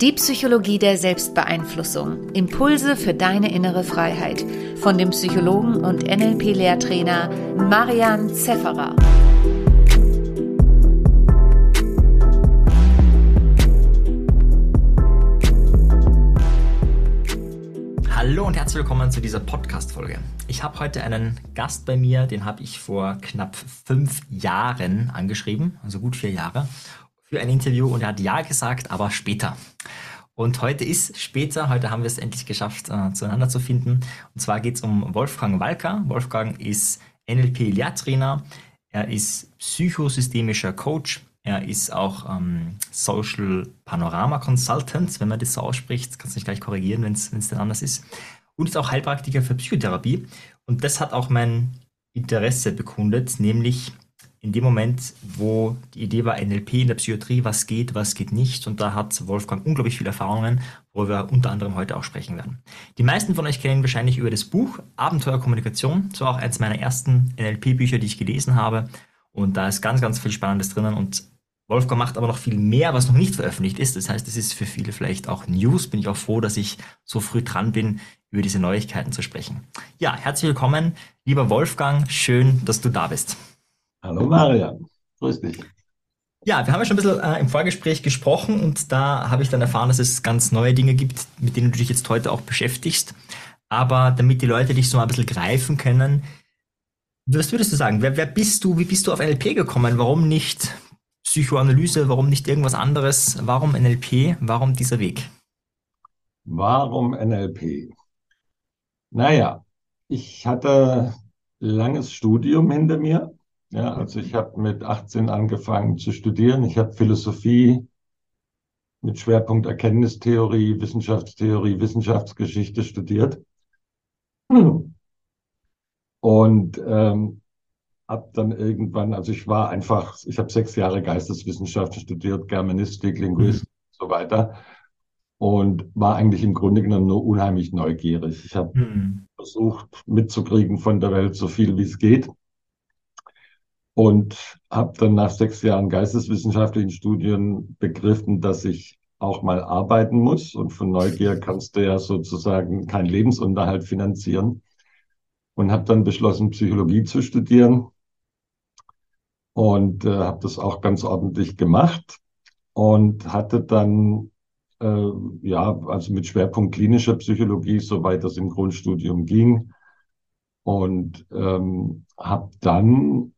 Die Psychologie der Selbstbeeinflussung. Impulse für deine innere Freiheit. Von dem Psychologen und NLP-Lehrtrainer Marian Zefferer. Hallo und herzlich willkommen zu dieser Podcast-Folge. Ich habe heute einen Gast bei mir, den habe ich vor knapp fünf Jahren angeschrieben, also gut vier Jahre für ein Interview und er hat Ja gesagt, aber später. Und heute ist später, heute haben wir es endlich geschafft, äh, zueinander zu finden. Und zwar geht es um Wolfgang Walker. Wolfgang ist NLP-Lehrtrainer, er ist psychosystemischer Coach, er ist auch ähm, Social Panorama Consultant, wenn man das so ausspricht. Kannst du nicht gleich korrigieren, wenn es denn anders ist. Und ist auch Heilpraktiker für Psychotherapie. Und das hat auch mein Interesse bekundet, nämlich in dem Moment, wo die Idee war, NLP in der Psychiatrie, was geht, was geht nicht. Und da hat Wolfgang unglaublich viele Erfahrungen, wo wir unter anderem heute auch sprechen werden. Die meisten von euch kennen wahrscheinlich über das Buch Abenteuerkommunikation. Das war auch eines meiner ersten NLP-Bücher, die ich gelesen habe. Und da ist ganz, ganz viel Spannendes drinnen. Und Wolfgang macht aber noch viel mehr, was noch nicht veröffentlicht ist. Das heißt, es ist für viele vielleicht auch News. Bin ich auch froh, dass ich so früh dran bin, über diese Neuigkeiten zu sprechen. Ja, herzlich willkommen, lieber Wolfgang. Schön, dass du da bist. Hallo Marian, grüß dich. Ja, wir haben ja schon ein bisschen äh, im Vorgespräch gesprochen und da habe ich dann erfahren, dass es ganz neue Dinge gibt, mit denen du dich jetzt heute auch beschäftigst. Aber damit die Leute dich so ein bisschen greifen können, was würdest du sagen? Wer, wer bist du? Wie bist du auf NLP gekommen? Warum nicht Psychoanalyse? Warum nicht irgendwas anderes? Warum NLP? Warum dieser Weg? Warum NLP? Naja, ich hatte langes Studium hinter mir ja, also ich habe mit 18 angefangen zu studieren. Ich habe Philosophie mit Schwerpunkt Erkenntnistheorie, Wissenschaftstheorie, Wissenschaftsgeschichte studiert. Und ähm, habe dann irgendwann, also ich war einfach, ich habe sechs Jahre Geisteswissenschaften studiert, Germanistik, Linguistik und so weiter. Und war eigentlich im Grunde genommen nur unheimlich neugierig. Ich habe mhm. versucht mitzukriegen von der Welt so viel wie es geht und habe dann nach sechs Jahren geisteswissenschaftlichen Studien begriffen, dass ich auch mal arbeiten muss. Und von Neugier kannst du ja sozusagen keinen Lebensunterhalt finanzieren. Und habe dann beschlossen, Psychologie zu studieren und äh, habe das auch ganz ordentlich gemacht und hatte dann äh, ja also mit Schwerpunkt klinischer Psychologie, soweit das im Grundstudium ging. Und ähm, habe dann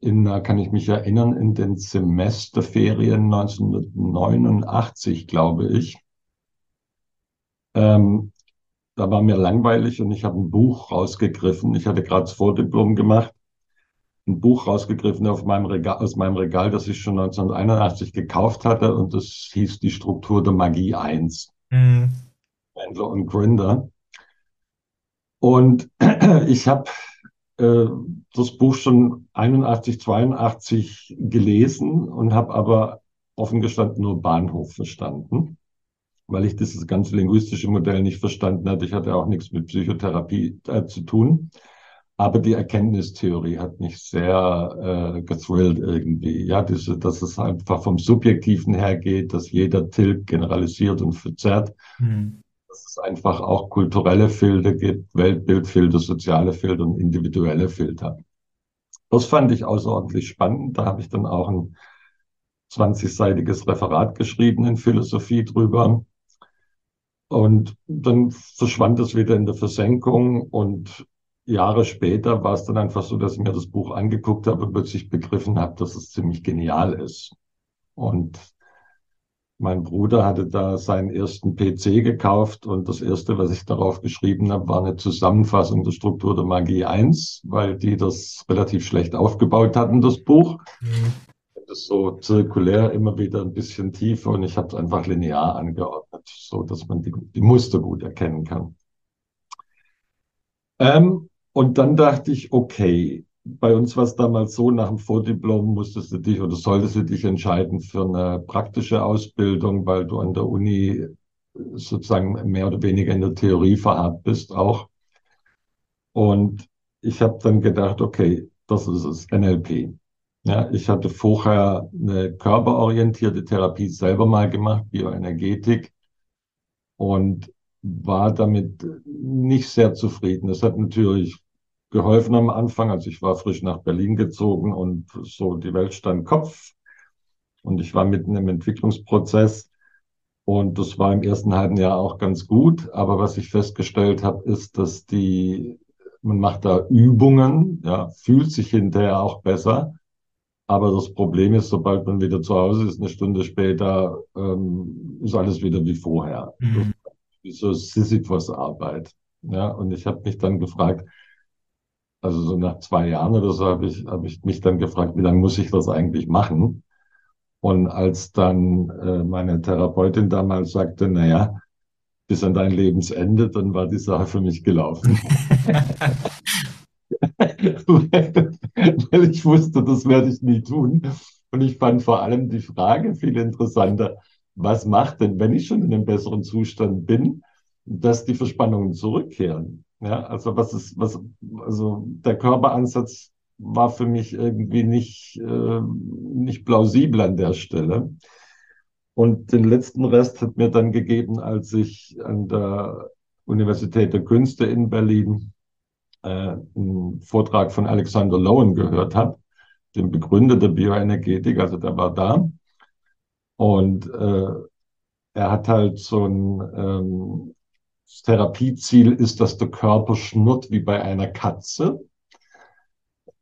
in, da kann ich mich erinnern, in den Semesterferien 1989, glaube ich. Ähm, da war mir langweilig und ich habe ein Buch rausgegriffen. Ich hatte gerade das Vordiplom gemacht. Ein Buch rausgegriffen meinem Regal, aus meinem Regal, das ich schon 1981 gekauft hatte und das hieß Die Struktur der Magie 1. Mhm. Und Grinder. Und ich habe äh, das Buch schon 81, 82 gelesen und habe aber offen gestanden nur Bahnhof verstanden, weil ich dieses ganze linguistische Modell nicht verstanden hatte. Ich hatte auch nichts mit Psychotherapie äh, zu tun. Aber die Erkenntnistheorie hat mich sehr äh, gezwillt irgendwie. Ja, diese, dass es einfach vom Subjektiven her geht, dass jeder Tilg generalisiert und verzerrt. Mhm dass es einfach auch kulturelle Filter gibt, Weltbildfilter, soziale Filter und individuelle Filter. Das fand ich außerordentlich spannend. Da habe ich dann auch ein 20-seitiges Referat geschrieben in Philosophie drüber. Und dann verschwand es wieder in der Versenkung und Jahre später war es dann einfach so, dass ich mir das Buch angeguckt habe und plötzlich begriffen habe, dass es ziemlich genial ist. Und mein Bruder hatte da seinen ersten PC gekauft und das erste, was ich darauf geschrieben habe, war eine Zusammenfassung der Struktur der Magie 1, weil die das relativ schlecht aufgebaut hatten, das Buch. Mhm. Das ist so zirkulär immer wieder ein bisschen tiefer und ich habe es einfach linear angeordnet, so dass man die, die Muster gut erkennen kann. Ähm, und dann dachte ich, okay, bei uns war es damals so, nach dem Vordiplom musstest du dich oder solltest du dich entscheiden für eine praktische Ausbildung, weil du an der Uni sozusagen mehr oder weniger in der Theorie verharrt bist auch. Und ich habe dann gedacht, okay, das ist es, NLP. Ja, ich hatte vorher eine körperorientierte Therapie selber mal gemacht, Bioenergetik, und war damit nicht sehr zufrieden. Das hat natürlich geholfen am Anfang. Also ich war frisch nach Berlin gezogen und so die Welt stand Kopf. Und ich war mitten im Entwicklungsprozess. Und das war im ersten halben Jahr auch ganz gut. Aber was ich festgestellt habe, ist, dass die, man macht da Übungen, ja, fühlt sich hinterher auch besser. Aber das Problem ist, sobald man wieder zu Hause ist, eine Stunde später, ähm, ist alles wieder wie vorher. Mhm. Wie so Sisyphus-Arbeit. Ja, und ich habe mich dann gefragt, also so nach zwei Jahren oder so habe ich, habe ich mich dann gefragt, wie lange muss ich das eigentlich machen? Und als dann äh, meine Therapeutin damals sagte, na ja, bis an dein Lebensende, dann war die Sache für mich gelaufen. Weil ich wusste, das werde ich nie tun. Und ich fand vor allem die Frage viel interessanter, was macht denn, wenn ich schon in einem besseren Zustand bin, dass die Verspannungen zurückkehren? Ja, also was ist, was, also der Körperansatz war für mich irgendwie nicht, äh, nicht plausibel an der Stelle. Und den letzten Rest hat mir dann gegeben, als ich an der Universität der Künste in Berlin äh, einen Vortrag von Alexander Lowen gehört habe, dem Begründer der Bioenergetik, also der war da. Und äh, er hat halt so ein ähm, das Therapieziel ist, dass der Körper schnurrt wie bei einer Katze.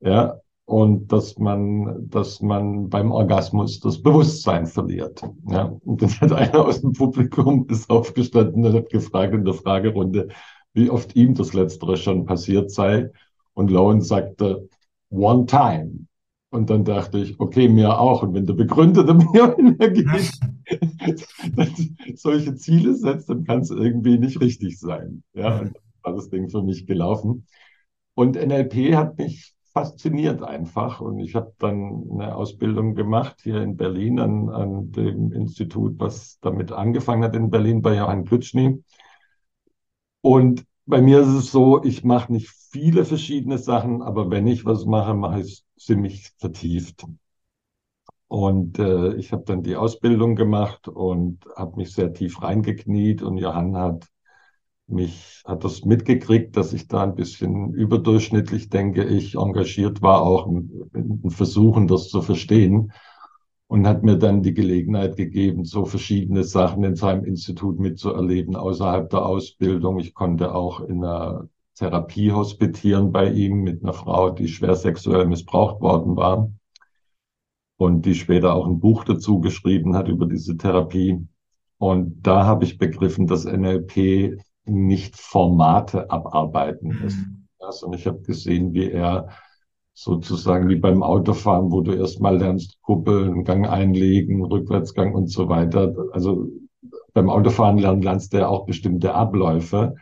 Ja, und dass man, dass man beim Orgasmus das Bewusstsein verliert. Ja, und dann hat einer aus dem Publikum ist aufgestanden und hat gefragt in der Fragerunde, wie oft ihm das Letztere schon passiert sei. Und Lowen sagte, one time. Und dann dachte ich, okay, mir auch. Und wenn der Begründer der Bioenergie solche Ziele setzt, dann kann es irgendwie nicht richtig sein. Ja, und dann war das Ding für mich gelaufen. Und NLP hat mich fasziniert einfach. Und ich habe dann eine Ausbildung gemacht hier in Berlin an, an dem Institut, was damit angefangen hat in Berlin bei Johann Klutschny. Und bei mir ist es so, ich mache nicht viele verschiedene Sachen, aber wenn ich was mache, mache ich es ziemlich vertieft. Und äh, ich habe dann die Ausbildung gemacht und habe mich sehr tief reingekniet und Johann hat mich, hat das mitgekriegt, dass ich da ein bisschen überdurchschnittlich, denke ich, engagiert war, auch in, Versuchen, das zu verstehen und hat mir dann die Gelegenheit gegeben, so verschiedene Sachen in seinem Institut mitzuerleben außerhalb der Ausbildung. Ich konnte auch in einer Therapie hospitieren bei ihm mit einer Frau, die schwer sexuell missbraucht worden war und die später auch ein Buch dazu geschrieben hat über diese Therapie. Und da habe ich begriffen, dass NLP nicht Formate abarbeiten ist. Mhm. Also, und ich habe gesehen, wie er sozusagen wie beim Autofahren, wo du erstmal lernst, Kuppeln, Gang einlegen, Rückwärtsgang und so weiter. Also beim Autofahren lernen, lernst du ja auch bestimmte Abläufe.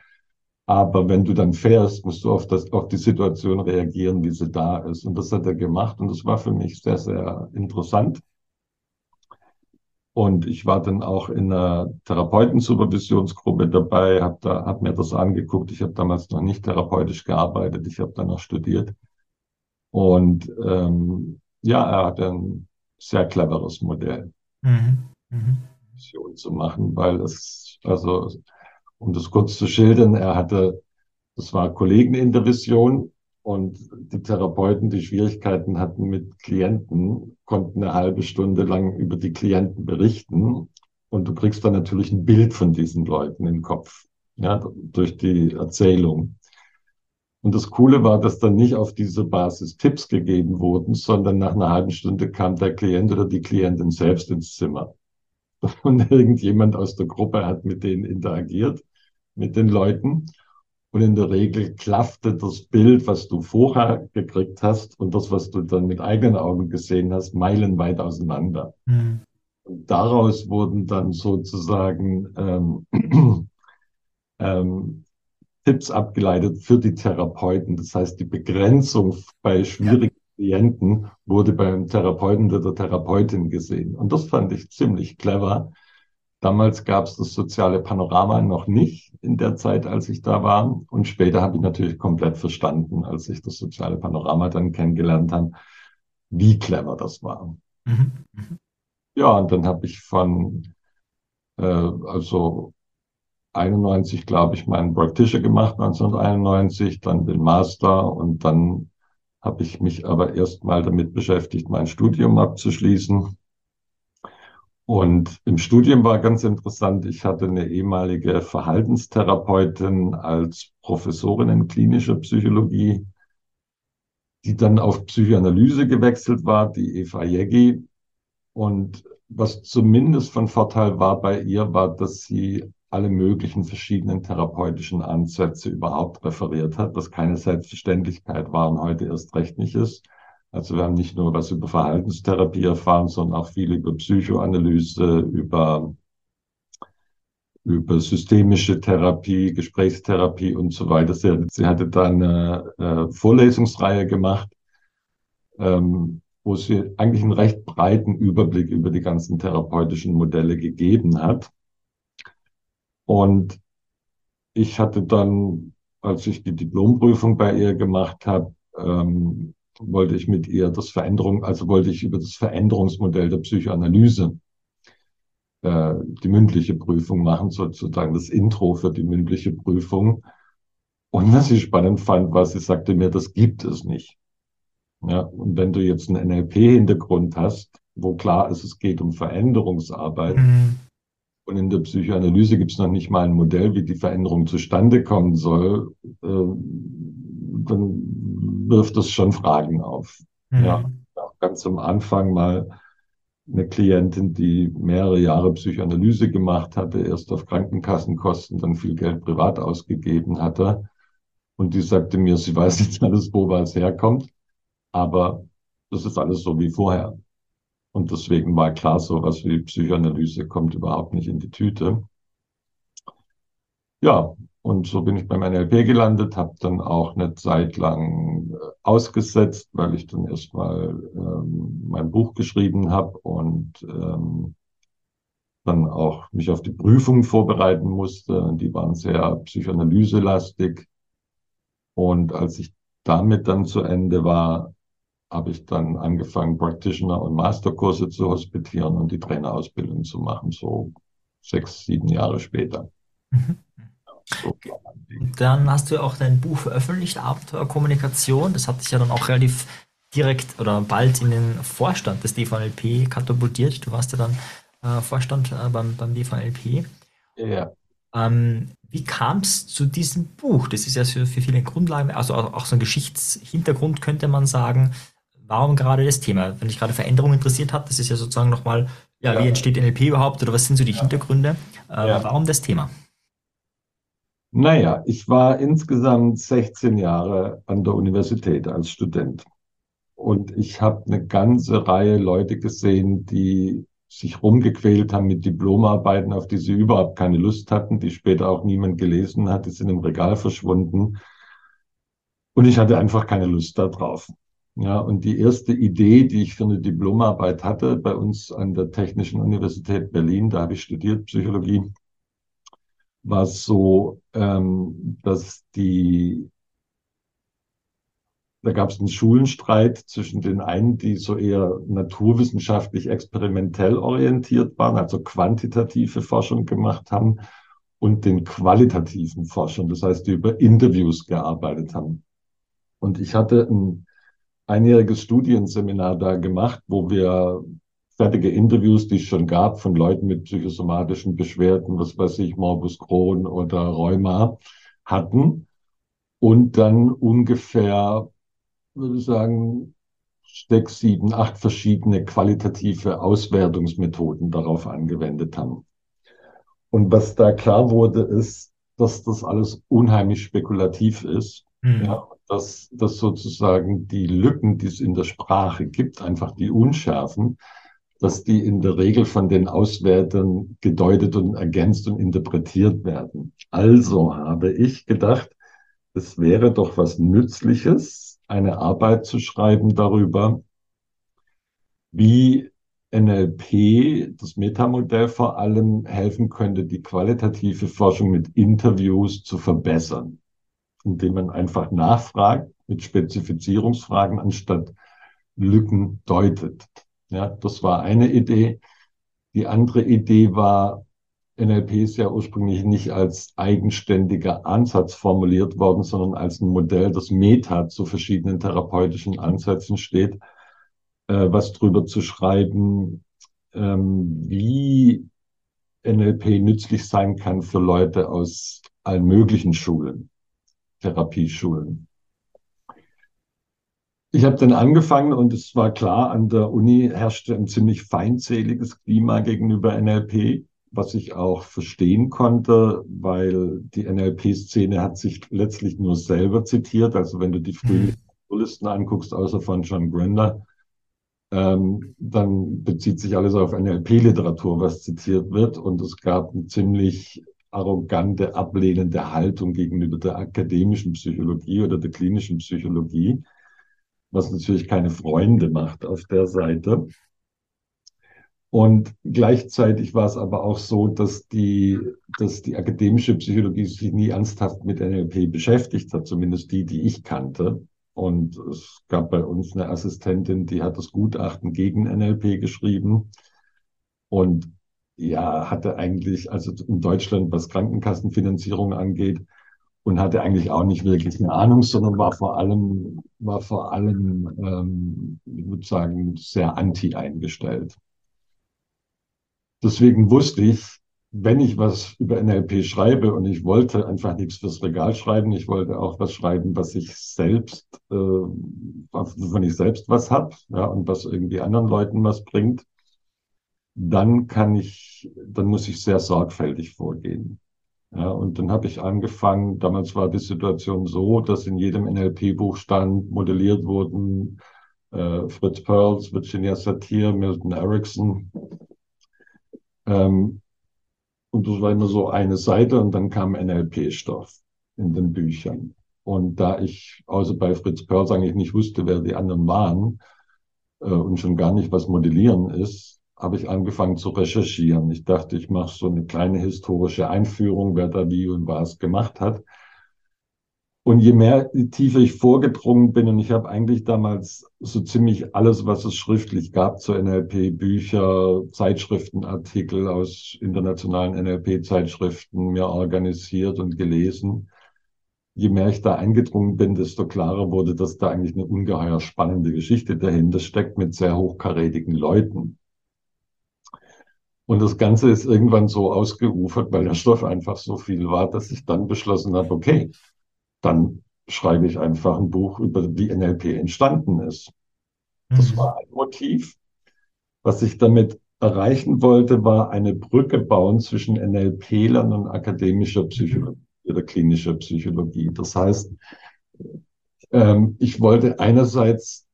Aber wenn du dann fährst, musst du auf, das, auf die Situation reagieren, wie sie da ist. Und das hat er gemacht. Und das war für mich sehr, sehr interessant. Und ich war dann auch in einer Therapeutensupervisionsgruppe dabei, habe da, hab mir das angeguckt. Ich habe damals noch nicht therapeutisch gearbeitet, ich habe dann noch studiert. Und ähm, ja, er hat ein sehr cleveres Modell, mhm. Mhm. zu machen, weil es, also, um das kurz zu schildern, er hatte, das war Kollegen in der Vision und die Therapeuten, die Schwierigkeiten hatten mit Klienten, konnten eine halbe Stunde lang über die Klienten berichten. Und du kriegst dann natürlich ein Bild von diesen Leuten im Kopf, ja, durch die Erzählung. Und das Coole war, dass dann nicht auf diese Basis Tipps gegeben wurden, sondern nach einer halben Stunde kam der Klient oder die Klientin selbst ins Zimmer. Und irgendjemand aus der Gruppe hat mit denen interagiert, mit den Leuten. Und in der Regel klaffte das Bild, was du vorher gekriegt hast und das, was du dann mit eigenen Augen gesehen hast, meilenweit auseinander. Mhm. Und daraus wurden dann sozusagen ähm, ähm, Tipps abgeleitet für die Therapeuten. Das heißt, die Begrenzung bei schwierigen. Klienten wurde beim Therapeuten oder der Therapeutin gesehen. Und das fand ich ziemlich clever. Damals gab es das soziale Panorama noch nicht in der Zeit, als ich da war. Und später habe ich natürlich komplett verstanden, als ich das soziale Panorama dann kennengelernt habe, wie clever das war. Mhm. Mhm. Ja, und dann habe ich von, äh, also 91, glaube ich, meinen Practitioner gemacht, 1991, dann den Master und dann habe ich mich aber erstmal damit beschäftigt, mein Studium abzuschließen. Und im Studium war ganz interessant, ich hatte eine ehemalige Verhaltenstherapeutin als Professorin in klinischer Psychologie, die dann auf Psychoanalyse gewechselt war, die Eva Jeggi. Und was zumindest von Vorteil war bei ihr, war, dass sie alle möglichen verschiedenen therapeutischen Ansätze überhaupt referiert hat, was keine Selbstverständlichkeit war und heute erst recht nicht ist. Also wir haben nicht nur was über Verhaltenstherapie erfahren, sondern auch viel über Psychoanalyse, über, über systemische Therapie, Gesprächstherapie und so weiter. Sie, sie hatte da eine äh, Vorlesungsreihe gemacht, ähm, wo sie eigentlich einen recht breiten Überblick über die ganzen therapeutischen Modelle gegeben hat. Und ich hatte dann, als ich die Diplomprüfung bei ihr gemacht habe, ähm, wollte ich mit ihr das Veränderung, also wollte ich über das Veränderungsmodell der Psychoanalyse äh, die mündliche Prüfung machen, sozusagen das Intro für die mündliche Prüfung. Und was ich spannend fand, war, sie sagte mir, das gibt es nicht. Ja, und wenn du jetzt einen NLP-Hintergrund hast, wo klar ist, es geht um Veränderungsarbeit, mhm. Und in der Psychoanalyse gibt es noch nicht mal ein Modell, wie die Veränderung zustande kommen soll. Äh, dann wirft das schon Fragen auf. Mhm. Ja, ganz am Anfang mal eine Klientin, die mehrere Jahre Psychoanalyse gemacht hatte, erst auf Krankenkassenkosten, dann viel Geld privat ausgegeben hatte. Und die sagte mir, sie weiß nicht alles, wo was herkommt, aber das ist alles so wie vorher. Und deswegen war klar, so was wie Psychoanalyse kommt überhaupt nicht in die Tüte. Ja, und so bin ich beim NLP gelandet, habe dann auch eine Zeit lang äh, ausgesetzt, weil ich dann erstmal ähm, mein Buch geschrieben habe und ähm, dann auch mich auf die Prüfung vorbereiten musste. Die waren sehr psychoanalyselastig. Und als ich damit dann zu Ende war, habe ich dann angefangen, Practitioner- und Masterkurse zu hospitieren und die Trainerausbildung zu machen, so sechs, sieben Jahre später. Mhm. So dann hast du auch dein Buch veröffentlicht, Abenteuerkommunikation. Das hat dich ja dann auch relativ direkt oder bald in den Vorstand des DVLP katapultiert. Du warst ja dann äh, Vorstand äh, beim, beim DVLP. Ja. Ähm, wie kam es zu diesem Buch? Das ist ja für, für viele Grundlagen, also auch, auch so ein Geschichtshintergrund könnte man sagen warum gerade das Thema? Wenn dich gerade Veränderung interessiert hat, das ist ja sozusagen nochmal, ja, ja, wie entsteht NLP überhaupt oder was sind so die ja. Hintergründe? Äh, ja. Warum das Thema? Naja, ich war insgesamt 16 Jahre an der Universität als Student. Und ich habe eine ganze Reihe Leute gesehen, die sich rumgequält haben mit Diplomarbeiten, auf die sie überhaupt keine Lust hatten, die später auch niemand gelesen hat, die sind im Regal verschwunden. Und ich hatte einfach keine Lust darauf. Ja, und die erste Idee, die ich für eine Diplomarbeit hatte, bei uns an der Technischen Universität Berlin, da habe ich studiert Psychologie, war so, ähm, dass die, da gab es einen Schulenstreit zwischen den einen, die so eher naturwissenschaftlich experimentell orientiert waren, also quantitative Forschung gemacht haben, und den qualitativen Forschern, das heißt, die über Interviews gearbeitet haben. Und ich hatte ein einjähriges Studienseminar da gemacht, wo wir fertige Interviews, die es schon gab, von Leuten mit psychosomatischen Beschwerden, was weiß ich, Morbus Crohn oder Rheuma, hatten. Und dann ungefähr, würde ich sagen, sechs, sieben, acht verschiedene qualitative Auswertungsmethoden darauf angewendet haben. Und was da klar wurde, ist, dass das alles unheimlich spekulativ ist. Mhm. Ja, dass, dass sozusagen die Lücken, die es in der Sprache gibt, einfach die Unschärfen, dass die in der Regel von den Auswertern gedeutet und ergänzt und interpretiert werden. Also habe ich gedacht, es wäre doch was Nützliches, eine Arbeit zu schreiben darüber, wie NLP, das Metamodell vor allem helfen könnte, die qualitative Forschung mit Interviews zu verbessern indem man einfach nachfragt mit Spezifizierungsfragen, anstatt Lücken deutet. Ja, das war eine Idee. Die andere Idee war, NLP ist ja ursprünglich nicht als eigenständiger Ansatz formuliert worden, sondern als ein Modell, das Meta zu verschiedenen therapeutischen Ansätzen steht, äh, was drüber zu schreiben, ähm, wie NLP nützlich sein kann für Leute aus allen möglichen Schulen, Therapieschulen. Ich habe dann angefangen und es war klar, an der Uni herrschte ein ziemlich feindseliges Klima gegenüber NLP was ich auch verstehen konnte, weil die NLP-Szene hat sich letztlich nur selber zitiert. Also wenn du die frühen mhm. Listen anguckst, außer von John Grinder, ähm, dann bezieht sich alles auf NLP-Literatur, was zitiert wird. Und es gab eine ziemlich arrogante, ablehnende Haltung gegenüber der akademischen Psychologie oder der klinischen Psychologie, was natürlich keine Freunde macht auf der Seite. Und gleichzeitig war es aber auch so, dass die, dass die akademische Psychologie sich nie ernsthaft mit NLP beschäftigt hat, zumindest die, die ich kannte. Und es gab bei uns eine Assistentin, die hat das Gutachten gegen NLP geschrieben und ja, hatte eigentlich, also in Deutschland, was Krankenkassenfinanzierung angeht, und hatte eigentlich auch nicht wirklich eine Ahnung, sondern war vor allem, war vor allem, ähm, ich würde sagen, sehr anti eingestellt. Deswegen wusste ich, wenn ich was über NLP schreibe und ich wollte einfach nichts fürs Regal schreiben, ich wollte auch was schreiben, was ich selbst, äh, wovon ich selbst was habe, ja, und was irgendwie anderen Leuten was bringt, dann kann ich, dann muss ich sehr sorgfältig vorgehen. Ja, und dann habe ich angefangen, damals war die Situation so, dass in jedem NLP-Buch stand, modelliert wurden äh, Fritz Perls, Virginia Satir, Milton Erickson, ähm, und das war immer so eine Seite und dann kam NLP-Stoff in den Büchern. Und da ich außer bei Fritz Perls eigentlich nicht wusste, wer die anderen waren äh, und schon gar nicht, was Modellieren ist, habe ich angefangen zu recherchieren. Ich dachte, ich mache so eine kleine historische Einführung, wer da wie und was gemacht hat. Und je mehr tiefer ich vorgedrungen bin, und ich habe eigentlich damals so ziemlich alles, was es schriftlich gab zur NLP, Bücher, Zeitschriftenartikel aus internationalen NLP-Zeitschriften mir organisiert und gelesen. Je mehr ich da eingedrungen bin, desto klarer wurde, dass da eigentlich eine ungeheuer spannende Geschichte dahinter steckt mit sehr hochkarätigen Leuten. Und das Ganze ist irgendwann so ausgeufert, weil der Stoff einfach so viel war, dass ich dann beschlossen habe, okay, dann schreibe ich einfach ein Buch über wie NLP entstanden ist. Das mhm. war ein Motiv. Was ich damit erreichen wollte, war eine Brücke bauen zwischen NLP-Lern und akademischer Psychologie oder klinischer Psychologie. Das heißt, ähm, ich wollte einerseits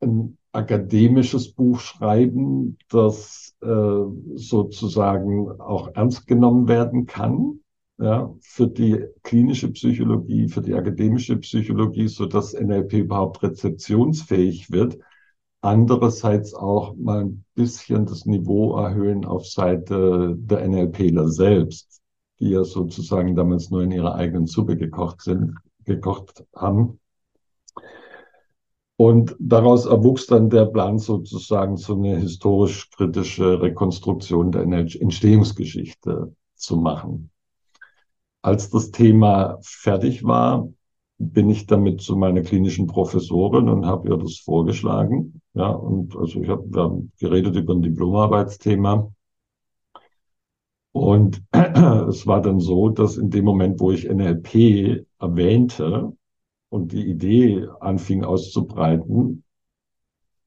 ein akademisches Buch schreiben, das sozusagen auch ernst genommen werden kann, ja, für die klinische Psychologie, für die akademische Psychologie, so dass NLP überhaupt rezeptionsfähig wird. Andererseits auch mal ein bisschen das Niveau erhöhen auf Seite der NLPler selbst, die ja sozusagen damals nur in ihrer eigenen Suppe gekocht sind, gekocht haben. Und daraus erwuchs dann der Plan sozusagen so eine historisch-kritische Rekonstruktion der Entstehungsgeschichte zu machen. Als das Thema fertig war, bin ich damit zu meiner klinischen Professorin und habe ihr das vorgeschlagen. Ja, und also ich habe wir haben geredet über ein Diplomarbeitsthema. Und es war dann so, dass in dem Moment, wo ich NLP erwähnte und die Idee anfing auszubreiten,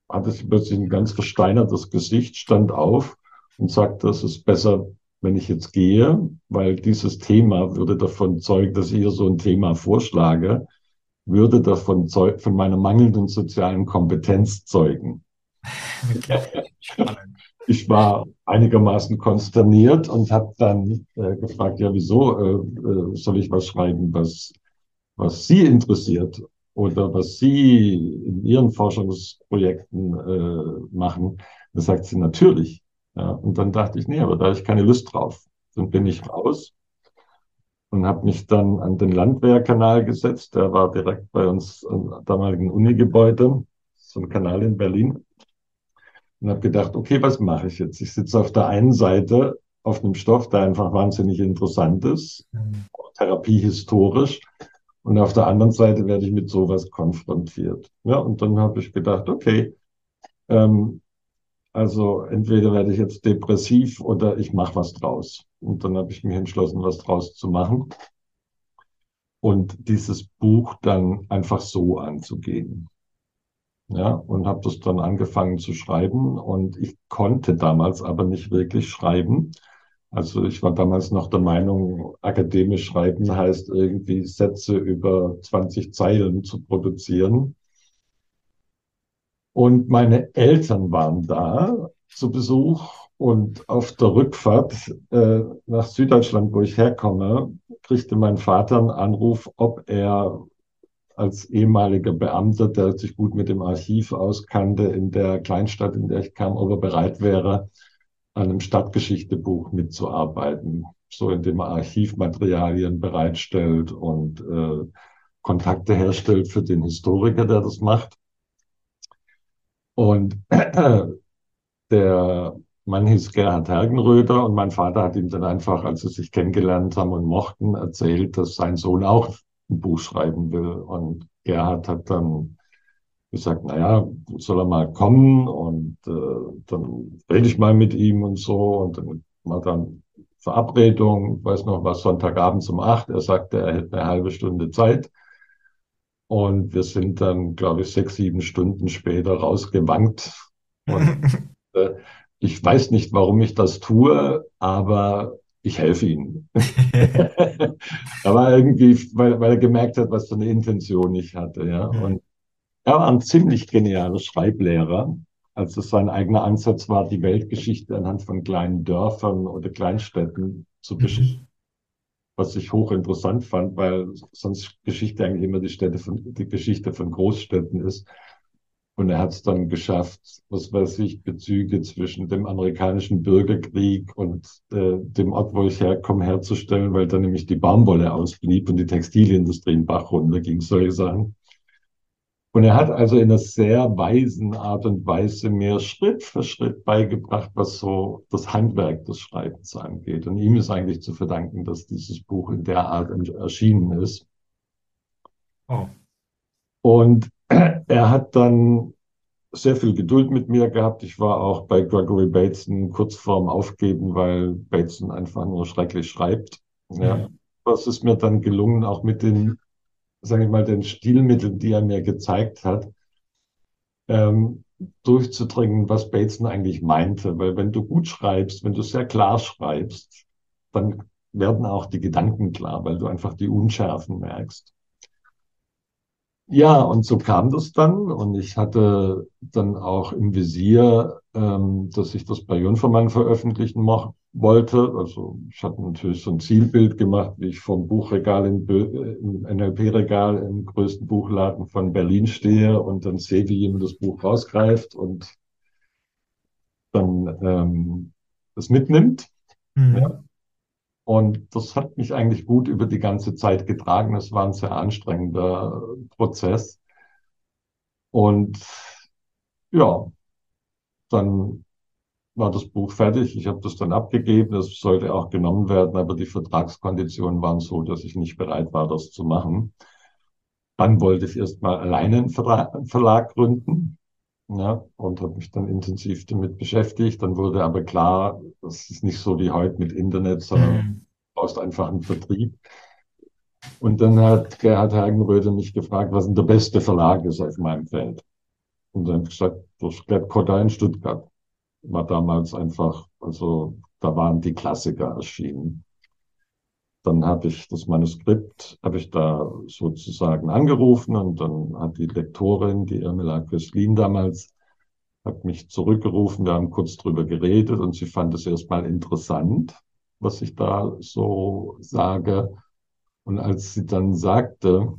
hatte sie plötzlich ein ganz versteinertes Gesicht, stand auf und sagte, es ist besser, wenn ich jetzt gehe, weil dieses Thema würde davon zeugen, dass ich hier so ein Thema vorschlage, würde davon zeugen, von meiner mangelnden sozialen Kompetenz zeugen. Okay. Ich war einigermaßen konsterniert und habe dann äh, gefragt, ja, wieso äh, äh, soll ich was schreiben, was, was Sie interessiert oder was Sie in Ihren Forschungsprojekten äh, machen? Da sagt sie natürlich. Ja, und dann dachte ich, nee, aber da habe ich keine Lust drauf. Dann bin ich raus und habe mich dann an den Landwehrkanal gesetzt. Der war direkt bei uns im damaligen Unigebäude. so ein Kanal in Berlin. Und habe gedacht, okay, was mache ich jetzt? Ich sitze auf der einen Seite auf einem Stoff, der einfach wahnsinnig interessant ist, mhm. therapiehistorisch. Und auf der anderen Seite werde ich mit sowas konfrontiert. Ja, und dann habe ich gedacht, okay, ähm, also entweder werde ich jetzt depressiv oder ich mache was draus. Und dann habe ich mich entschlossen, was draus zu machen und dieses Buch dann einfach so anzugehen. Ja, und habe das dann angefangen zu schreiben und ich konnte damals aber nicht wirklich schreiben. Also ich war damals noch der Meinung, akademisch schreiben heißt irgendwie Sätze über 20 Zeilen zu produzieren. Und meine Eltern waren da zu Besuch und auf der Rückfahrt äh, nach Süddeutschland, wo ich herkomme, kriegte mein Vater einen Anruf, ob er als ehemaliger Beamter, der sich gut mit dem Archiv auskannte in der Kleinstadt, in der ich kam, ob er bereit wäre, an einem Stadtgeschichtebuch mitzuarbeiten, so indem er Archivmaterialien bereitstellt und äh, Kontakte herstellt für den Historiker, der das macht. Und der Mann hieß Gerhard Hergenröder und mein Vater hat ihm dann einfach, als sie sich kennengelernt haben und mochten, erzählt, dass sein Sohn auch ein Buch schreiben will. Und Gerhard hat dann gesagt, naja, soll er mal kommen und äh, dann rede ich mal mit ihm und so und dann war dann Verabredung, weiß noch was, Sonntagabend um acht. Er sagte, er hätte eine halbe Stunde Zeit. Und wir sind dann, glaube ich, sechs, sieben Stunden später rausgewankt. Und äh, ich weiß nicht, warum ich das tue, aber ich helfe ihm. aber irgendwie, weil, weil er gemerkt hat, was für eine Intention ich hatte. Ja. Und er war ein ziemlich genialer Schreiblehrer. Also sein eigener Ansatz war, die Weltgeschichte anhand von kleinen Dörfern oder Kleinstädten zu beschichten. Mhm. Was ich hochinteressant fand, weil sonst Geschichte eigentlich immer die, Städte von, die Geschichte von Großstädten ist. Und er hat es dann geschafft, was weiß ich, Bezüge zwischen dem amerikanischen Bürgerkrieg und äh, dem Ort, wo ich herkomme, herzustellen, weil da nämlich die Baumwolle ausblieb und die Textilindustrie in Bach runterging, solche Sachen. Und er hat also in einer sehr weisen Art und Weise mir Schritt für Schritt beigebracht, was so das Handwerk des Schreibens angeht. Und ihm ist eigentlich zu verdanken, dass dieses Buch in der Art erschienen ist. Oh. Und er hat dann sehr viel Geduld mit mir gehabt. Ich war auch bei Gregory Bateson kurz vorm Aufgeben, weil Bateson einfach nur schrecklich schreibt. Ja. Das ist mir dann gelungen, auch mit den sage ich mal, den Stilmitteln, die er mir gezeigt hat, ähm, durchzudringen, was Bateson eigentlich meinte. Weil wenn du gut schreibst, wenn du sehr klar schreibst, dann werden auch die Gedanken klar, weil du einfach die Unschärfen merkst. Ja, und so kam das dann. Und ich hatte dann auch im Visier, ähm, dass ich das bei Junfermann veröffentlichen mo wollte. Also ich hatte natürlich so ein Zielbild gemacht, wie ich vom Buchregal im, im NLP-Regal im größten Buchladen von Berlin stehe und dann sehe, wie jemand das Buch rausgreift und dann ähm, das mitnimmt. Mhm. Ja. Und das hat mich eigentlich gut über die ganze Zeit getragen. Es war ein sehr anstrengender Prozess. Und ja, dann war das Buch fertig. Ich habe das dann abgegeben. Es sollte auch genommen werden, aber die Vertragskonditionen waren so, dass ich nicht bereit war, das zu machen. Dann wollte ich erstmal alleine einen Verlag gründen ja, und habe mich dann intensiv damit beschäftigt. Dann wurde aber klar, das ist nicht so wie heute mit Internet, sondern mhm. du brauchst einfach einen Vertrieb. Und dann hat Gerhard Hagenröder mich gefragt, was denn der beste Verlag ist auf meinem Feld. Und dann habe ich gesagt, das Klett Kotta in Stuttgart. War damals einfach, also da waren die Klassiker erschienen. Dann habe ich das Manuskript, habe ich da sozusagen angerufen und dann hat die Lektorin, die Irmela Köstlin damals, hat mich zurückgerufen. Wir haben kurz drüber geredet und sie fand es erstmal interessant, was ich da so sage. Und als sie dann sagte,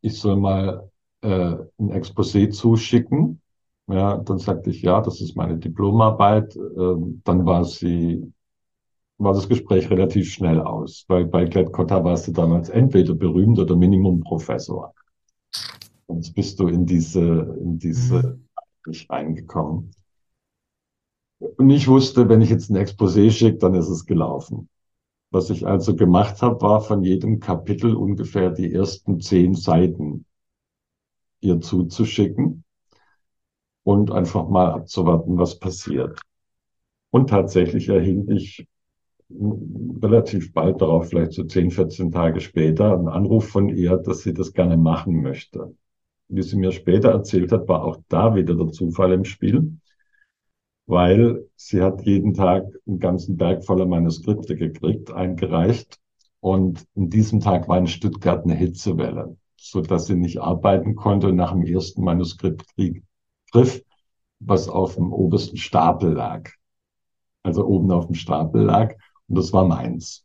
ich soll mal äh, ein Exposé zuschicken, ja, dann sagte ich, ja, das ist meine Diplomarbeit. Ähm, dann war sie war das Gespräch relativ schnell aus, weil bei Klett Cotta warst du damals entweder berühmt oder Minimum Professor. Jetzt bist du in diese, in diese mhm. reingekommen. Und ich wusste, wenn ich jetzt ein Exposé schicke, dann ist es gelaufen. Was ich also gemacht habe, war von jedem Kapitel ungefähr die ersten zehn Seiten ihr zuzuschicken und einfach mal abzuwarten, was passiert. Und tatsächlich erhielt ich relativ bald darauf, vielleicht so 10, 14 Tage später, einen Anruf von ihr, dass sie das gerne machen möchte. Wie sie mir später erzählt hat, war auch da wieder der Zufall im Spiel weil sie hat jeden Tag einen ganzen Berg voller Manuskripte gekriegt, eingereicht. Und in diesem Tag war in Stuttgart eine Hitzewelle, so dass sie nicht arbeiten konnte und nach dem ersten Manuskript griff, was auf dem obersten Stapel lag. Also oben auf dem Stapel lag. Und das war meins.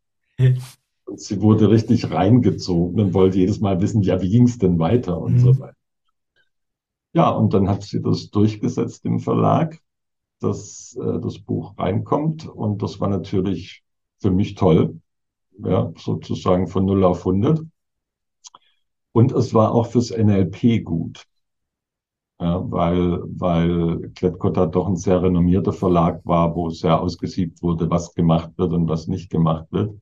Und sie wurde richtig reingezogen und wollte jedes Mal wissen, ja, wie ging es denn weiter und mhm. so weiter. Ja, und dann hat sie das durchgesetzt im Verlag dass äh, das Buch reinkommt. Und das war natürlich für mich toll, ja, sozusagen von 0 auf 100. Und es war auch fürs NLP gut, ja, weil, weil Klett-Cotta doch ein sehr renommierter Verlag war, wo sehr ausgesiebt wurde, was gemacht wird und was nicht gemacht wird.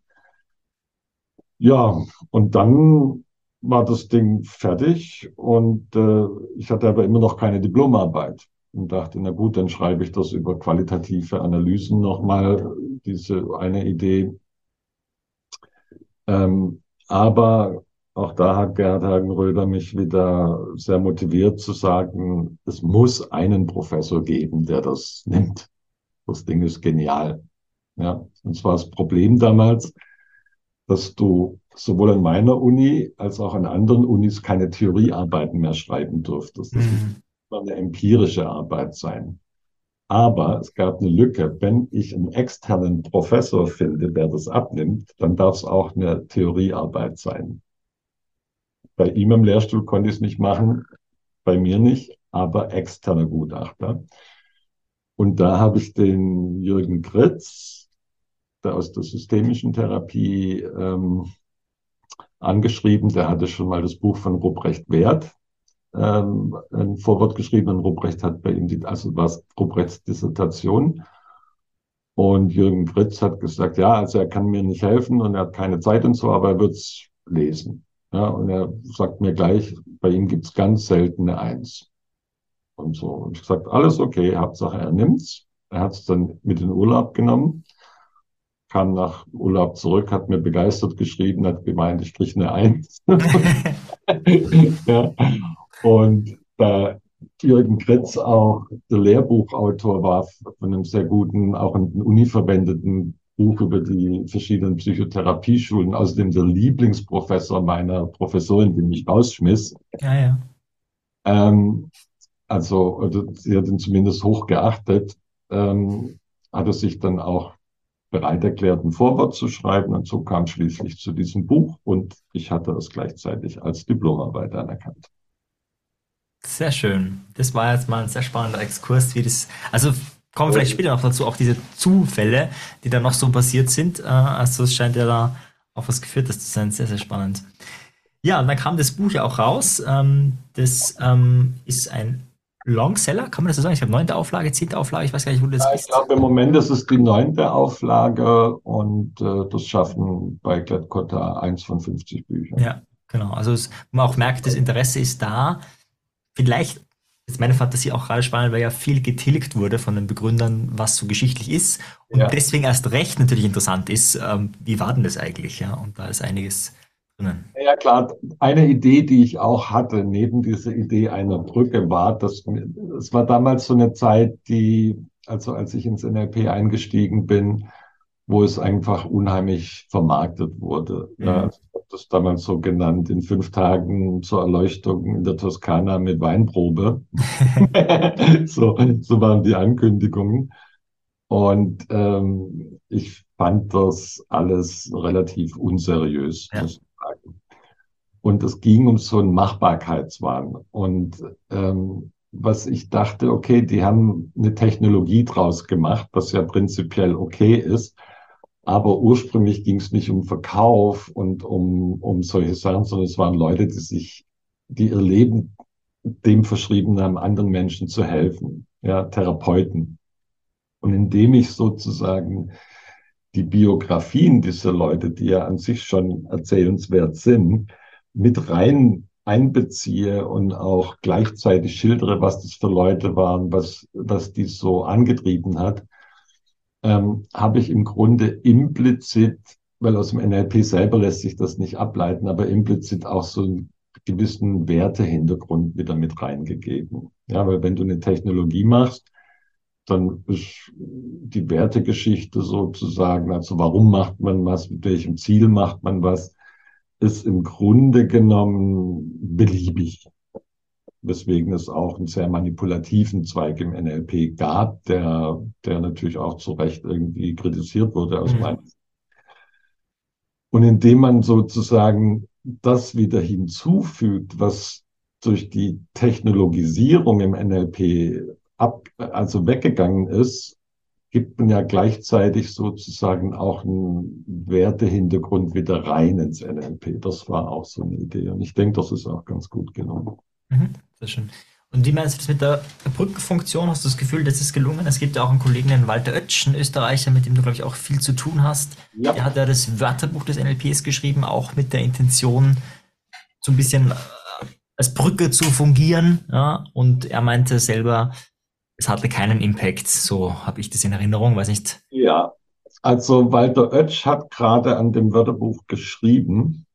Ja, und dann war das Ding fertig und äh, ich hatte aber immer noch keine Diplomarbeit und dachte, na gut, dann schreibe ich das über qualitative Analysen nochmal, diese eine Idee. Ähm, aber auch da hat Gerhard Hagenröder mich wieder sehr motiviert zu sagen, es muss einen Professor geben, der das nimmt. Das Ding ist genial. Ja, und zwar das Problem damals, dass du sowohl an meiner Uni als auch an anderen Unis keine Theoriearbeiten mehr schreiben durftest. Das mhm eine empirische Arbeit sein. Aber es gab eine Lücke. Wenn ich einen externen Professor finde, der das abnimmt, dann darf es auch eine Theoriearbeit sein. Bei ihm im Lehrstuhl konnte ich es nicht machen, bei mir nicht, aber externe Gutachter. Und da habe ich den Jürgen Kritz, der aus der systemischen Therapie ähm, angeschrieben, der hatte schon mal das Buch von Ruprecht Wert ähm, ein Vorwort geschrieben und Ruprecht hat bei ihm die, also war es Ruprechts Dissertation. Und Jürgen Fritz hat gesagt, ja, also er kann mir nicht helfen und er hat keine Zeit und so, aber er wird es lesen. Ja, und er sagt mir gleich, bei ihm gibt's ganz seltene Eins. Und so. Und ich gesagt, alles okay, Hauptsache er nimmt's. Er hat es dann mit in Urlaub genommen, kam nach Urlaub zurück, hat mir begeistert geschrieben, hat gemeint, ich kriege eine Eins. ja. Und da Jürgen Kretz auch der Lehrbuchautor war von einem sehr guten, auch in der Uni verwendeten Buch über die verschiedenen Psychotherapieschulen, außerdem der Lieblingsprofessor meiner Professorin, die mich rausschmiss. Ja, ja. Ähm, also, oder sie hat ihn zumindest hoch geachtet, ähm, hat er sich dann auch bereit erklärt, ein Vorwort zu schreiben. Und so kam schließlich zu diesem Buch und ich hatte es gleichzeitig als Diplomarbeit anerkannt. Sehr schön. Das war jetzt mal ein sehr spannender Exkurs, wie das, also kommen wir vielleicht später noch dazu, auch diese Zufälle, die da noch so passiert sind. Äh, also es scheint ja da auf was geführt das zu sein. Sehr, sehr spannend. Ja, und dann kam das Buch ja auch raus. Ähm, das ähm, ist ein Longseller, kann man das so sagen? Ich habe neunte Auflage, zehnte Auflage, ich weiß gar nicht, wo das ja, ist. Ich glaube, im Moment ist es die neunte Auflage und äh, das schaffen bei Gladcotta eins von 50 Büchern. Ja, genau. Also es, man auch merkt, das Interesse ist da vielleicht ist meine Fantasie auch gerade spannend, weil ja viel getilgt wurde von den Begründern, was so geschichtlich ist. Und ja. deswegen erst recht natürlich interessant ist, ähm, wie war denn das eigentlich? Ja, und da ist einiges drinnen. Ja, klar. Eine Idee, die ich auch hatte, neben dieser Idee einer Brücke, war, dass es war damals so eine Zeit, die, also als ich ins NLP eingestiegen bin, wo es einfach unheimlich vermarktet wurde. Mhm. Ja, ich habe das damals so genannt, in fünf Tagen zur Erleuchtung in der Toskana mit Weinprobe. so, so waren die Ankündigungen. Und ähm, ich fand das alles relativ unseriös, ja. muss ich sagen. Und es ging um so einen Machbarkeitswahn. Und ähm, was ich dachte, okay, die haben eine Technologie draus gemacht, was ja prinzipiell okay ist. Aber ursprünglich ging es nicht um Verkauf und um, um solche Sachen, sondern es waren Leute, die sich, die ihr Leben dem verschrieben haben, anderen Menschen zu helfen, ja, Therapeuten. Und indem ich sozusagen die Biografien dieser Leute, die ja an sich schon erzählenswert sind, mit rein einbeziehe und auch gleichzeitig schildere, was das für Leute waren, was, was die so angetrieben hat, ähm, habe ich im Grunde implizit, weil aus dem NLP selber lässt sich das nicht ableiten, aber implizit auch so einen gewissen Wertehintergrund wieder mit reingegeben. Ja, weil wenn du eine Technologie machst, dann ist die Wertegeschichte sozusagen, also warum macht man was, mit welchem Ziel macht man was, ist im Grunde genommen beliebig. Weswegen es auch einen sehr manipulativen Zweig im NLP gab, der, der natürlich auch zu Recht irgendwie kritisiert wurde aus mhm. meiner Sicht. Und indem man sozusagen das wieder hinzufügt, was durch die Technologisierung im NLP ab, also weggegangen ist, gibt man ja gleichzeitig sozusagen auch einen Wertehintergrund wieder rein ins NLP. Das war auch so eine Idee. Und ich denke, das ist auch ganz gut gelungen. Mhm, sehr schön. Und wie meinst du das mit der Brückenfunktion? Hast du das Gefühl, das ist gelungen? Es gibt ja auch einen Kollegen, den Walter Oetsch, einen Österreicher, mit dem du, glaube ich, auch viel zu tun hast. Ja. Der hat ja das Wörterbuch des NLPs geschrieben, auch mit der Intention, so ein bisschen äh, als Brücke zu fungieren. Ja? Und er meinte selber, es hatte keinen Impact. So habe ich das in Erinnerung, weiß nicht. Ja, also Walter Oetsch hat gerade an dem Wörterbuch geschrieben,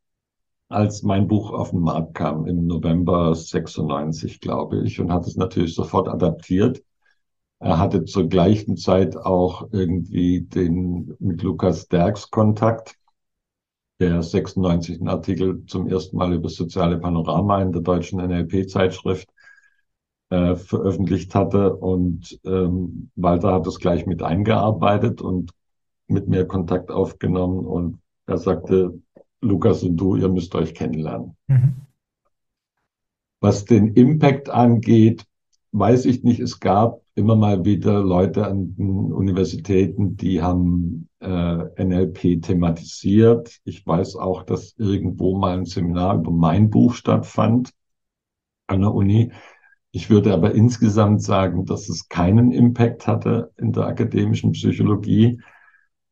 als mein Buch auf den Markt kam im November 96, glaube ich, und hat es natürlich sofort adaptiert. Er hatte zur gleichen Zeit auch irgendwie den mit Lukas Derks Kontakt, der 96 einen Artikel zum ersten Mal über soziale Panorama in der deutschen NLP-Zeitschrift äh, veröffentlicht hatte. Und ähm, Walter hat das gleich mit eingearbeitet und mit mir Kontakt aufgenommen. Und er sagte, Lukas und du, ihr müsst euch kennenlernen. Mhm. Was den Impact angeht, weiß ich nicht. Es gab immer mal wieder Leute an den Universitäten, die haben äh, NLP thematisiert. Ich weiß auch, dass irgendwo mal ein Seminar über mein Buch stattfand an der Uni. Ich würde aber insgesamt sagen, dass es keinen Impact hatte in der akademischen Psychologie,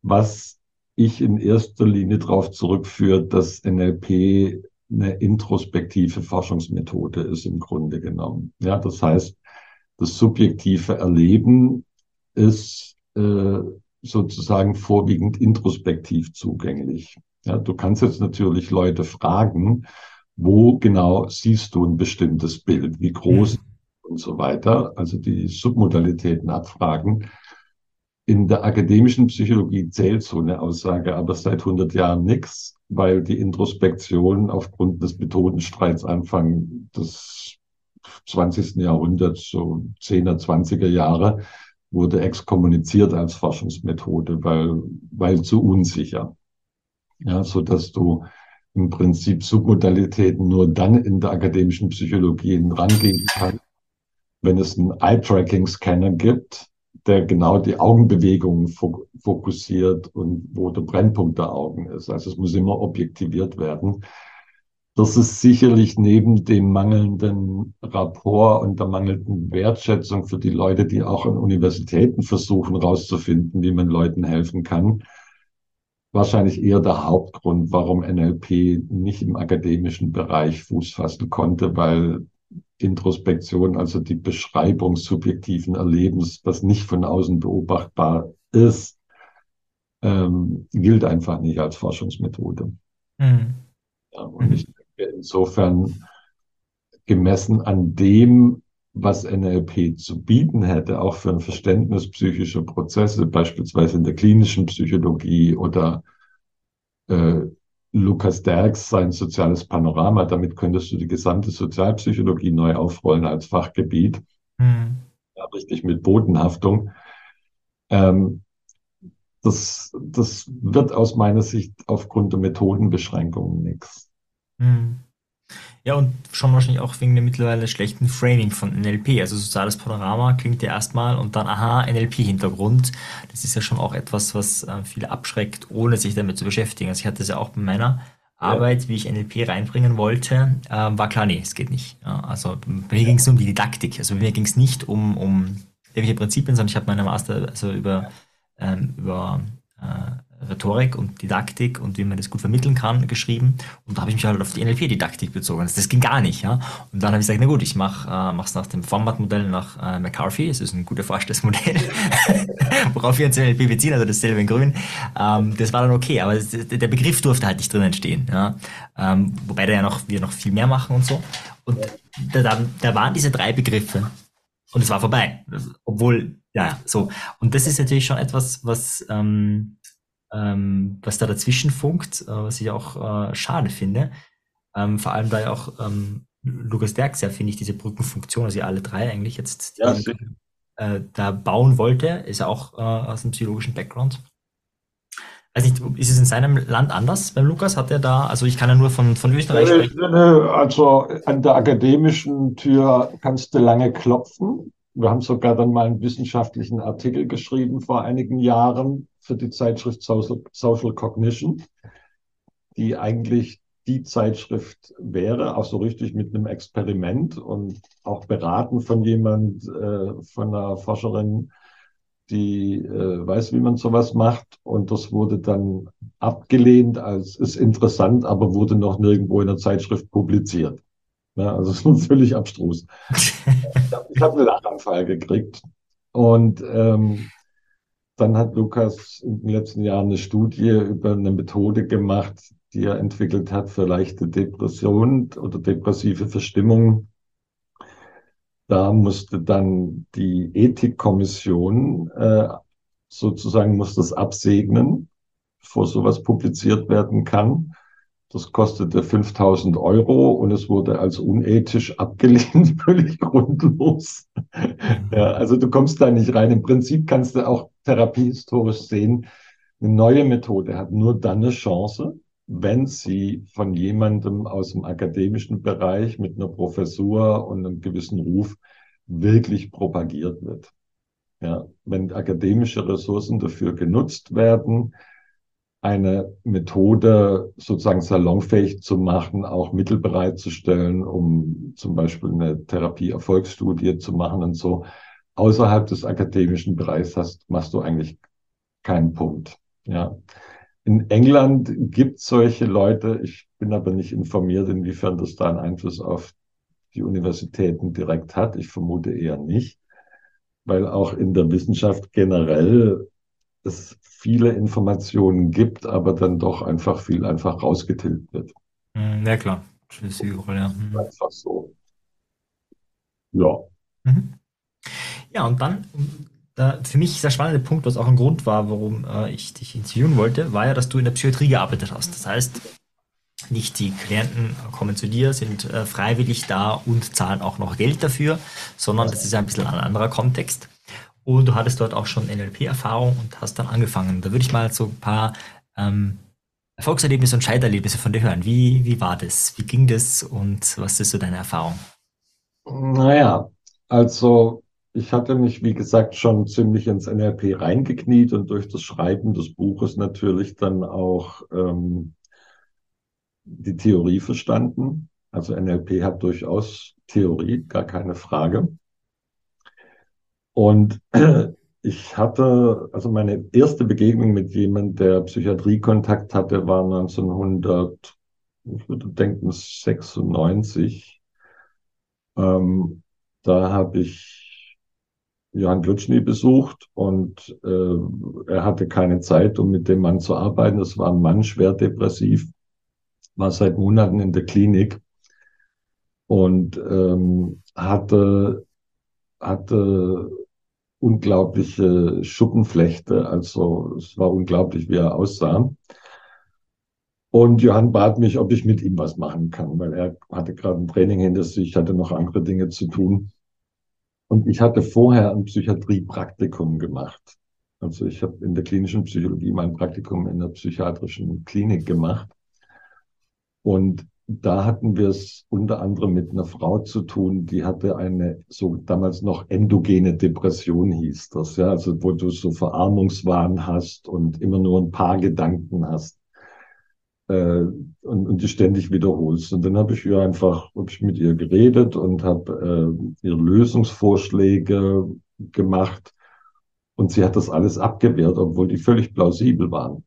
was ich in erster Linie darauf zurückführe, dass NLP eine introspektive Forschungsmethode ist im Grunde genommen. Ja, das heißt, das subjektive Erleben ist äh, sozusagen vorwiegend introspektiv zugänglich. Ja, du kannst jetzt natürlich Leute fragen, wo genau siehst du ein bestimmtes Bild, wie groß mhm und so weiter, also die Submodalitäten abfragen. In der akademischen Psychologie zählt so eine Aussage aber seit 100 Jahren nichts, weil die Introspektion aufgrund des Methodenstreits Anfang des 20. Jahrhunderts, so 10er, 20er Jahre, wurde exkommuniziert als Forschungsmethode, weil, weil zu unsicher. Ja, so dass du im Prinzip Submodalitäten nur dann in der akademischen Psychologie rangehen kannst, wenn es einen Eye-Tracking-Scanner gibt, der genau die Augenbewegungen fokussiert und wo der Brennpunkt der Augen ist. Also es muss immer objektiviert werden. Das ist sicherlich neben dem mangelnden Rapport und der mangelnden Wertschätzung für die Leute, die auch an Universitäten versuchen herauszufinden, wie man Leuten helfen kann, wahrscheinlich eher der Hauptgrund, warum NLP nicht im akademischen Bereich Fuß fassen konnte, weil Introspektion, also die Beschreibung subjektiven Erlebens, was nicht von außen beobachtbar ist, ähm, gilt einfach nicht als Forschungsmethode. Mhm. Ja, und ich denke insofern gemessen an dem, was NLP zu bieten hätte, auch für ein Verständnis psychischer Prozesse, beispielsweise in der klinischen Psychologie oder äh, Lukas Derks sein soziales Panorama. Damit könntest du die gesamte Sozialpsychologie neu aufrollen als Fachgebiet. Mhm. Ja, richtig mit Bodenhaftung. Ähm, das, das wird aus meiner Sicht aufgrund der Methodenbeschränkungen nichts. Mhm. Ja, und schon wahrscheinlich auch wegen dem mittlerweile schlechten Framing von NLP. Also soziales Panorama klingt ja erstmal und dann, aha, NLP-Hintergrund. Das ist ja schon auch etwas, was äh, viele abschreckt, ohne sich damit zu beschäftigen. Also ich hatte es ja auch bei meiner Arbeit, wie ich NLP reinbringen wollte, äh, war klar, nee, es geht nicht. Ja, also bei mir ging es nur um die Didaktik. Also bei mir ging es nicht um, um irgendwelche Prinzipien, sondern ich habe meine Master also über, ähm, über äh, Rhetorik und Didaktik und wie man das gut vermitteln kann, geschrieben. Und da habe ich mich halt auf die NLP-Didaktik bezogen. Das, das, ging gar nicht, ja. Und dann habe ich gesagt, na gut, ich mache äh, es nach dem Format-Modell nach äh, McCarthy. Es ist ein gut erforschtes Modell, worauf wir uns NLP beziehen, also dasselbe in Grün. Ähm, das war dann okay, aber das, der Begriff durfte halt nicht drinnen stehen, ja. Ähm, wobei da ja noch, wir noch viel mehr machen und so. Und da, da waren diese drei Begriffe. Und es war vorbei. Obwohl, ja, so. Und das ist natürlich schon etwas, was, ähm, ähm, was da dazwischen funkt, äh, was ich auch äh, schade finde. Ähm, vor allem, da ja auch ähm, Lukas Derks ja, finde ich, diese Brückenfunktion, also alle drei eigentlich jetzt ja, äh, da bauen wollte, ist ja auch äh, aus dem psychologischen Background. Weiß nicht, ist es in seinem Land anders beim Lukas? Hat er da, also ich kann ja nur von, von Österreich sprechen. Also an der akademischen Tür kannst du lange klopfen. Wir haben sogar dann mal einen wissenschaftlichen Artikel geschrieben vor einigen Jahren für die Zeitschrift Social, Social Cognition, die eigentlich die Zeitschrift wäre, auch so richtig mit einem Experiment und auch beraten von jemand, äh, von einer Forscherin, die äh, weiß, wie man sowas macht. Und das wurde dann abgelehnt als ist interessant, aber wurde noch nirgendwo in der Zeitschrift publiziert. Ja, also es ist völlig abstrus. ich habe einen Lachanfall gekriegt. Und ähm, dann hat Lukas in den letzten Jahren eine Studie über eine Methode gemacht, die er entwickelt hat für leichte Depressionen oder depressive Verstimmung. Da musste dann die Ethikkommission äh, sozusagen muss das absegnen, bevor sowas publiziert werden kann. Das kostete 5000 Euro und es wurde als unethisch abgelehnt, völlig grundlos. ja, also du kommst da nicht rein. Im Prinzip kannst du auch therapiehistorisch sehen, eine neue Methode hat nur dann eine Chance, wenn sie von jemandem aus dem akademischen Bereich mit einer Professur und einem gewissen Ruf wirklich propagiert wird. Ja, wenn akademische Ressourcen dafür genutzt werden, eine Methode sozusagen salonfähig zu machen, auch Mittel bereitzustellen, um zum Beispiel eine Therapie-Erfolgsstudie zu machen und so. Außerhalb des akademischen Bereichs hast, machst du eigentlich keinen Punkt. Ja. In England gibt es solche Leute. Ich bin aber nicht informiert, inwiefern das da einen Einfluss auf die Universitäten direkt hat. Ich vermute eher nicht, weil auch in der Wissenschaft generell es viele Informationen gibt, aber dann doch einfach viel einfach rausgetilgt wird. Hm, ja, klar. Überall, ja. Mhm. Einfach so. Ja. Mhm. Ja, und dann, da, für mich der spannende Punkt, was auch ein Grund war, warum äh, ich dich interviewen wollte, war ja, dass du in der Psychiatrie gearbeitet hast. Das heißt, nicht die Klienten kommen zu dir, sind äh, freiwillig da und zahlen auch noch Geld dafür, sondern das ist ja ein bisschen ein anderer Kontext. Und du hattest dort auch schon NLP-Erfahrung und hast dann angefangen. Da würde ich mal so ein paar ähm, Erfolgserlebnisse und Scheiterlebnisse von dir hören. Wie, wie war das? Wie ging das und was ist so deine Erfahrung? Naja, also ich hatte mich, wie gesagt, schon ziemlich ins NLP reingekniet und durch das Schreiben des Buches natürlich dann auch ähm, die Theorie verstanden. Also NLP hat durchaus Theorie, gar keine Frage. Und ich hatte, also meine erste Begegnung mit jemandem, der Psychiatriekontakt hatte, war 1900, ich würde denken 96. Ähm, da habe ich Johann Glutschny besucht und äh, er hatte keine Zeit, um mit dem Mann zu arbeiten. Das war ein Mann, schwer depressiv, war seit Monaten in der Klinik und ähm, hatte hatte unglaubliche Schuppenflechte. Also es war unglaublich, wie er aussah. Und Johann bat mich, ob ich mit ihm was machen kann, weil er hatte gerade ein Training hinter sich, hatte noch andere Dinge zu tun. Und ich hatte vorher ein Psychiatriepraktikum gemacht. Also ich habe in der klinischen Psychologie mein Praktikum in der psychiatrischen Klinik gemacht. Und da hatten wir es unter anderem mit einer Frau zu tun, die hatte eine so damals noch endogene Depression hieß das, ja, also wo du so Verarmungswahn hast und immer nur ein paar Gedanken hast. Äh, und, und die ständig wiederholst. Und dann habe ich ihr einfach, habe ich mit ihr geredet und habe äh, ihre Lösungsvorschläge gemacht. Und sie hat das alles abgewehrt, obwohl die völlig plausibel waren.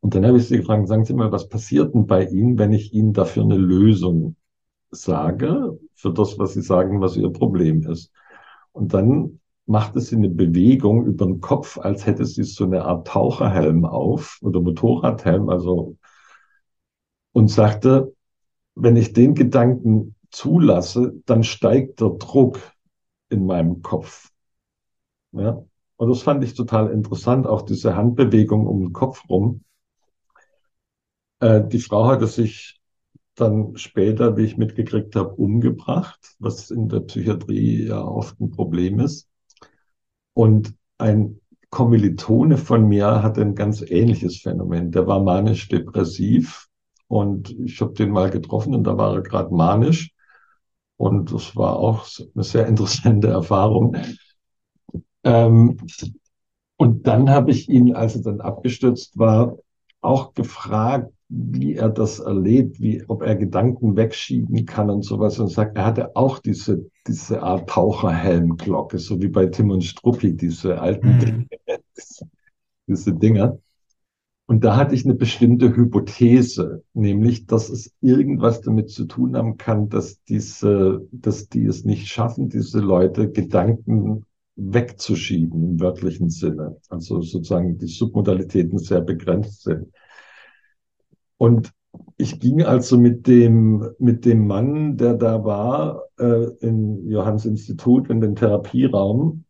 Und dann habe ich sie gefragt, sagen Sie mal, was passiert denn bei Ihnen, wenn ich Ihnen dafür eine Lösung sage, für das, was Sie sagen, was Ihr Problem ist? Und dann machte sie eine Bewegung über den Kopf, als hätte sie so eine Art Taucherhelm auf oder Motorradhelm, also und sagte, wenn ich den Gedanken zulasse, dann steigt der Druck in meinem Kopf. Ja? Und das fand ich total interessant, auch diese Handbewegung um den Kopf rum. Äh, die Frau hatte sich dann später, wie ich mitgekriegt habe, umgebracht, was in der Psychiatrie ja oft ein Problem ist. Und ein Kommilitone von mir hatte ein ganz ähnliches Phänomen. Der war manisch-depressiv und ich habe den mal getroffen und da war er gerade manisch. Und das war auch eine sehr interessante Erfahrung. Ähm, und dann habe ich ihn, als er dann abgestürzt war, auch gefragt, wie er das erlebt, wie, ob er Gedanken wegschieben kann und sowas und sagt, er hatte auch diese, diese Art Taucherhelmglocke, so wie bei Tim und Struppi, diese alten mhm. Dinge, diese Dinger. Und da hatte ich eine bestimmte Hypothese, nämlich, dass es irgendwas damit zu tun haben kann, dass diese, dass die es nicht schaffen, diese Leute Gedanken wegzuschieben im wörtlichen Sinne. Also sozusagen die Submodalitäten sehr begrenzt sind. Und ich ging also mit dem, mit dem Mann, der da war, äh, im Johanns Institut in den Therapieraum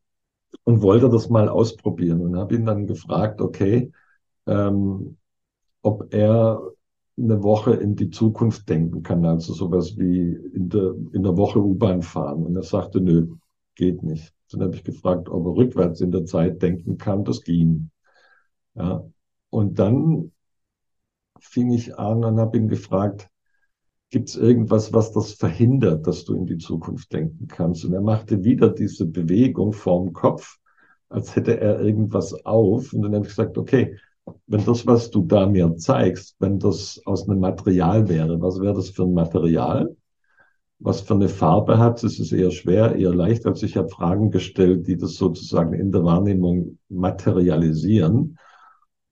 und wollte das mal ausprobieren und habe ihn dann gefragt, okay, ähm, ob er eine Woche in die Zukunft denken kann, also sowas wie in der, in der Woche U-Bahn fahren. Und er sagte, nö, geht nicht. Dann habe ich gefragt, ob er rückwärts in der Zeit denken kann. Das ging. Ja. Und dann fing ich an und habe ihn gefragt, gibt es irgendwas, was das verhindert, dass du in die Zukunft denken kannst? Und er machte wieder diese Bewegung vorm Kopf, als hätte er irgendwas auf. Und dann habe ich gesagt, okay, wenn das, was du da mir zeigst, wenn das aus einem Material wäre, was wäre das für ein Material? Was für eine Farbe hat es? Ist eher schwer, eher leicht? Also ich habe Fragen gestellt, die das sozusagen in der Wahrnehmung materialisieren.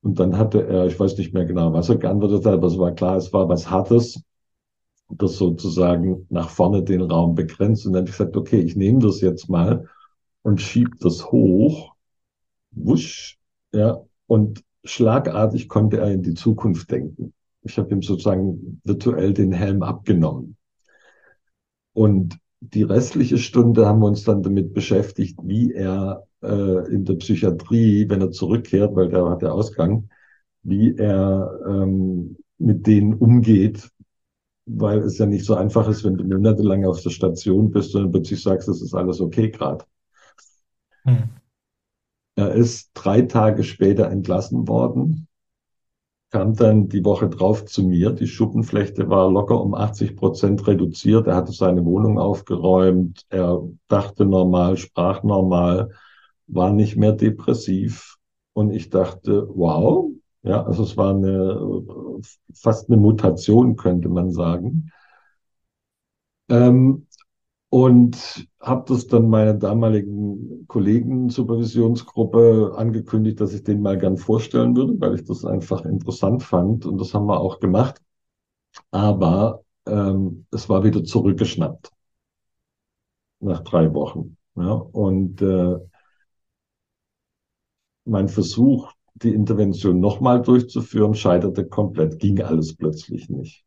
Und dann hatte er, ich weiß nicht mehr genau, was er geantwortet hat, aber es war klar, es war was Hartes, das sozusagen nach vorne den Raum begrenzt. Und dann habe ich gesagt, okay, ich nehme das jetzt mal und schieb das hoch. Wusch, ja, und schlagartig konnte er in die Zukunft denken. Ich habe ihm sozusagen virtuell den Helm abgenommen. Und die restliche Stunde haben wir uns dann damit beschäftigt, wie er äh, in der Psychiatrie, wenn er zurückkehrt, weil der hat der Ausgang, wie er ähm, mit denen umgeht, weil es ja nicht so einfach ist, wenn du monatelang auf der Station bist und plötzlich sagst, es ist alles okay gerade. Hm. Er ist drei Tage später entlassen worden, kam dann die Woche drauf zu mir. Die Schuppenflechte war locker um 80 Prozent reduziert. Er hatte seine Wohnung aufgeräumt. Er dachte normal, sprach normal war nicht mehr depressiv. Und ich dachte, wow, ja, also es war eine, fast eine Mutation, könnte man sagen. Ähm, und habe das dann meiner damaligen Kollegen Supervisionsgruppe angekündigt, dass ich den mal gern vorstellen würde, weil ich das einfach interessant fand. Und das haben wir auch gemacht. Aber ähm, es war wieder zurückgeschnappt nach drei Wochen. Ja, und äh, mein Versuch, die Intervention nochmal durchzuführen, scheiterte komplett, ging alles plötzlich nicht.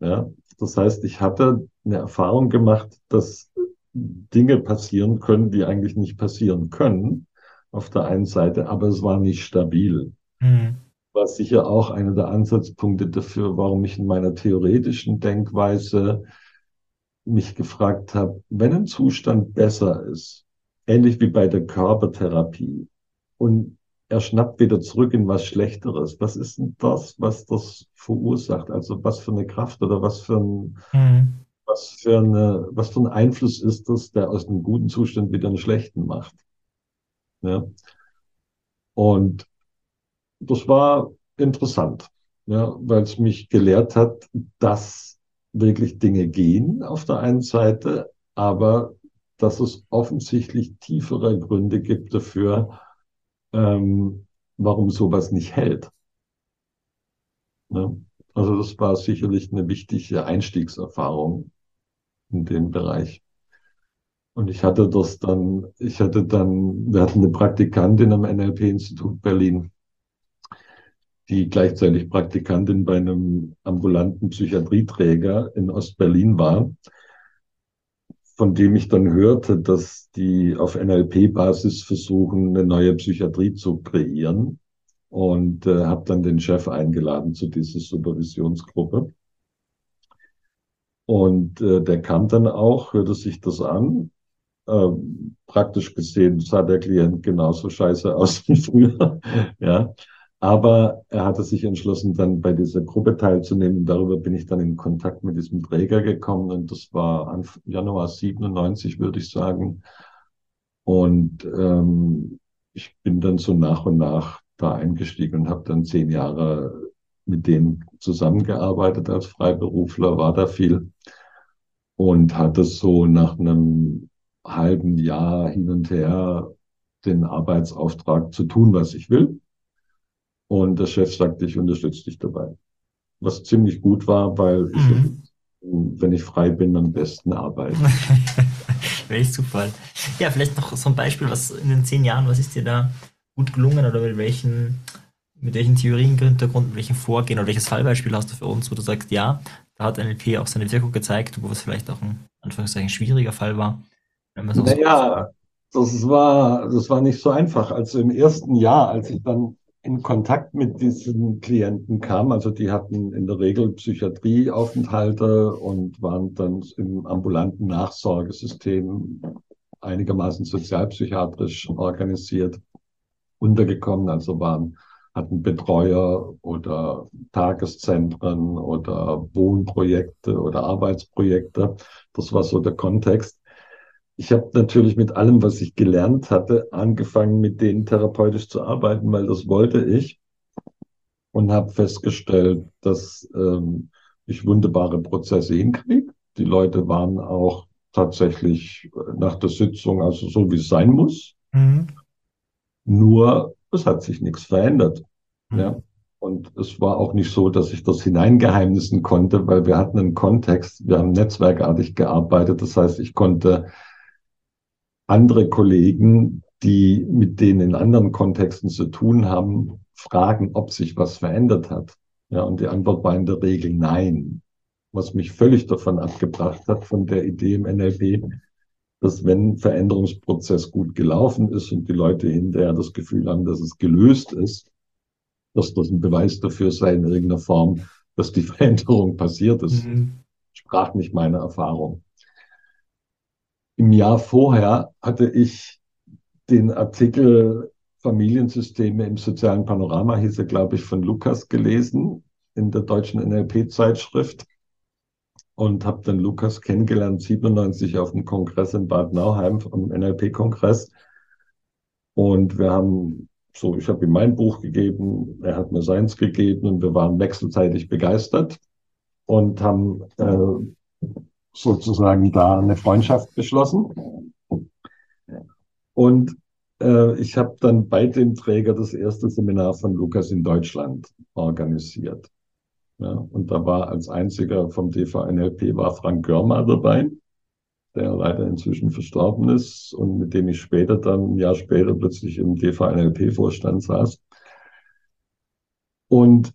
Ja, das heißt, ich hatte eine Erfahrung gemacht, dass Dinge passieren können, die eigentlich nicht passieren können, auf der einen Seite, aber es war nicht stabil. Mhm. War sicher auch einer der Ansatzpunkte dafür, warum ich in meiner theoretischen Denkweise mich gefragt habe, wenn ein Zustand besser ist, ähnlich wie bei der Körpertherapie, und er schnappt wieder zurück in was Schlechteres. Was ist denn das, was das verursacht? Also was für eine Kraft oder was für ein, mhm. was für eine, was für ein Einfluss ist das, der aus einem guten Zustand wieder einen schlechten macht? Ja. Und das war interessant. ja, weil es mich gelehrt hat, dass wirklich Dinge gehen auf der einen Seite, aber dass es offensichtlich tiefere Gründe gibt dafür, ähm, warum sowas nicht hält. Ja, also das war sicherlich eine wichtige Einstiegserfahrung in den Bereich. Und ich hatte das dann, ich hatte dann, wir hatten eine Praktikantin am NLP-Institut Berlin, die gleichzeitig Praktikantin bei einem ambulanten Psychiatrieträger in Ostberlin war, von dem ich dann hörte, dass die auf NLP-Basis versuchen, eine neue Psychiatrie zu kreieren. Und äh, habe dann den Chef eingeladen zu dieser Supervisionsgruppe. Und äh, der kam dann auch, hörte sich das an ähm, praktisch gesehen sah der Klient genauso scheiße aus wie früher. ja. Aber er hatte sich entschlossen, dann bei dieser Gruppe teilzunehmen. Darüber bin ich dann in Kontakt mit diesem Träger gekommen und das war Januar 97, würde ich sagen. Und ähm, ich bin dann so nach und nach da eingestiegen und habe dann zehn Jahre mit denen zusammengearbeitet als Freiberufler, war da viel und hatte so nach einem halben Jahr hin und her den Arbeitsauftrag zu tun, was ich will. Und der Chef sagte, ich unterstütze dich dabei. Was ziemlich gut war, weil mhm. ich, wenn ich frei bin, am besten arbeite. Welch Zufall. Ja, vielleicht noch so ein Beispiel, was in den zehn Jahren, was ist dir da gut gelungen oder mit welchen, mit welchen Theorien, Hintergrund, mit welchen Vorgehen oder welches Fallbeispiel hast du für uns, wo du sagst, ja, da hat NLP auch seine Wirkung gezeigt, wo es vielleicht auch ein Anführungszeichen schwieriger Fall war. Naja, das war, das war nicht so einfach. Also im ersten Jahr, als ich dann in Kontakt mit diesen Klienten kam, also die hatten in der Regel Psychiatrieaufenthalte und waren dann im ambulanten Nachsorgesystem einigermaßen sozialpsychiatrisch organisiert untergekommen, also waren hatten Betreuer oder Tageszentren oder Wohnprojekte oder Arbeitsprojekte. Das war so der Kontext ich habe natürlich mit allem, was ich gelernt hatte, angefangen, mit denen therapeutisch zu arbeiten, weil das wollte ich. Und habe festgestellt, dass ähm, ich wunderbare Prozesse hinkriege. Die Leute waren auch tatsächlich nach der Sitzung, also so wie es sein muss. Mhm. Nur es hat sich nichts verändert. Mhm. Ja. Und es war auch nicht so, dass ich das hineingeheimnissen konnte, weil wir hatten einen Kontext, wir haben netzwerkartig gearbeitet. Das heißt, ich konnte andere Kollegen, die mit denen in anderen Kontexten zu tun haben, fragen, ob sich was verändert hat. Ja, und die Antwort war in der Regel nein. Was mich völlig davon abgebracht hat, von der Idee im NLP, dass wenn Veränderungsprozess gut gelaufen ist und die Leute hinterher das Gefühl haben, dass es gelöst ist, dass das ein Beweis dafür sei in irgendeiner Form, dass die Veränderung passiert ist. Mhm. Sprach nicht meine Erfahrung. Im Jahr vorher hatte ich den Artikel Familiensysteme im sozialen Panorama, hieß er, glaube ich, von Lukas gelesen in der deutschen NLP-Zeitschrift und habe dann Lukas kennengelernt, 97 auf dem Kongress in Bad Nauheim, vom NLP-Kongress. Und wir haben so, ich habe ihm mein Buch gegeben, er hat mir seins gegeben und wir waren wechselseitig begeistert und haben äh, sozusagen da eine Freundschaft beschlossen. Und äh, ich habe dann bei dem Träger das erste Seminar von Lukas in Deutschland organisiert. Ja, und da war als einziger vom DVNLP war Frank Görmer dabei, der leider inzwischen verstorben ist und mit dem ich später dann, ein Jahr später plötzlich im DVNLP-Vorstand saß. Und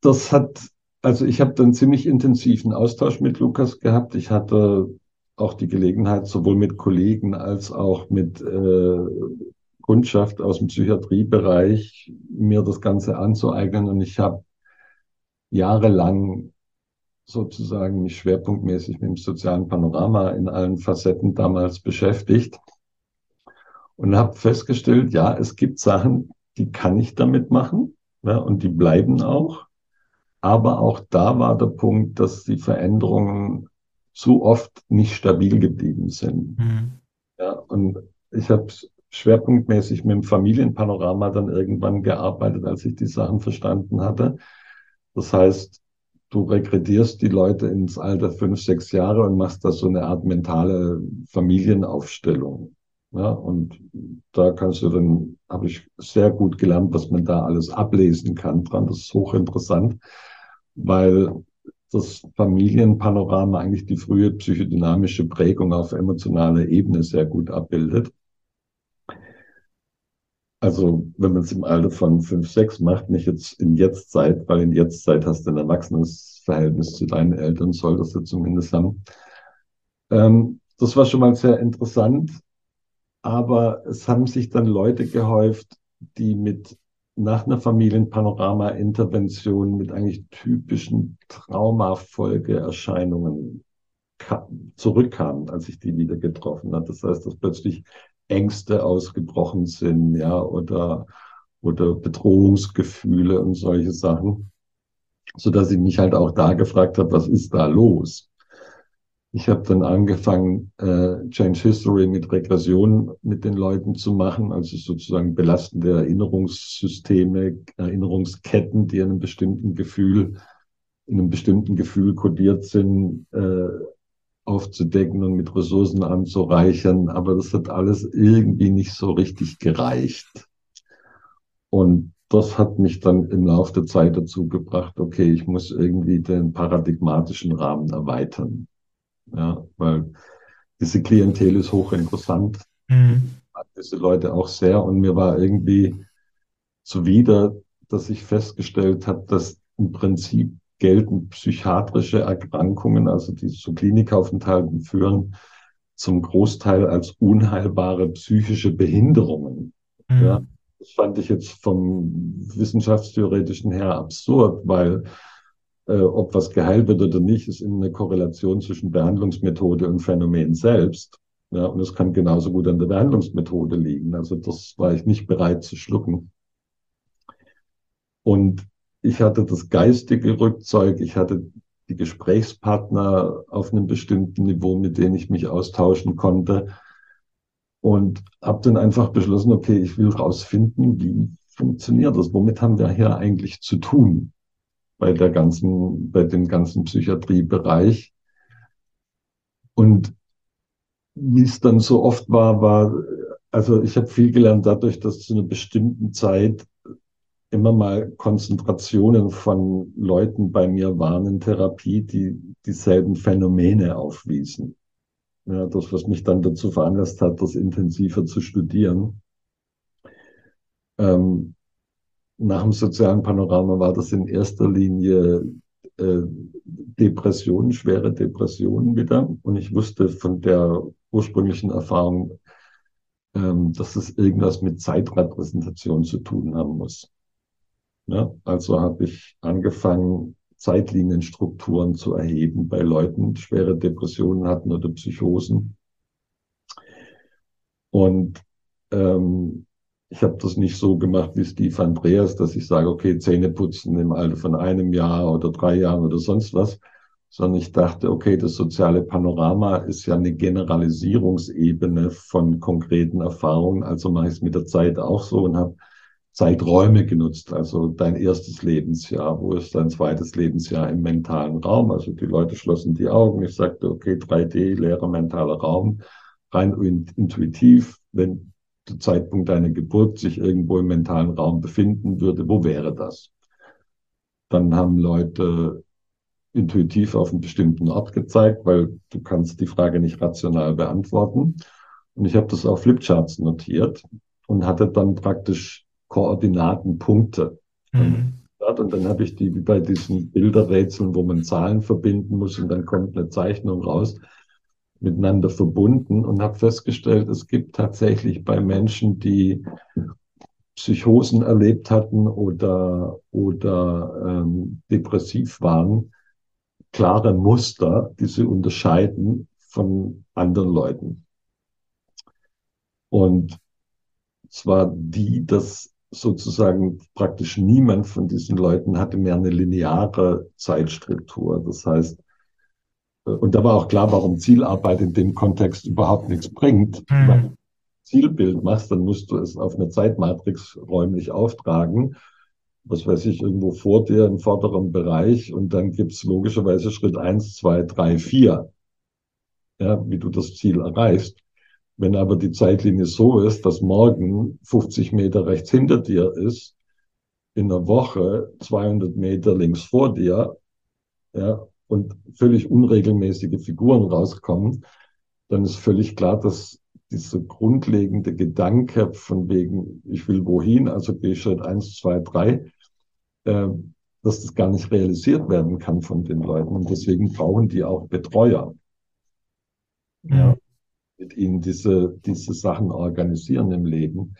das hat also ich habe dann ziemlich intensiven Austausch mit Lukas gehabt. Ich hatte auch die Gelegenheit, sowohl mit Kollegen als auch mit äh, Kundschaft aus dem Psychiatriebereich mir das Ganze anzueignen. Und ich habe jahrelang sozusagen mich schwerpunktmäßig mit dem sozialen Panorama in allen Facetten damals beschäftigt und habe festgestellt, ja, es gibt Sachen, die kann ich damit machen ja, und die bleiben auch. Aber auch da war der Punkt, dass die Veränderungen zu oft nicht stabil geblieben sind. Mhm. Ja, und ich habe schwerpunktmäßig mit dem Familienpanorama dann irgendwann gearbeitet, als ich die Sachen verstanden hatte. Das heißt, du rekrutierst die Leute ins Alter fünf, sechs Jahre und machst da so eine Art mentale Familienaufstellung. Ja, und da kannst du dann, habe ich sehr gut gelernt, was man da alles ablesen kann dran. Das ist hochinteressant, weil das Familienpanorama eigentlich die frühe psychodynamische Prägung auf emotionaler Ebene sehr gut abbildet. Also wenn man es im Alter von fünf, sechs macht, nicht jetzt in Jetztzeit, weil in Jetztzeit hast du ein erwachsenes Verhältnis zu deinen Eltern, solltest du zumindest haben. Ähm, das war schon mal sehr interessant, aber es haben sich dann Leute gehäuft, die mit nach einer Familienpanorama-Intervention mit eigentlich typischen Traumafolgeerscheinungen zurückkamen, als ich die wieder getroffen habe. Das heißt, dass plötzlich Ängste ausgebrochen sind, ja, oder, oder Bedrohungsgefühle und solche Sachen, so dass ich mich halt auch da gefragt habe, was ist da los? Ich habe dann angefangen, äh, Change History mit Regression mit den Leuten zu machen, also sozusagen belastende Erinnerungssysteme, Erinnerungsketten, die einem bestimmten Gefühl, in einem bestimmten Gefühl kodiert sind, äh, aufzudecken und mit Ressourcen anzureichern. Aber das hat alles irgendwie nicht so richtig gereicht. Und das hat mich dann im Laufe der Zeit dazu gebracht, okay, ich muss irgendwie den paradigmatischen Rahmen erweitern. Ja, weil diese Klientel ist hochinteressant. Mhm. Diese Leute auch sehr. Und mir war irgendwie zuwider, dass ich festgestellt habe, dass im Prinzip gelten psychiatrische Erkrankungen, also die zu Klinikaufenthalten führen, zum Großteil als unheilbare psychische Behinderungen. Mhm. Ja, das fand ich jetzt vom wissenschaftstheoretischen her absurd, weil ob was geheilt wird oder nicht, ist immer eine Korrelation zwischen Behandlungsmethode und Phänomen selbst. Ja, und es kann genauso gut an der Behandlungsmethode liegen. Also das war ich nicht bereit zu schlucken. Und ich hatte das geistige Rückzeug, ich hatte die Gesprächspartner auf einem bestimmten Niveau, mit denen ich mich austauschen konnte. Und habe dann einfach beschlossen, okay, ich will rausfinden, wie funktioniert das? Womit haben wir hier eigentlich zu tun bei der ganzen, bei dem ganzen Psychiatriebereich? Und wie es dann so oft war, war, also ich habe viel gelernt dadurch, dass zu einer bestimmten Zeit immer mal Konzentrationen von Leuten bei mir waren in Therapie, die dieselben Phänomene aufwiesen. Ja, das, was mich dann dazu veranlasst hat, das intensiver zu studieren. Ähm, nach dem sozialen Panorama war das in erster Linie äh, Depressionen, schwere Depressionen wieder. Und ich wusste von der ursprünglichen Erfahrung, ähm, dass es irgendwas mit Zeitrepräsentation zu tun haben muss. Ja, also habe ich angefangen, Zeitlinienstrukturen zu erheben bei Leuten, die schwere Depressionen hatten oder Psychosen. Und ähm, ich habe das nicht so gemacht wie Steve Andreas, dass ich sage, okay, Zähne putzen im Alter von einem Jahr oder drei Jahren oder sonst was, sondern ich dachte, okay, das soziale Panorama ist ja eine Generalisierungsebene von konkreten Erfahrungen, also mache ich es mit der Zeit auch so und habe Zeiträume genutzt, also dein erstes Lebensjahr, wo ist dein zweites Lebensjahr im mentalen Raum? Also die Leute schlossen die Augen. Ich sagte, okay, 3D, leerer mentaler Raum, rein intuitiv, wenn Zeitpunkt deiner Geburt sich irgendwo im mentalen Raum befinden würde, wo wäre das? Dann haben Leute intuitiv auf einen bestimmten Ort gezeigt, weil du kannst die Frage nicht rational beantworten. Und ich habe das auf Flipcharts notiert und hatte dann praktisch Koordinatenpunkte. Mhm. Und dann habe ich die wie bei diesen Bilderrätseln, wo man Zahlen verbinden muss und dann kommt eine Zeichnung raus, miteinander verbunden und habe festgestellt, es gibt tatsächlich bei Menschen, die Psychosen erlebt hatten oder, oder ähm, depressiv waren, klare Muster, die sie unterscheiden von anderen Leuten. Und zwar die, dass sozusagen praktisch niemand von diesen Leuten hatte mehr eine lineare Zeitstruktur. Das heißt, und da war auch klar, warum Zielarbeit in dem Kontext überhaupt nichts bringt. Mhm. Wenn du Zielbild machst, dann musst du es auf eine Zeitmatrix räumlich auftragen. was weiß ich, irgendwo vor dir im vorderen Bereich und dann gibt's logischerweise Schritt eins, zwei, drei, vier, ja, wie du das Ziel erreichst. Wenn aber die Zeitlinie so ist, dass morgen 50 Meter rechts hinter dir ist, in der Woche 200 Meter links vor dir, ja, und völlig unregelmäßige Figuren rauskommen, dann ist völlig klar, dass dieser grundlegende Gedanke von wegen, ich will wohin, also gehe Schritt eins, zwei, drei, äh, dass das gar nicht realisiert werden kann von den Leuten. Und deswegen brauchen die auch Betreuer. Ja, mit ihnen diese, diese Sachen organisieren im Leben.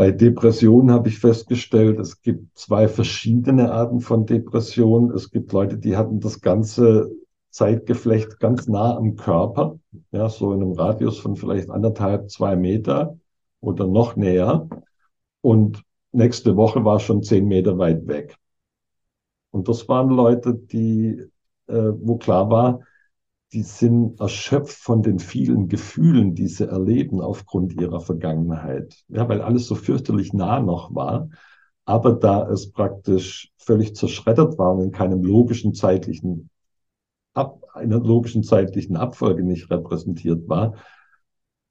Bei Depressionen habe ich festgestellt, es gibt zwei verschiedene Arten von Depressionen. Es gibt Leute, die hatten das ganze Zeitgeflecht ganz nah am Körper, ja, so in einem Radius von vielleicht anderthalb, zwei Meter oder noch näher. Und nächste Woche war schon zehn Meter weit weg. Und das waren Leute, die, äh, wo klar war, die sind erschöpft von den vielen Gefühlen, die sie erleben aufgrund ihrer Vergangenheit. Ja, weil alles so fürchterlich nah noch war. Aber da es praktisch völlig zerschreddert war und in keinem logischen zeitlichen Ab, einer logischen zeitlichen Abfolge nicht repräsentiert war,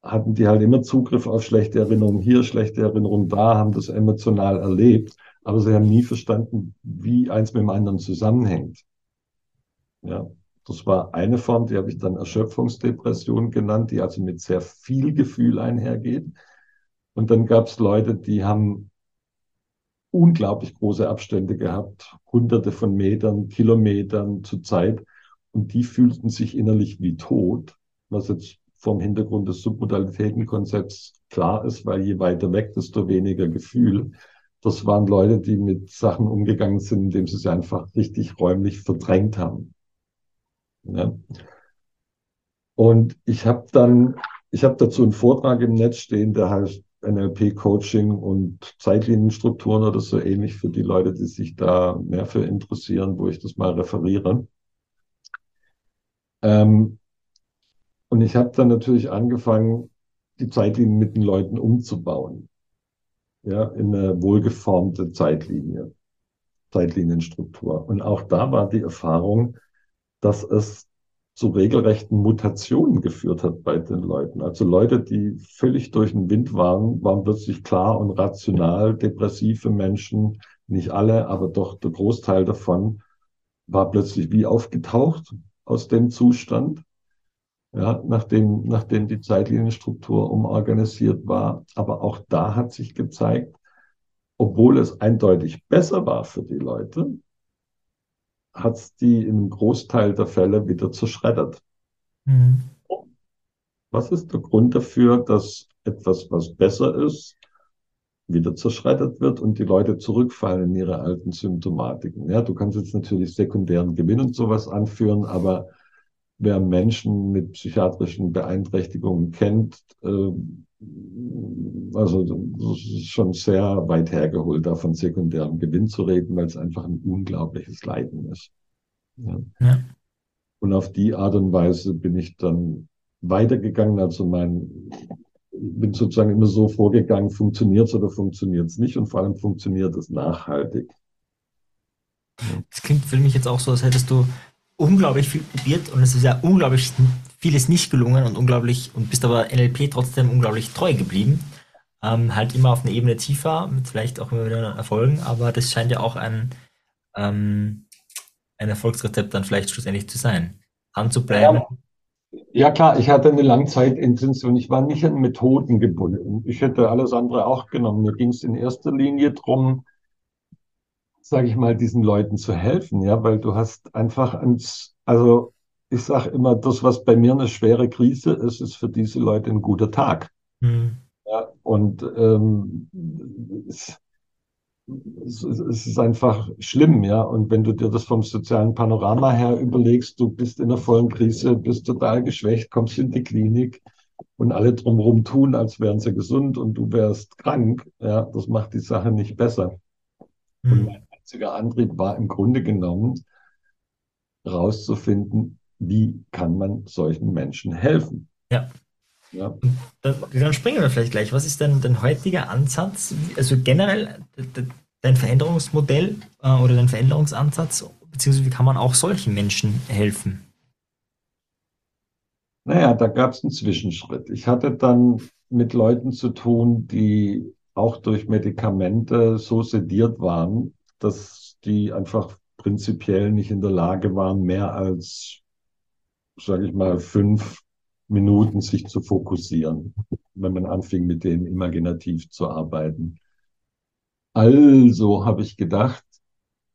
hatten die halt immer Zugriff auf schlechte Erinnerungen hier, schlechte Erinnerungen da, haben das emotional erlebt, aber sie haben nie verstanden, wie eins mit dem anderen zusammenhängt. Ja, das war eine Form, die habe ich dann Erschöpfungsdepression genannt, die also mit sehr viel Gefühl einhergeht. Und dann gab es Leute, die haben unglaublich große Abstände gehabt, hunderte von Metern, Kilometern zur Zeit. Und die fühlten sich innerlich wie tot, was jetzt vom Hintergrund des Submodalitätenkonzepts klar ist, weil je weiter weg, desto weniger Gefühl. Das waren Leute, die mit Sachen umgegangen sind, indem sie sie einfach richtig räumlich verdrängt haben. Ja. Und ich habe dann, ich habe dazu einen Vortrag im Netz stehen, der heißt NLP Coaching und Zeitlinienstrukturen oder so ähnlich für die Leute, die sich da mehr für interessieren, wo ich das mal referiere. Ähm, und ich habe dann natürlich angefangen, die Zeitlinien mit den Leuten umzubauen. Ja, in eine wohlgeformte Zeitlinie, Zeitlinienstruktur. Und auch da war die Erfahrung, dass es zu regelrechten Mutationen geführt hat bei den Leuten. Also Leute, die völlig durch den Wind waren, waren plötzlich klar und rational. Depressive Menschen, nicht alle, aber doch der Großteil davon, war plötzlich wie aufgetaucht aus dem Zustand, ja, nachdem, nachdem die Zeitlinienstruktur umorganisiert war. Aber auch da hat sich gezeigt, obwohl es eindeutig besser war für die Leute, hat es die im Großteil der Fälle wieder zerschreddert. Mhm. Was ist der Grund dafür, dass etwas, was besser ist, wieder zerschreddert wird und die Leute zurückfallen in ihre alten Symptomatiken? Ja, du kannst jetzt natürlich sekundären Gewinn und sowas anführen, aber wer Menschen mit psychiatrischen Beeinträchtigungen kennt, äh, also das ist schon sehr weit hergeholt, da von sekundärem Gewinn zu reden, weil es einfach ein unglaubliches Leiden ist. Ja. ja. Und auf die Art und Weise bin ich dann weitergegangen. Also mein, bin sozusagen immer so vorgegangen, funktioniert es oder funktioniert es nicht und vor allem funktioniert es nachhaltig. Das klingt für mich jetzt auch so, als hättest du unglaublich viel probiert und es ist ja unglaublich vieles nicht gelungen und unglaublich und bist aber NLP trotzdem unglaublich treu geblieben. Ähm, halt immer auf eine Ebene tiefer, mit vielleicht auch immer wieder Erfolgen, aber das scheint ja auch ein, ähm, ein Erfolgsrezept dann vielleicht schlussendlich zu sein. Anzubleiben. Ja, ja klar, ich hatte eine Langzeitintention. Ich war nicht an Methoden gebunden. Ich hätte alles andere auch genommen. Mir ging es in erster Linie darum, sage ich mal, diesen Leuten zu helfen, ja, weil du hast einfach ans, also ich sage immer, das, was bei mir eine schwere Krise ist, ist für diese Leute ein guter Tag. Mhm. Ja, und ähm, es, es, es, ist einfach schlimm, ja. Und wenn du dir das vom sozialen Panorama her überlegst, du bist in einer vollen Krise, bist total geschwächt, kommst in die Klinik und alle drumherum tun, als wären sie gesund und du wärst krank, ja, das macht die Sache nicht besser. Mhm. Und einziger Antrieb war im Grunde genommen, herauszufinden, wie kann man solchen Menschen helfen. Ja. ja. Dann, dann, springen wir vielleicht gleich. Was ist denn dein heutiger Ansatz? Also generell dein Veränderungsmodell äh, oder dein Veränderungsansatz, beziehungsweise wie kann man auch solchen Menschen helfen? Naja, da gab es einen Zwischenschritt. Ich hatte dann mit Leuten zu tun, die auch durch Medikamente so sediert waren, dass die einfach prinzipiell nicht in der Lage waren, mehr als, sage ich mal, fünf Minuten sich zu fokussieren, wenn man anfing, mit denen imaginativ zu arbeiten. Also habe ich gedacht,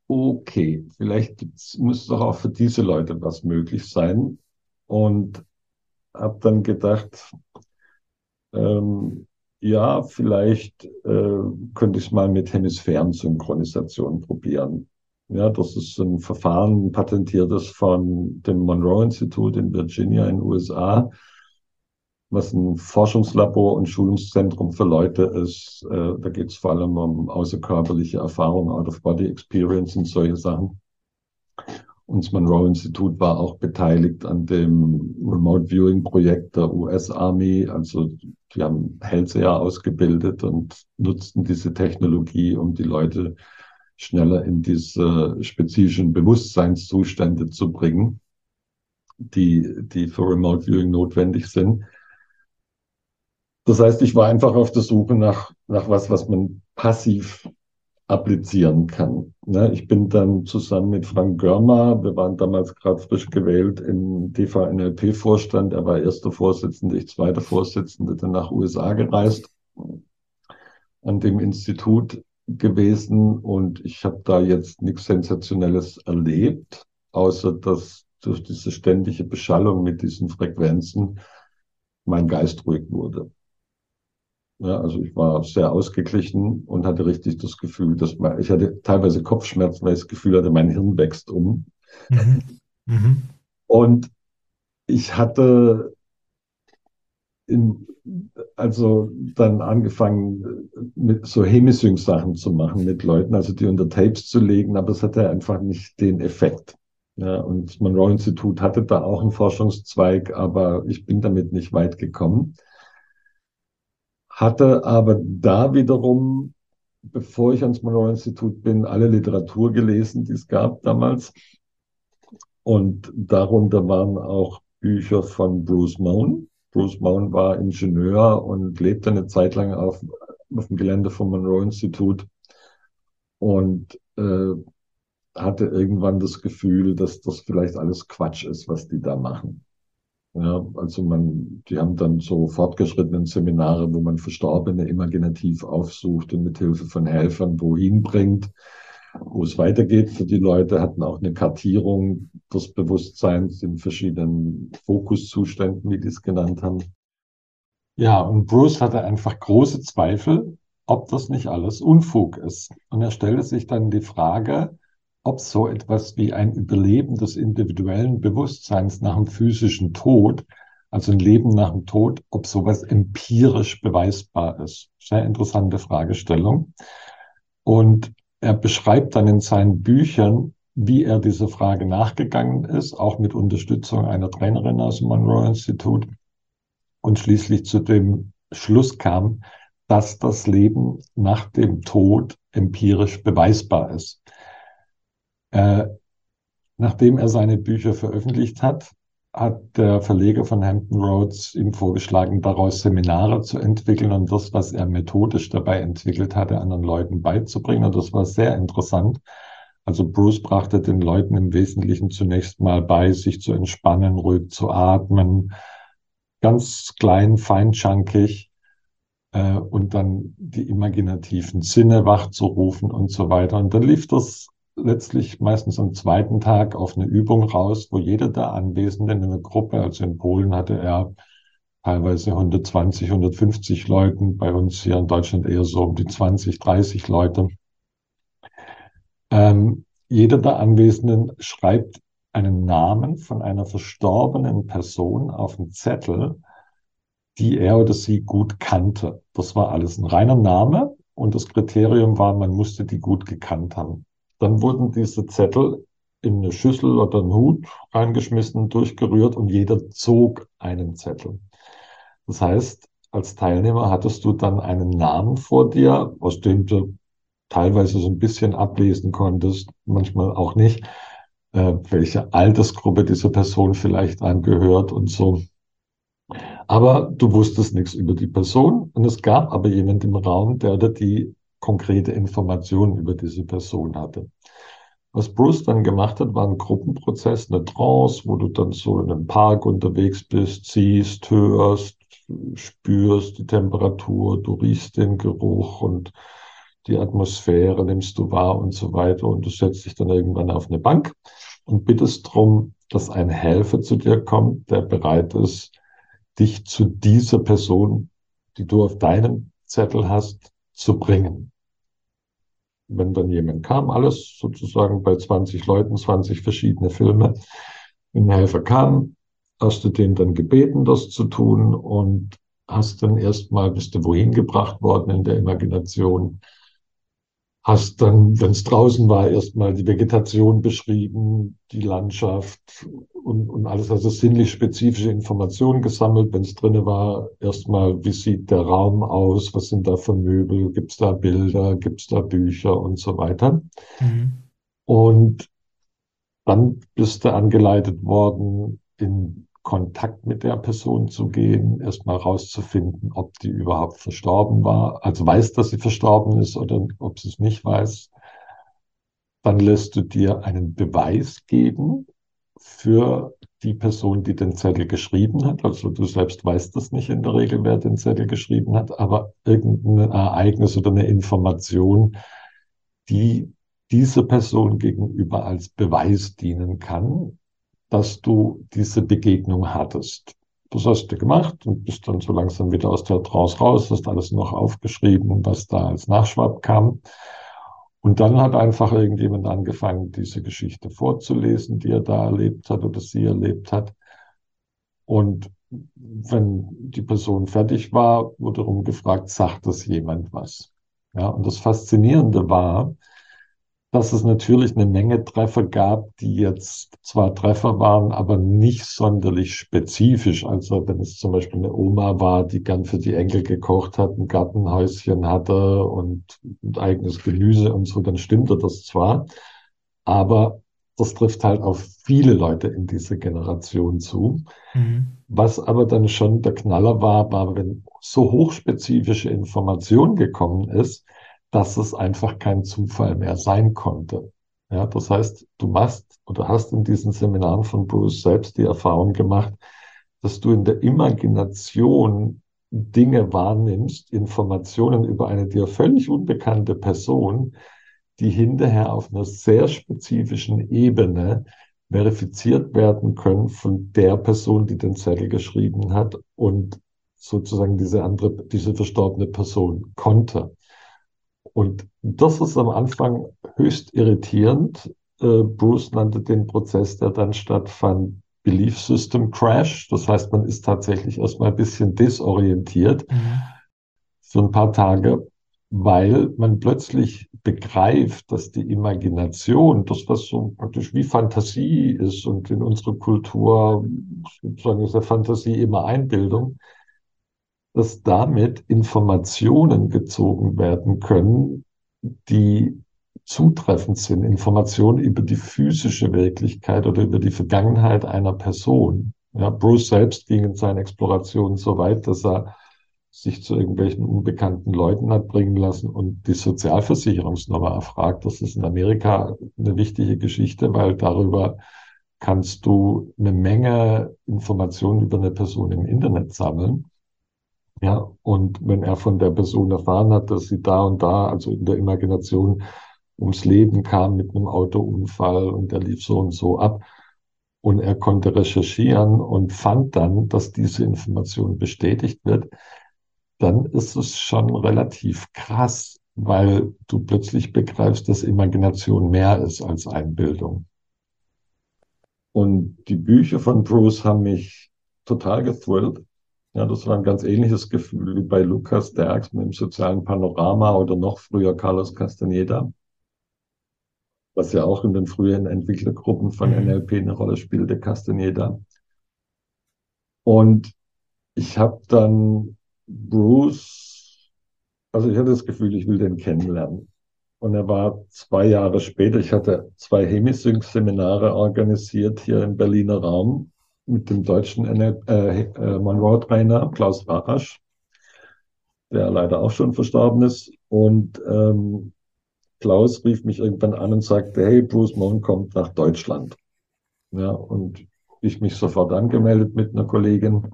okay, vielleicht gibt's, muss doch auch für diese Leute was möglich sein. Und habe dann gedacht, ähm, ja, vielleicht äh, könnte ich es mal mit Hemisphärensynchronisation probieren. Ja, das ist ein Verfahren, patentiertes von dem Monroe-Institut in Virginia in den USA, was ein Forschungslabor und Schulungszentrum für Leute ist. Äh, da geht es vor allem um außerkörperliche Erfahrungen, Out-of-Body-Experience und solche Sachen. Und das Monroe-Institut war auch beteiligt an dem Remote Viewing-Projekt der US-Army. Also die haben Hellseher ausgebildet und nutzten diese Technologie, um die Leute schneller in diese spezifischen Bewusstseinszustände zu bringen, die, die für Remote Viewing notwendig sind. Das heißt, ich war einfach auf der Suche nach, nach was, was man passiv applizieren kann. Ne? Ich bin dann zusammen mit Frank Görmer, wir waren damals gerade frisch gewählt im DVNLP-Vorstand, er war erster Vorsitzende, ich zweiter Vorsitzende, dann nach USA gereist, an dem Institut gewesen und ich habe da jetzt nichts Sensationelles erlebt, außer dass durch diese ständige Beschallung mit diesen Frequenzen mein Geist ruhig wurde. Ja, also ich war sehr ausgeglichen und hatte richtig das Gefühl, dass man, ich hatte teilweise Kopfschmerzen, weil ich das Gefühl hatte, mein Hirn wächst um. Mhm. Mhm. Und ich hatte in, also dann angefangen, mit so Hemisync-Sachen zu machen mit Leuten, also die unter Tapes zu legen, aber es hatte einfach nicht den Effekt. Ja, und das Monroe-Institut hatte da auch einen Forschungszweig, aber ich bin damit nicht weit gekommen hatte aber da wiederum, bevor ich ans Monroe-Institut bin, alle Literatur gelesen, die es gab damals. Und darunter waren auch Bücher von Bruce Moan. Bruce Moan war Ingenieur und lebte eine Zeit lang auf, auf dem Gelände vom Monroe-Institut und äh, hatte irgendwann das Gefühl, dass das vielleicht alles Quatsch ist, was die da machen. Ja, also man, die haben dann so fortgeschrittenen Seminare, wo man Verstorbene imaginativ aufsucht und mit Hilfe von Helfern wohin bringt, wo es weitergeht für die Leute, hatten auch eine Kartierung des Bewusstseins in verschiedenen Fokuszuständen, wie die es genannt haben. Ja, und Bruce hatte einfach große Zweifel, ob das nicht alles Unfug ist. Und er stellte sich dann die Frage, ob so etwas wie ein Überleben des individuellen Bewusstseins nach dem physischen Tod, also ein Leben nach dem Tod, ob sowas empirisch beweisbar ist. Sehr interessante Fragestellung. Und er beschreibt dann in seinen Büchern, wie er dieser Frage nachgegangen ist, auch mit Unterstützung einer Trainerin aus dem Monroe Institut und schließlich zu dem Schluss kam, dass das Leben nach dem Tod empirisch beweisbar ist. Äh, nachdem er seine Bücher veröffentlicht hat, hat der Verleger von Hampton Roads ihm vorgeschlagen, daraus Seminare zu entwickeln und das, was er methodisch dabei entwickelt hatte, anderen Leuten beizubringen. Und das war sehr interessant. Also Bruce brachte den Leuten im Wesentlichen zunächst mal bei, sich zu entspannen, ruhig zu atmen, ganz klein, feinchankig äh, und dann die imaginativen Sinne wachzurufen und so weiter. Und dann lief das letztlich meistens am zweiten Tag auf eine Übung raus, wo jeder der Anwesenden in einer Gruppe, also in Polen hatte er teilweise 120, 150 Leuten, bei uns hier in Deutschland eher so um die 20, 30 Leute. Ähm, jeder der Anwesenden schreibt einen Namen von einer verstorbenen Person auf einen Zettel, die er oder sie gut kannte. Das war alles ein reiner Name und das Kriterium war, man musste die gut gekannt haben. Dann wurden diese Zettel in eine Schüssel oder einen Hut reingeschmissen, durchgerührt und jeder zog einen Zettel. Das heißt, als Teilnehmer hattest du dann einen Namen vor dir, aus dem du teilweise so ein bisschen ablesen konntest, manchmal auch nicht, äh, welche Altersgruppe diese Person vielleicht angehört und so. Aber du wusstest nichts über die Person und es gab aber jemand im Raum, der oder die konkrete Informationen über diese Person hatte. Was Bruce dann gemacht hat, war ein Gruppenprozess, eine Trance, wo du dann so in einem Park unterwegs bist, siehst, hörst, spürst die Temperatur, du riechst den Geruch und die Atmosphäre nimmst du wahr und so weiter. Und du setzt dich dann irgendwann auf eine Bank und bittest darum, dass ein Helfer zu dir kommt, der bereit ist, dich zu dieser Person, die du auf deinem Zettel hast, zu bringen. Wenn dann jemand kam, alles sozusagen bei 20 Leuten, 20 verschiedene Filme, ein Helfer kam, hast du den dann gebeten, das zu tun und hast dann erstmal, bist du wohin gebracht worden in der Imagination, hast dann, wenn es draußen war, erstmal die Vegetation beschrieben, die Landschaft und, und alles, also sinnlich spezifische Informationen gesammelt. Wenn es drinnen war, erstmal, wie sieht der Raum aus, was sind da für Möbel, gibt es da Bilder, gibt es da Bücher und so weiter. Mhm. Und dann bist du angeleitet worden, in Kontakt mit der Person zu gehen, erstmal rauszufinden, ob die überhaupt verstorben war, also weiß, dass sie verstorben ist oder ob sie es nicht weiß. Dann lässt du dir einen Beweis geben für die Person, die den Zettel geschrieben hat. Also du selbst weißt das nicht in der Regel, wer den Zettel geschrieben hat, aber irgendein Ereignis oder eine Information, die dieser Person gegenüber als Beweis dienen kann, dass du diese Begegnung hattest. Das hast du gemacht und bist dann so langsam wieder aus der Trance raus, hast alles noch aufgeschrieben, was da als Nachschwab kam. Und dann hat einfach irgendjemand angefangen, diese Geschichte vorzulesen, die er da erlebt hat oder sie erlebt hat. Und wenn die Person fertig war, wurde darum gefragt, sagt das jemand was? Ja, und das Faszinierende war, dass es natürlich eine Menge Treffer gab, die jetzt zwar Treffer waren, aber nicht sonderlich spezifisch. Also wenn es zum Beispiel eine Oma war, die gern für die Enkel gekocht hat, ein Gartenhäuschen hatte und, eigenes Gemüse und so, dann stimmte das zwar. Aber das trifft halt auf viele Leute in dieser Generation zu. Mhm. Was aber dann schon der Knaller war, war, wenn so hochspezifische Information gekommen ist, dass es einfach kein Zufall mehr sein konnte. Ja, das heißt, du machst oder hast in diesen Seminaren von Bruce selbst die Erfahrung gemacht, dass du in der Imagination Dinge wahrnimmst, Informationen über eine dir völlig unbekannte Person, die hinterher auf einer sehr spezifischen Ebene verifiziert werden können von der Person, die den Zettel geschrieben hat und sozusagen diese andere, diese verstorbene Person konnte. Und das ist am Anfang höchst irritierend. Äh, Bruce nannte den Prozess, der dann stattfand, Belief System Crash. Das heißt, man ist tatsächlich erstmal ein bisschen desorientiert mhm. für ein paar Tage, weil man plötzlich begreift, dass die Imagination, das was so praktisch wie Fantasie ist und in unserer Kultur sozusagen ist ja Fantasie immer Einbildung, dass damit Informationen gezogen werden können, die zutreffend sind, Informationen über die physische Wirklichkeit oder über die Vergangenheit einer Person. Ja, Bruce selbst ging in seinen Explorationen so weit, dass er sich zu irgendwelchen unbekannten Leuten hat bringen lassen und die Sozialversicherungsnummer erfragt. Das ist in Amerika eine wichtige Geschichte, weil darüber kannst du eine Menge Informationen über eine Person im Internet sammeln. Ja, und wenn er von der Person erfahren hat, dass sie da und da, also in der Imagination, ums Leben kam mit einem Autounfall und der lief so und so ab, und er konnte recherchieren und fand dann, dass diese Information bestätigt wird, dann ist es schon relativ krass, weil du plötzlich begreifst, dass Imagination mehr ist als Einbildung. Und die Bücher von Bruce haben mich total gethrillt. Ja, das war ein ganz ähnliches Gefühl wie bei Lukas Derks mit dem sozialen Panorama oder noch früher Carlos Castaneda, was ja auch in den frühen Entwicklergruppen von mhm. NLP eine Rolle spielte, Castaneda. Und ich habe dann Bruce, also ich hatte das Gefühl, ich will den kennenlernen. Und er war zwei Jahre später, ich hatte zwei Hemisync-Seminare organisiert hier im Berliner Raum mit dem deutschen äh, äh, Monroe-Trainer Klaus Rasch, der leider auch schon verstorben ist. Und ähm, Klaus rief mich irgendwann an und sagte, hey, Bruce Mon kommt nach Deutschland. Ja, und ich mich sofort angemeldet mit einer Kollegin.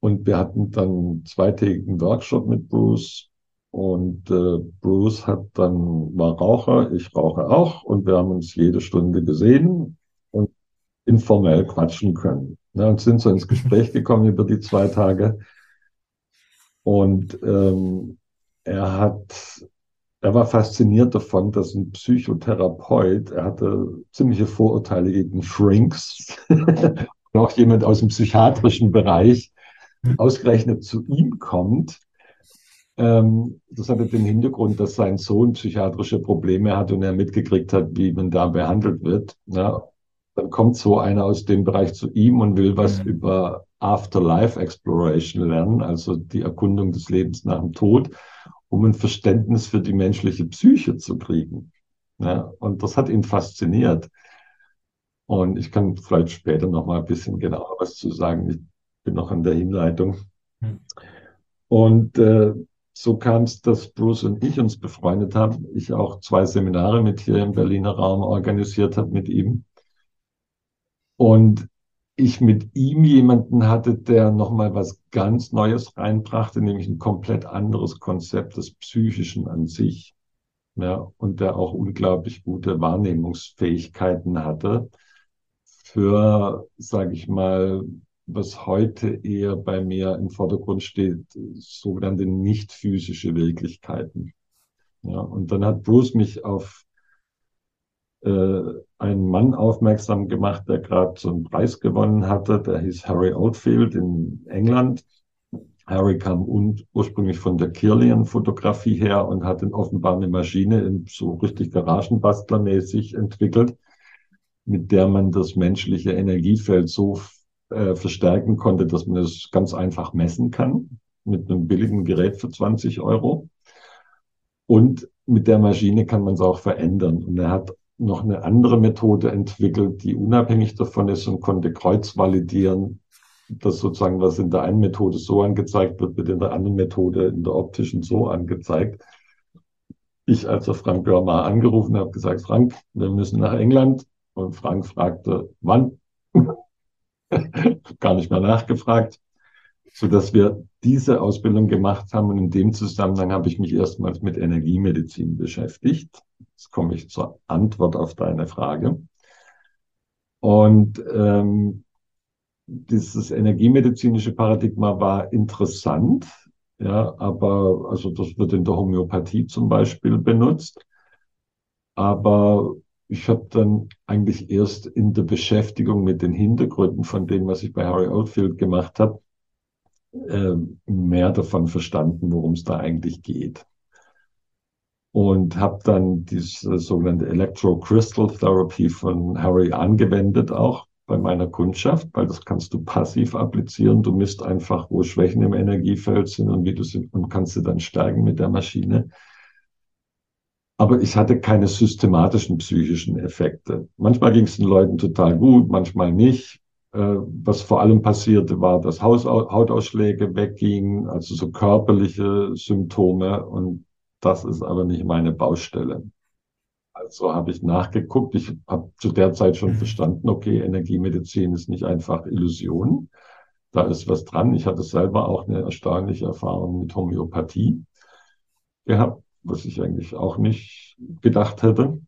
Und wir hatten dann einen zweitägigen Workshop mit Bruce. Und äh, Bruce hat dann, war Raucher, ich rauche auch. Und wir haben uns jede Stunde gesehen informell quatschen können. Ja, und sind so ins Gespräch gekommen über die zwei Tage. Und ähm, er hat er war fasziniert davon, dass ein Psychotherapeut, er hatte ziemliche Vorurteile gegen Shrinks, und auch jemand aus dem psychiatrischen Bereich, hm. ausgerechnet zu ihm kommt. Ähm, das hatte den Hintergrund, dass sein Sohn psychiatrische Probleme hat und er mitgekriegt hat, wie man da behandelt wird. Ja, dann kommt so einer aus dem Bereich zu ihm und will was mhm. über Afterlife Exploration lernen, also die Erkundung des Lebens nach dem Tod um ein Verständnis für die menschliche Psyche zu kriegen. Ja, und das hat ihn fasziniert. Und ich kann vielleicht später noch mal ein bisschen genauer was zu sagen. Ich bin noch an der Hinleitung. Hm. Und äh, so kam es, dass Bruce und ich uns befreundet haben. Ich auch zwei Seminare mit hier im Berliner Raum organisiert habe mit ihm. Und ich mit ihm jemanden hatte, der nochmal was ganz Neues reinbrachte, nämlich ein komplett anderes Konzept des Psychischen an sich. Ja, und der auch unglaublich gute Wahrnehmungsfähigkeiten hatte für, sage ich mal, was heute eher bei mir im Vordergrund steht, sogenannte nicht physische Wirklichkeiten. Ja, und dann hat Bruce mich auf äh, einen Mann aufmerksam gemacht, der gerade so einen Preis gewonnen hatte. Der hieß Harry Oldfield in England. Harry kam ursprünglich von der Kirlian-Fotografie her und hat in offenbar eine Maschine so richtig Garagenbastlermäßig entwickelt, mit der man das menschliche Energiefeld so äh, verstärken konnte, dass man es ganz einfach messen kann mit einem billigen Gerät für 20 Euro. Und mit der Maschine kann man es auch verändern. Und er hat noch eine andere Methode entwickelt, die unabhängig davon ist und konnte kreuzvalidieren, dass sozusagen was in der einen Methode so angezeigt wird, wird in der anderen Methode in der optischen so angezeigt. Ich also Frank Görmar angerufen habe gesagt, Frank, wir müssen nach England. Und Frank fragte, wann? Gar nicht mehr nachgefragt, so dass wir diese Ausbildung gemacht haben. Und in dem Zusammenhang habe ich mich erstmals mit Energiemedizin beschäftigt. Jetzt komme ich zur Antwort auf deine Frage. Und ähm, dieses energiemedizinische Paradigma war interessant, ja, aber also das wird in der Homöopathie zum Beispiel benutzt. Aber ich habe dann eigentlich erst in der Beschäftigung mit den Hintergründen von dem, was ich bei Harry Oldfield gemacht habe, äh, mehr davon verstanden, worum es da eigentlich geht und habe dann diese sogenannte Electrocrystal Therapy von Harry angewendet, auch bei meiner Kundschaft, weil das kannst du passiv applizieren. Du misst einfach, wo Schwächen im Energiefeld sind und wie du sie und kannst sie dann stärken mit der Maschine. Aber ich hatte keine systematischen psychischen Effekte. Manchmal ging es den Leuten total gut, manchmal nicht. Äh, was vor allem passierte, war, dass Hautausschläge weggingen, also so körperliche Symptome und das ist aber nicht meine Baustelle. Also habe ich nachgeguckt. Ich habe zu der Zeit schon mhm. verstanden, okay, Energiemedizin ist nicht einfach Illusion. Da ist was dran. Ich hatte selber auch eine erstaunliche Erfahrung mit Homöopathie gehabt, was ich eigentlich auch nicht gedacht hätte.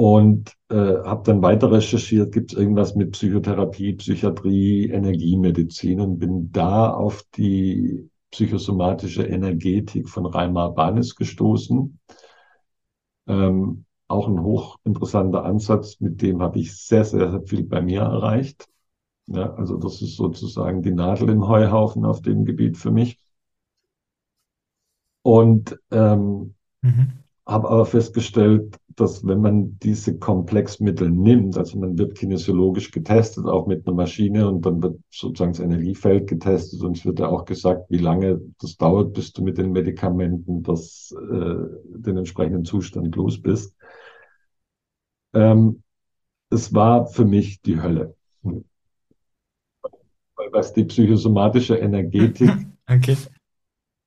Und äh, habe dann weiter recherchiert, gibt es irgendwas mit Psychotherapie, Psychiatrie, Energiemedizin und bin da auf die psychosomatische Energetik von Reimar Banes gestoßen. Ähm, auch ein hochinteressanter Ansatz, mit dem habe ich sehr, sehr, sehr viel bei mir erreicht. Ja, also das ist sozusagen die Nadel im Heuhaufen auf dem Gebiet für mich. Und ähm, mhm. Habe aber festgestellt, dass wenn man diese Komplexmittel nimmt, also man wird kinesiologisch getestet, auch mit einer Maschine und dann wird sozusagen das Energiefeld getestet und es wird ja auch gesagt, wie lange das dauert, bis du mit den Medikamenten das, äh, den entsprechenden Zustand los bist. Ähm, es war für mich die Hölle. Was die psychosomatische Energetik okay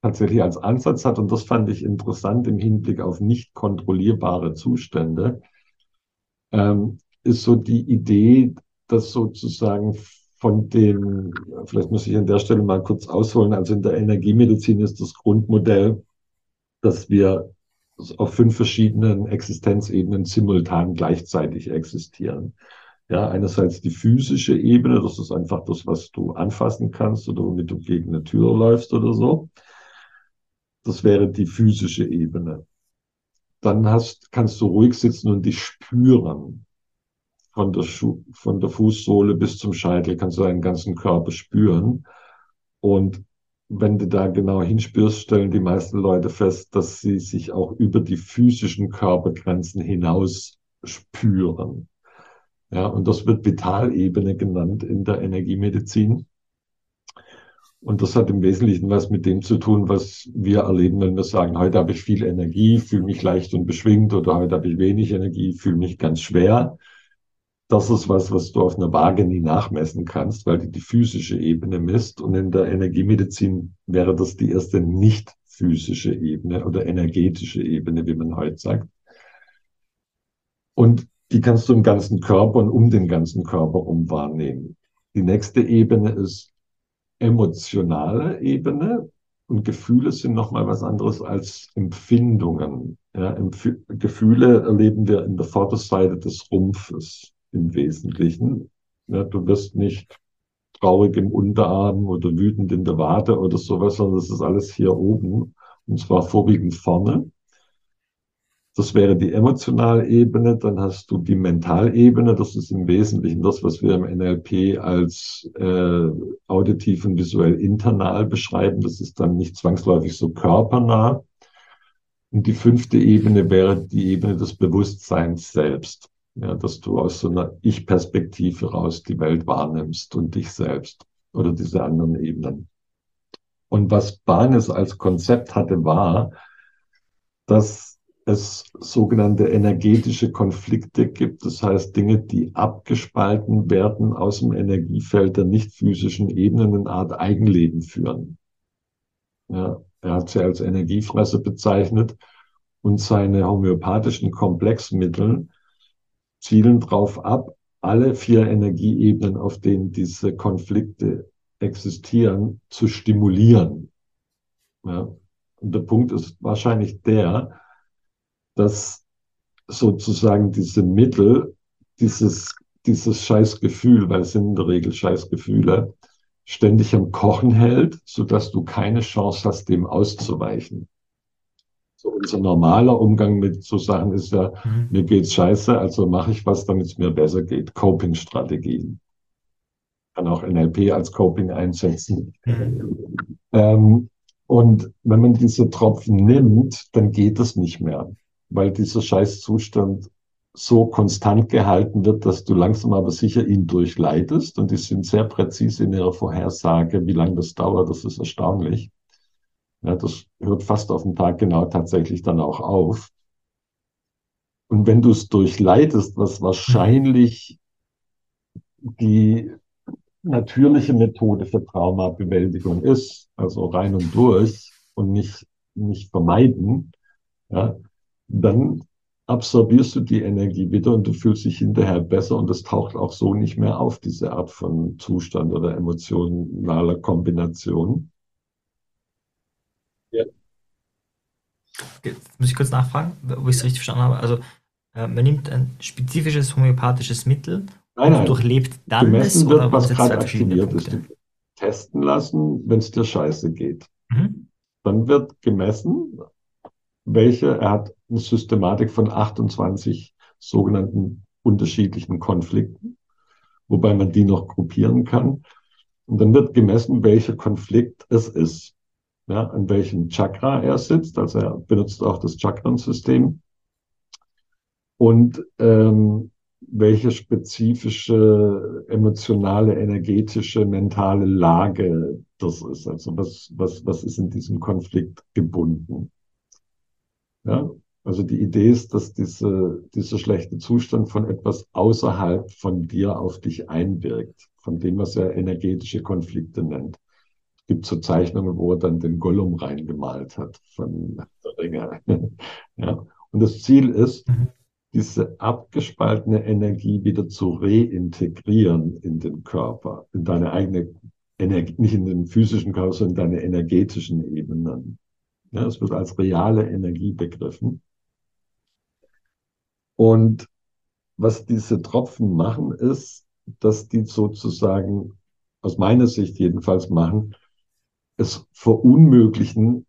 tatsächlich als Ansatz hat. Und das fand ich interessant im Hinblick auf nicht kontrollierbare Zustände, ähm, ist so die Idee, dass sozusagen von dem, vielleicht muss ich an der Stelle mal kurz ausholen, also in der Energiemedizin ist das Grundmodell, dass wir auf fünf verschiedenen Existenzebenen simultan gleichzeitig existieren. Ja, einerseits die physische Ebene, das ist einfach das, was du anfassen kannst oder womit du gegen eine Tür läufst oder so. Das wäre die physische Ebene. Dann hast, kannst du ruhig sitzen und dich spüren. Von der, Schu von der Fußsohle bis zum Scheitel kannst du deinen ganzen Körper spüren. Und wenn du da genau hinspürst, stellen die meisten Leute fest, dass sie sich auch über die physischen Körpergrenzen hinaus spüren. Ja, und das wird Vitalebene genannt in der Energiemedizin. Und das hat im Wesentlichen was mit dem zu tun, was wir erleben, wenn wir sagen, heute habe ich viel Energie, fühle mich leicht und beschwingt oder heute habe ich wenig Energie, fühle mich ganz schwer. Das ist was, was du auf einer Waage nie nachmessen kannst, weil die die physische Ebene misst. Und in der Energiemedizin wäre das die erste nicht physische Ebene oder energetische Ebene, wie man heute sagt. Und die kannst du im ganzen Körper und um den ganzen Körper um wahrnehmen. Die nächste Ebene ist emotionale Ebene und Gefühle sind nochmal was anderes als Empfindungen. Ja, Empf Gefühle erleben wir in der Vorderseite des Rumpfes im Wesentlichen. Ja, du wirst nicht traurig im Unterarm oder wütend in der Wade oder sowas, sondern das ist alles hier oben und zwar vorwiegend vorne. Das wäre die emotionale Ebene. Dann hast du die Mentalebene. Das ist im Wesentlichen das, was wir im NLP als äh, auditiv und visuell internal beschreiben. Das ist dann nicht zwangsläufig so körpernah. Und die fünfte Ebene wäre die Ebene des Bewusstseins selbst. Ja, dass du aus so einer Ich-Perspektive raus die Welt wahrnimmst und dich selbst oder diese anderen Ebenen. Und was Barnes als Konzept hatte, war, dass es sogenannte energetische Konflikte gibt, das heißt Dinge, die abgespalten werden aus dem Energiefeld der nicht physischen Ebenen, eine Art Eigenleben führen. Ja, er hat sie als Energiefresse bezeichnet und seine homöopathischen Komplexmittel zielen darauf ab, alle vier Energieebenen, auf denen diese Konflikte existieren, zu stimulieren. Ja. Und der Punkt ist wahrscheinlich der, dass sozusagen diese Mittel, dieses, dieses Scheißgefühl, weil es sind in der Regel Scheißgefühle, ständig am Kochen hält, so dass du keine Chance hast, dem auszuweichen. So unser normaler Umgang mit so Sachen ist ja, mhm. mir geht's scheiße, also mache ich was, damit es mir besser geht. Coping-Strategien. Kann auch NLP als Coping einsetzen. Mhm. Ähm, und wenn man diese Tropfen nimmt, dann geht es nicht mehr weil dieser Scheißzustand so konstant gehalten wird, dass du langsam aber sicher ihn durchleitest. Und die sind sehr präzise in ihrer Vorhersage, wie lange das dauert. Das ist erstaunlich. Ja, das hört fast auf den Tag genau tatsächlich dann auch auf. Und wenn du es durchleitest, was wahrscheinlich die natürliche Methode für Traumabewältigung ist, also rein und durch und nicht, nicht vermeiden, ja, dann absorbierst du die Energie wieder und du fühlst dich hinterher besser und es taucht auch so nicht mehr auf, diese Art von Zustand oder emotionaler Kombination. Ja. Jetzt muss ich kurz nachfragen, wo ich es richtig verstanden habe. Also äh, man nimmt ein spezifisches homöopathisches Mittel nein, nein. und durchlebt dann Gemessen es wird, oder was gerade aktiviert ist. Testen lassen, wenn es dir scheiße geht. Mhm. Dann wird gemessen, welche, er hat eine Systematik von 28 sogenannten unterschiedlichen Konflikten, wobei man die noch gruppieren kann. Und dann wird gemessen, welcher Konflikt es ist, ja, an welchem Chakra er sitzt. Also er benutzt auch das Chakrensystem. und ähm, welche spezifische emotionale, energetische, mentale Lage das ist. Also was, was, was ist in diesem Konflikt gebunden. Ja, also die Idee ist, dass diese, dieser schlechte Zustand von etwas außerhalb von dir auf dich einwirkt, von dem, was er energetische Konflikte nennt. Es gibt so Zeichnungen, wo er dann den Gollum reingemalt hat von der Ringe. ja. Und das Ziel ist, mhm diese abgespaltene Energie wieder zu reintegrieren in den Körper, in deine eigene Energie, nicht in den physischen Körper, sondern in deine energetischen Ebenen. Ja, es wird als reale Energie begriffen. Und was diese Tropfen machen, ist, dass die sozusagen, aus meiner Sicht jedenfalls machen, es verunmöglichen,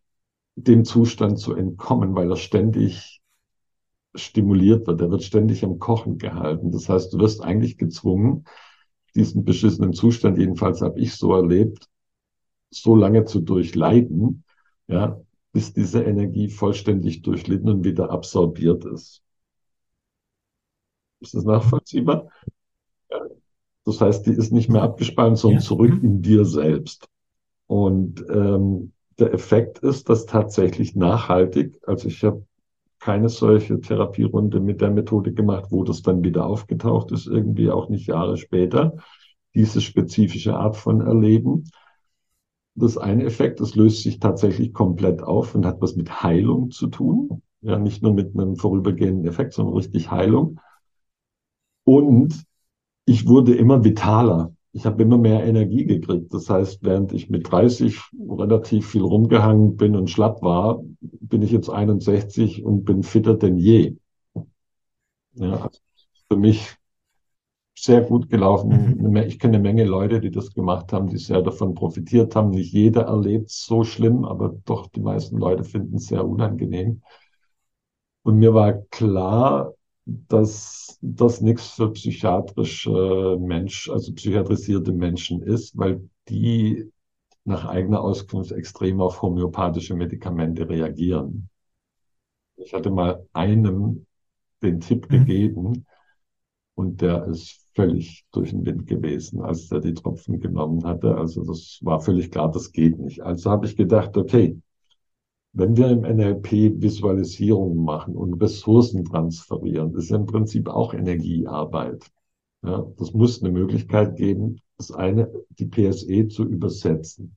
dem Zustand zu entkommen, weil er ständig stimuliert wird. Er wird ständig am Kochen gehalten. Das heißt, du wirst eigentlich gezwungen, diesen beschissenen Zustand, jedenfalls habe ich so erlebt, so lange zu durchleiden, ja, bis diese Energie vollständig durchlitten und wieder absorbiert ist. Ist das nachvollziehbar? Ja. Das heißt, die ist nicht mehr abgespannt, sondern ja. zurück in dir selbst. Und ähm, der Effekt ist, dass tatsächlich nachhaltig, also ich habe keine solche Therapierunde mit der Methode gemacht, wo das dann wieder aufgetaucht ist, irgendwie auch nicht Jahre später, diese spezifische Art von Erleben. Das eine Effekt, das löst sich tatsächlich komplett auf und hat was mit Heilung zu tun. Ja, nicht nur mit einem vorübergehenden Effekt, sondern richtig Heilung. Und ich wurde immer vitaler ich habe immer mehr Energie gekriegt. Das heißt, während ich mit 30 relativ viel rumgehangen bin und schlapp war, bin ich jetzt 61 und bin fitter denn je. Ja, also für mich sehr gut gelaufen. Mhm. Ich kenne eine Menge Leute, die das gemacht haben, die sehr davon profitiert haben. Nicht jeder erlebt es so schlimm, aber doch die meisten Leute finden es sehr unangenehm. Und mir war klar, dass das nichts für psychiatrische Mensch, also psychiatrisierte Menschen ist, weil die nach eigener Auskunft extrem auf homöopathische Medikamente reagieren. Ich hatte mal einem den Tipp mhm. gegeben und der ist völlig durch den Wind gewesen, als der die Tropfen genommen hatte. Also das war völlig klar, das geht nicht. Also habe ich gedacht, okay, wenn wir im NLP Visualisierungen machen und Ressourcen transferieren, ist im Prinzip auch Energiearbeit. Ja, das muss eine Möglichkeit geben, das eine, die PSE zu übersetzen.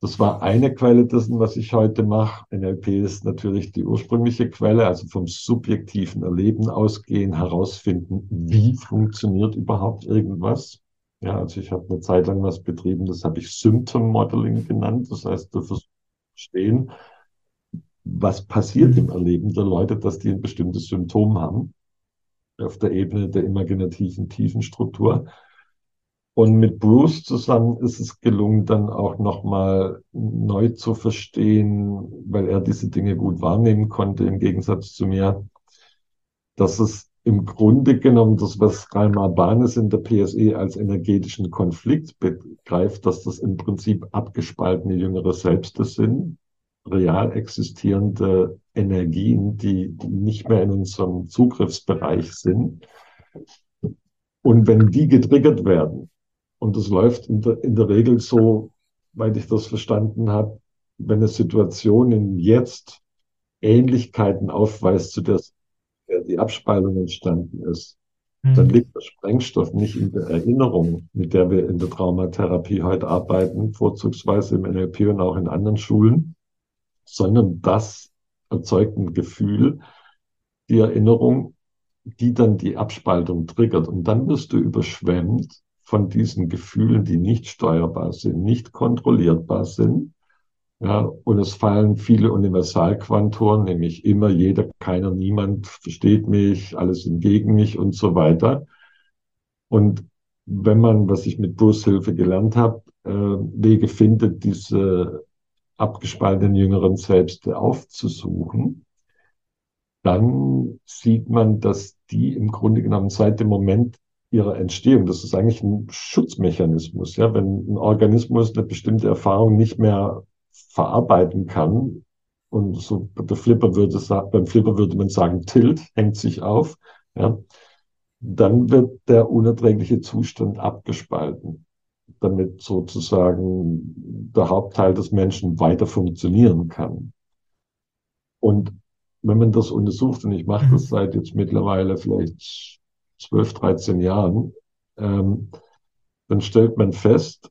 Das war eine Quelle dessen, was ich heute mache. NLP ist natürlich die ursprüngliche Quelle, also vom subjektiven Erleben ausgehen, herausfinden, wie funktioniert überhaupt irgendwas. Ja, also ich habe eine Zeit lang was betrieben, das habe ich Symptom Modeling genannt. Das heißt, du versuchst verstehen, was passiert im Erleben der Leute, dass die ein bestimmtes Symptom haben auf der Ebene der imaginativen Tiefenstruktur. Und mit Bruce zusammen ist es gelungen, dann auch nochmal neu zu verstehen, weil er diese Dinge gut wahrnehmen konnte, im Gegensatz zu mir, dass es im Grunde genommen das, was Raimar Banes in der PSE als energetischen Konflikt begreift, dass das im Prinzip abgespaltene jüngere Selbste sind, real existierende Energien, die nicht mehr in unserem Zugriffsbereich sind. Und wenn die getriggert werden, und das läuft in der, in der Regel so, weil ich das verstanden habe, wenn eine Situation in Jetzt Ähnlichkeiten aufweist zu der die Abspaltung entstanden ist, mhm. dann liegt der Sprengstoff nicht in der Erinnerung, mit der wir in der Traumatherapie heute arbeiten, vorzugsweise im NLP und auch in anderen Schulen, sondern das erzeugt ein Gefühl, die Erinnerung, die dann die Abspaltung triggert. Und dann wirst du überschwemmt von diesen Gefühlen, die nicht steuerbar sind, nicht kontrollierbar sind ja, und es fallen viele Universalquantoren, nämlich immer, jeder, keiner, niemand versteht mich, alles sind gegen mich und so weiter. Und wenn man, was ich mit Bruce Hilfe gelernt habe, äh, Wege findet, diese abgespaltenen jüngeren Selbste aufzusuchen, dann sieht man, dass die im Grunde genommen seit dem Moment ihrer Entstehung, das ist eigentlich ein Schutzmechanismus, ja, wenn ein Organismus eine bestimmte Erfahrung nicht mehr verarbeiten kann, und so der Flipper würde sagen, beim Flipper würde man sagen, tilt, hängt sich auf, ja, dann wird der unerträgliche Zustand abgespalten, damit sozusagen der Hauptteil des Menschen weiter funktionieren kann. Und wenn man das untersucht, und ich mache das mhm. seit jetzt mittlerweile vielleicht 12, 13 Jahren, ähm, dann stellt man fest,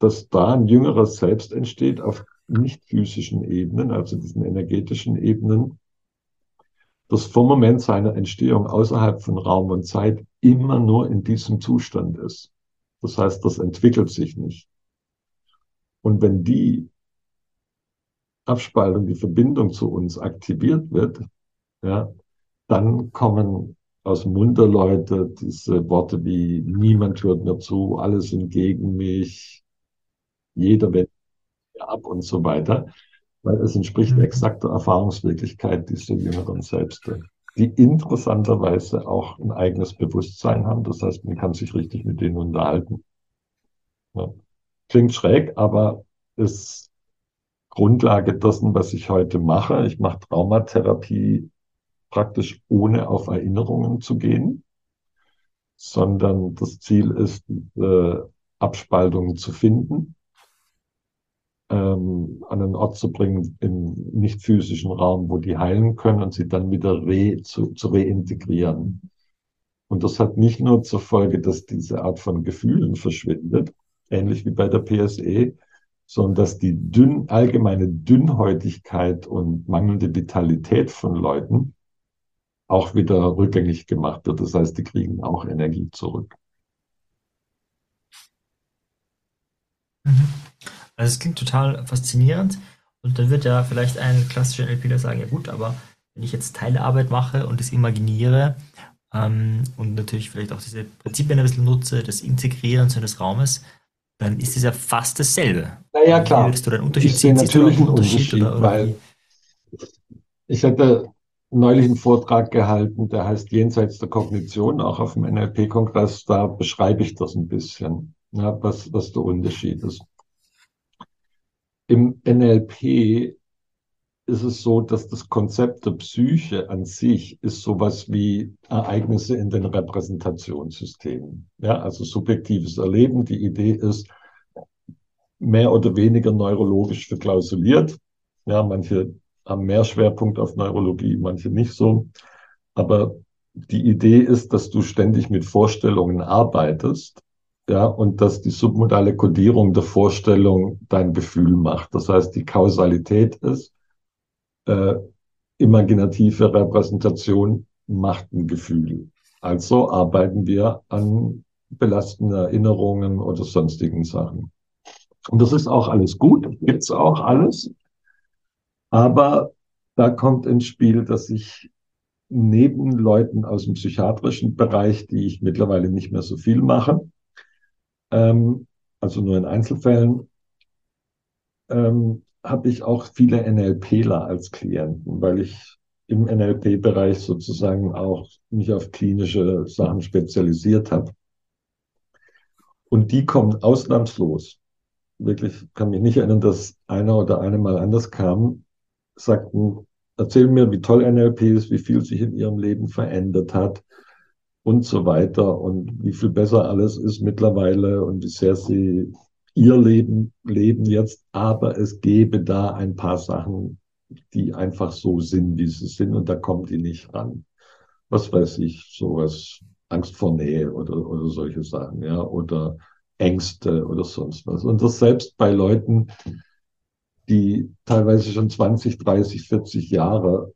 dass da ein jüngeres Selbst entsteht auf nicht physischen Ebenen, also diesen energetischen Ebenen, das vom Moment seiner Entstehung außerhalb von Raum und Zeit immer nur in diesem Zustand ist. Das heißt, das entwickelt sich nicht. Und wenn die Abspaltung, die Verbindung zu uns aktiviert wird, ja, dann kommen aus dem Mund der Leute diese Worte wie niemand hört mir zu, alle sind gegen mich, jeder wendet ab und so weiter, weil es entspricht mhm. exakt der Erfahrungswirklichkeit dieser jüngeren Selbste, die interessanterweise auch ein eigenes Bewusstsein haben. Das heißt, man kann sich richtig mit denen unterhalten. Ja. Klingt schräg, aber ist Grundlage dessen, was ich heute mache. Ich mache Traumatherapie praktisch ohne auf Erinnerungen zu gehen, sondern das Ziel ist, äh, Abspaltungen zu finden, ähm, an einen Ort zu bringen im nicht physischen Raum, wo die heilen können und sie dann wieder re, zu, zu reintegrieren. Und das hat nicht nur zur Folge, dass diese Art von Gefühlen verschwindet, ähnlich wie bei der PSE, sondern dass die dünn, allgemeine Dünnhäutigkeit und mangelnde Vitalität von Leuten auch wieder rückgängig gemacht wird. Das heißt, die kriegen auch Energie zurück. Mhm. Also es klingt total faszinierend. Und dann wird ja vielleicht ein klassischer NLPler sagen, ja gut, aber wenn ich jetzt Teilarbeit mache und das imaginiere ähm, und natürlich vielleicht auch diese Prinzipien ein bisschen nutze, das Integrieren seines Raumes, dann ist es ja fast dasselbe. Naja, klar. Würdest du einen Unterschied ich sehe natürlich einen Unterschied, Unterschied oder, weil ich hatte neulich einen Vortrag gehalten, der heißt Jenseits der Kognition, auch auf dem NLP-Kongress. Da beschreibe ich das ein bisschen, ja, was, was der Unterschied ist. Im NLP ist es so, dass das Konzept der Psyche an sich ist sowas wie Ereignisse in den Repräsentationssystemen. Ja, also subjektives Erleben. Die Idee ist mehr oder weniger neurologisch verklausuliert. Ja, manche haben mehr Schwerpunkt auf Neurologie, manche nicht so. Aber die Idee ist, dass du ständig mit Vorstellungen arbeitest, ja, und dass die submodale Kodierung der Vorstellung dein Gefühl macht. Das heißt, die Kausalität ist, äh, imaginative Repräsentation macht ein Gefühl. Also arbeiten wir an belastenden Erinnerungen oder sonstigen Sachen. Und das ist auch alles gut, gibt's auch alles. Aber da kommt ins Spiel, dass ich neben Leuten aus dem psychiatrischen Bereich, die ich mittlerweile nicht mehr so viel mache, ähm, also nur in Einzelfällen, ähm, habe ich auch viele NLPler als Klienten, weil ich im NLP-Bereich sozusagen auch mich auf klinische Sachen spezialisiert habe. Und die kommen ausnahmslos. Wirklich kann mich nicht erinnern, dass einer oder eine mal anders kam, sagten, erzählen mir, wie toll NLP ist, wie viel sich in ihrem Leben verändert hat und so weiter und wie viel besser alles ist mittlerweile und wie sehr sie ihr Leben leben jetzt, aber es gäbe da ein paar Sachen, die einfach so sind, wie sie sind und da kommt die nicht ran. Was weiß ich, sowas, Angst vor Nähe oder, oder solche Sachen, ja, oder Ängste oder sonst was. Und das selbst bei Leuten, die teilweise schon 20, 30, 40 Jahre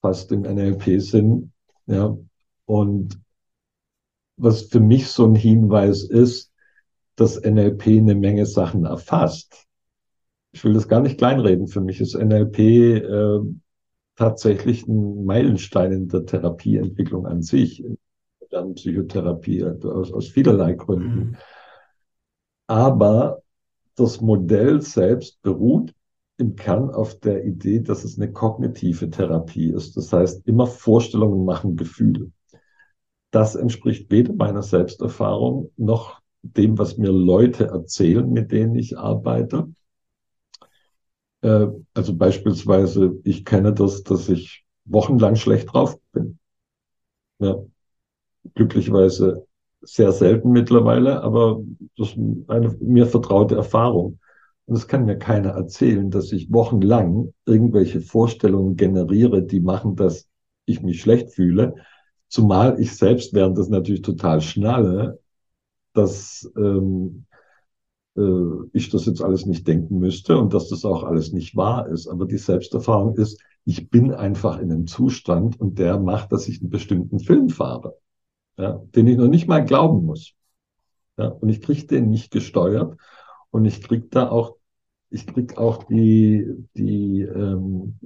fast im NLP sind, ja, und was für mich so ein Hinweis ist, dass NLP eine Menge Sachen erfasst. Ich will das gar nicht kleinreden. Für mich ist NLP äh, tatsächlich ein Meilenstein in der Therapieentwicklung an sich, dann Psychotherapie aus, aus vielerlei Gründen. Mhm. Aber das Modell selbst beruht im Kern auf der Idee, dass es eine kognitive Therapie ist. Das heißt, immer Vorstellungen machen Gefühle. Das entspricht weder meiner Selbsterfahrung noch dem, was mir Leute erzählen, mit denen ich arbeite. Äh, also beispielsweise, ich kenne das, dass ich wochenlang schlecht drauf bin. Ja. Glücklicherweise sehr selten mittlerweile, aber das ist eine mir vertraute Erfahrung. Und es kann mir keiner erzählen, dass ich wochenlang irgendwelche Vorstellungen generiere, die machen, dass ich mich schlecht fühle. Zumal ich selbst während das natürlich total schnalle, dass ähm, äh, ich das jetzt alles nicht denken müsste und dass das auch alles nicht wahr ist. Aber die Selbsterfahrung ist, ich bin einfach in einem Zustand und der macht, dass ich einen bestimmten Film fahre, ja, den ich noch nicht mal glauben muss. Ja, und ich kriege den nicht gesteuert und ich krieg da auch, ich krieg auch die, die, ähm,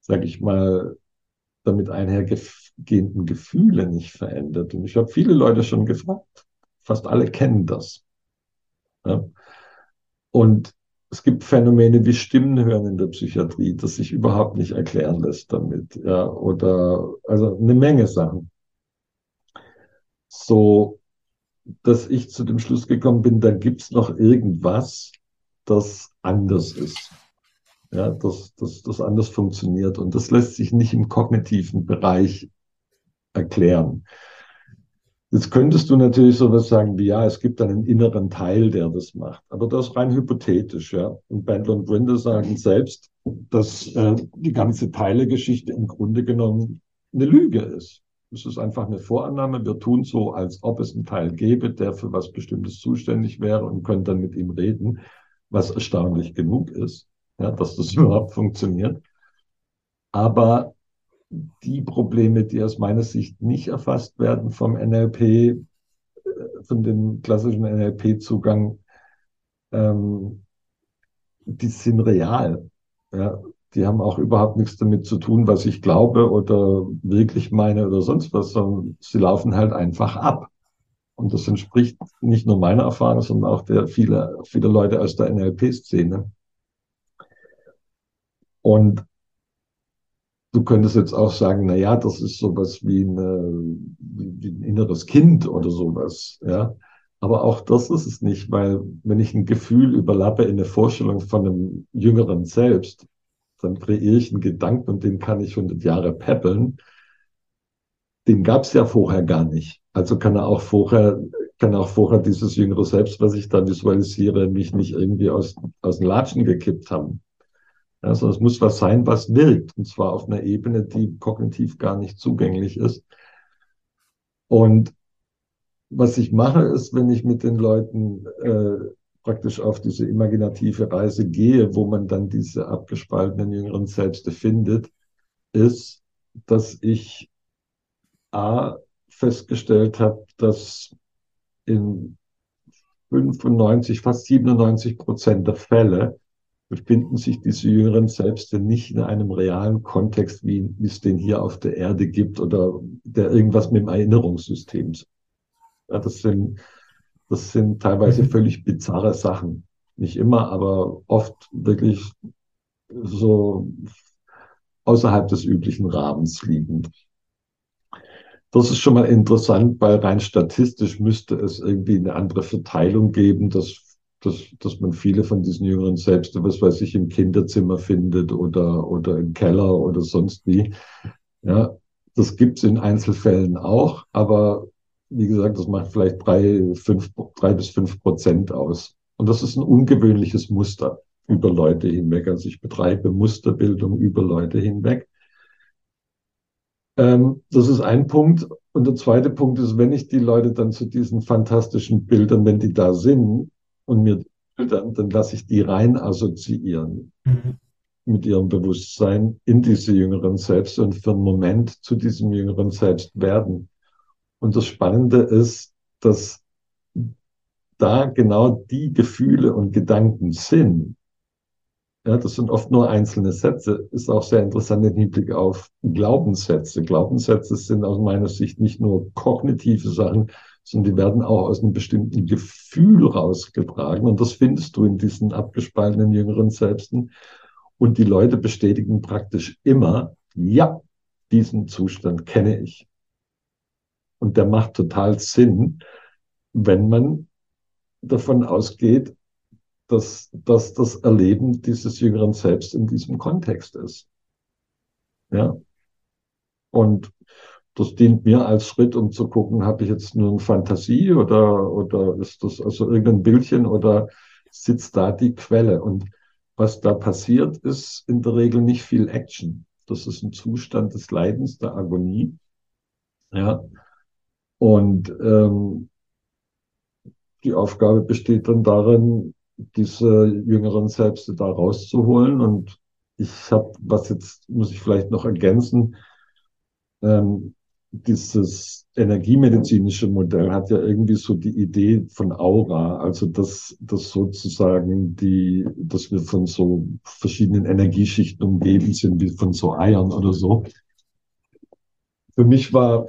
sag ich mal, damit einhergehenden Gefühle nicht verändert. Und ich habe viele Leute schon gefragt. Fast alle kennen das. Ja? Und es gibt Phänomene wie Stimmenhören in der Psychiatrie, das sich überhaupt nicht erklären lässt damit. Ja? Oder also eine Menge Sachen. So, dass ich zu dem Schluss gekommen bin, da gibt's noch irgendwas, das anders ist. Ja, das, das, das anders funktioniert. Und das lässt sich nicht im kognitiven Bereich erklären. Jetzt könntest du natürlich sowas sagen wie, ja, es gibt einen inneren Teil, der das macht. Aber das ist rein hypothetisch, ja. Und Bandler und Grinder sagen selbst, dass äh, die ganze Teilegeschichte im Grunde genommen eine Lüge ist. Es ist einfach eine Vorannahme. Wir tun so, als ob es einen Teil gäbe, der für was Bestimmtes zuständig wäre und können dann mit ihm reden, was erstaunlich genug ist, ja, dass das überhaupt funktioniert. Aber die Probleme, die aus meiner Sicht nicht erfasst werden vom NLP, äh, von dem klassischen NLP-Zugang, ähm, die sind real. Ja, die haben auch überhaupt nichts damit zu tun, was ich glaube oder wirklich meine oder sonst was, sondern sie laufen halt einfach ab. Und das entspricht nicht nur meiner Erfahrung, sondern auch der vieler, vieler Leute aus der NLP-Szene. Und du könntest jetzt auch sagen, na ja, das ist sowas wie, eine, wie ein inneres Kind oder sowas, ja. Aber auch das ist es nicht, weil wenn ich ein Gefühl überlappe in eine Vorstellung von einem jüngeren Selbst, dann kreiere ich einen Gedanken und den kann ich 100 Jahre peppeln. Den gab es ja vorher gar nicht. Also kann er auch vorher, kann auch vorher dieses jüngere Selbst, was ich da visualisiere, mich nicht irgendwie aus, aus den Latschen gekippt haben. Also es muss was sein, was wirkt. Und zwar auf einer Ebene, die kognitiv gar nicht zugänglich ist. Und was ich mache, ist, wenn ich mit den Leuten äh, praktisch auf diese imaginative Reise gehe, wo man dann diese abgespaltenen jüngeren Selbste findet, ist, dass ich A festgestellt habe, dass in 95, fast 97 Prozent der Fälle befinden sich diese jüngeren Selbste nicht in einem realen Kontext, wie, wie es den hier auf der Erde gibt oder der irgendwas mit dem Erinnerungssystem. Ja, das sind das sind teilweise mhm. völlig bizarre Sachen. Nicht immer, aber oft wirklich so außerhalb des üblichen Rahmens liegend. Das ist schon mal interessant, weil rein statistisch müsste es irgendwie eine andere Verteilung geben, dass, dass, dass man viele von diesen Jüngeren selbst, was weiß ich, im Kinderzimmer findet oder, oder im Keller oder sonst wie. Ja, das gibt's in Einzelfällen auch, aber wie gesagt, das macht vielleicht drei, fünf, drei bis fünf Prozent aus. Und das ist ein ungewöhnliches Muster über Leute hinweg. Also ich betreibe Musterbildung über Leute hinweg. Ähm, das ist ein Punkt. Und der zweite Punkt ist, wenn ich die Leute dann zu diesen fantastischen Bildern, wenn die da sind und mir Bildern, dann lasse ich die rein assoziieren mhm. mit ihrem Bewusstsein in diese jüngeren Selbst und für einen Moment zu diesem jüngeren Selbst werden. Und das Spannende ist, dass da genau die Gefühle und Gedanken sind. Ja, das sind oft nur einzelne Sätze. Ist auch sehr interessant im Hinblick auf Glaubenssätze. Glaubenssätze sind aus meiner Sicht nicht nur kognitive Sachen, sondern die werden auch aus einem bestimmten Gefühl rausgetragen. Und das findest du in diesen abgespaltenen jüngeren Selbsten. Und die Leute bestätigen praktisch immer, ja, diesen Zustand kenne ich. Und der macht total Sinn, wenn man davon ausgeht, dass, dass das Erleben dieses jüngeren Selbst in diesem Kontext ist. Ja. Und das dient mir als Schritt, um zu gucken, habe ich jetzt nur eine Fantasie oder, oder ist das also irgendein Bildchen oder sitzt da die Quelle? Und was da passiert, ist in der Regel nicht viel Action. Das ist ein Zustand des Leidens, der Agonie. Ja. Und ähm, die Aufgabe besteht dann darin, diese jüngeren Selbste da rauszuholen. Und ich habe, was jetzt muss ich vielleicht noch ergänzen, ähm, dieses energiemedizinische Modell hat ja irgendwie so die Idee von Aura, also dass, dass sozusagen die, dass wir von so verschiedenen Energieschichten umgeben sind, wie von so Eiern oder so. Für mich war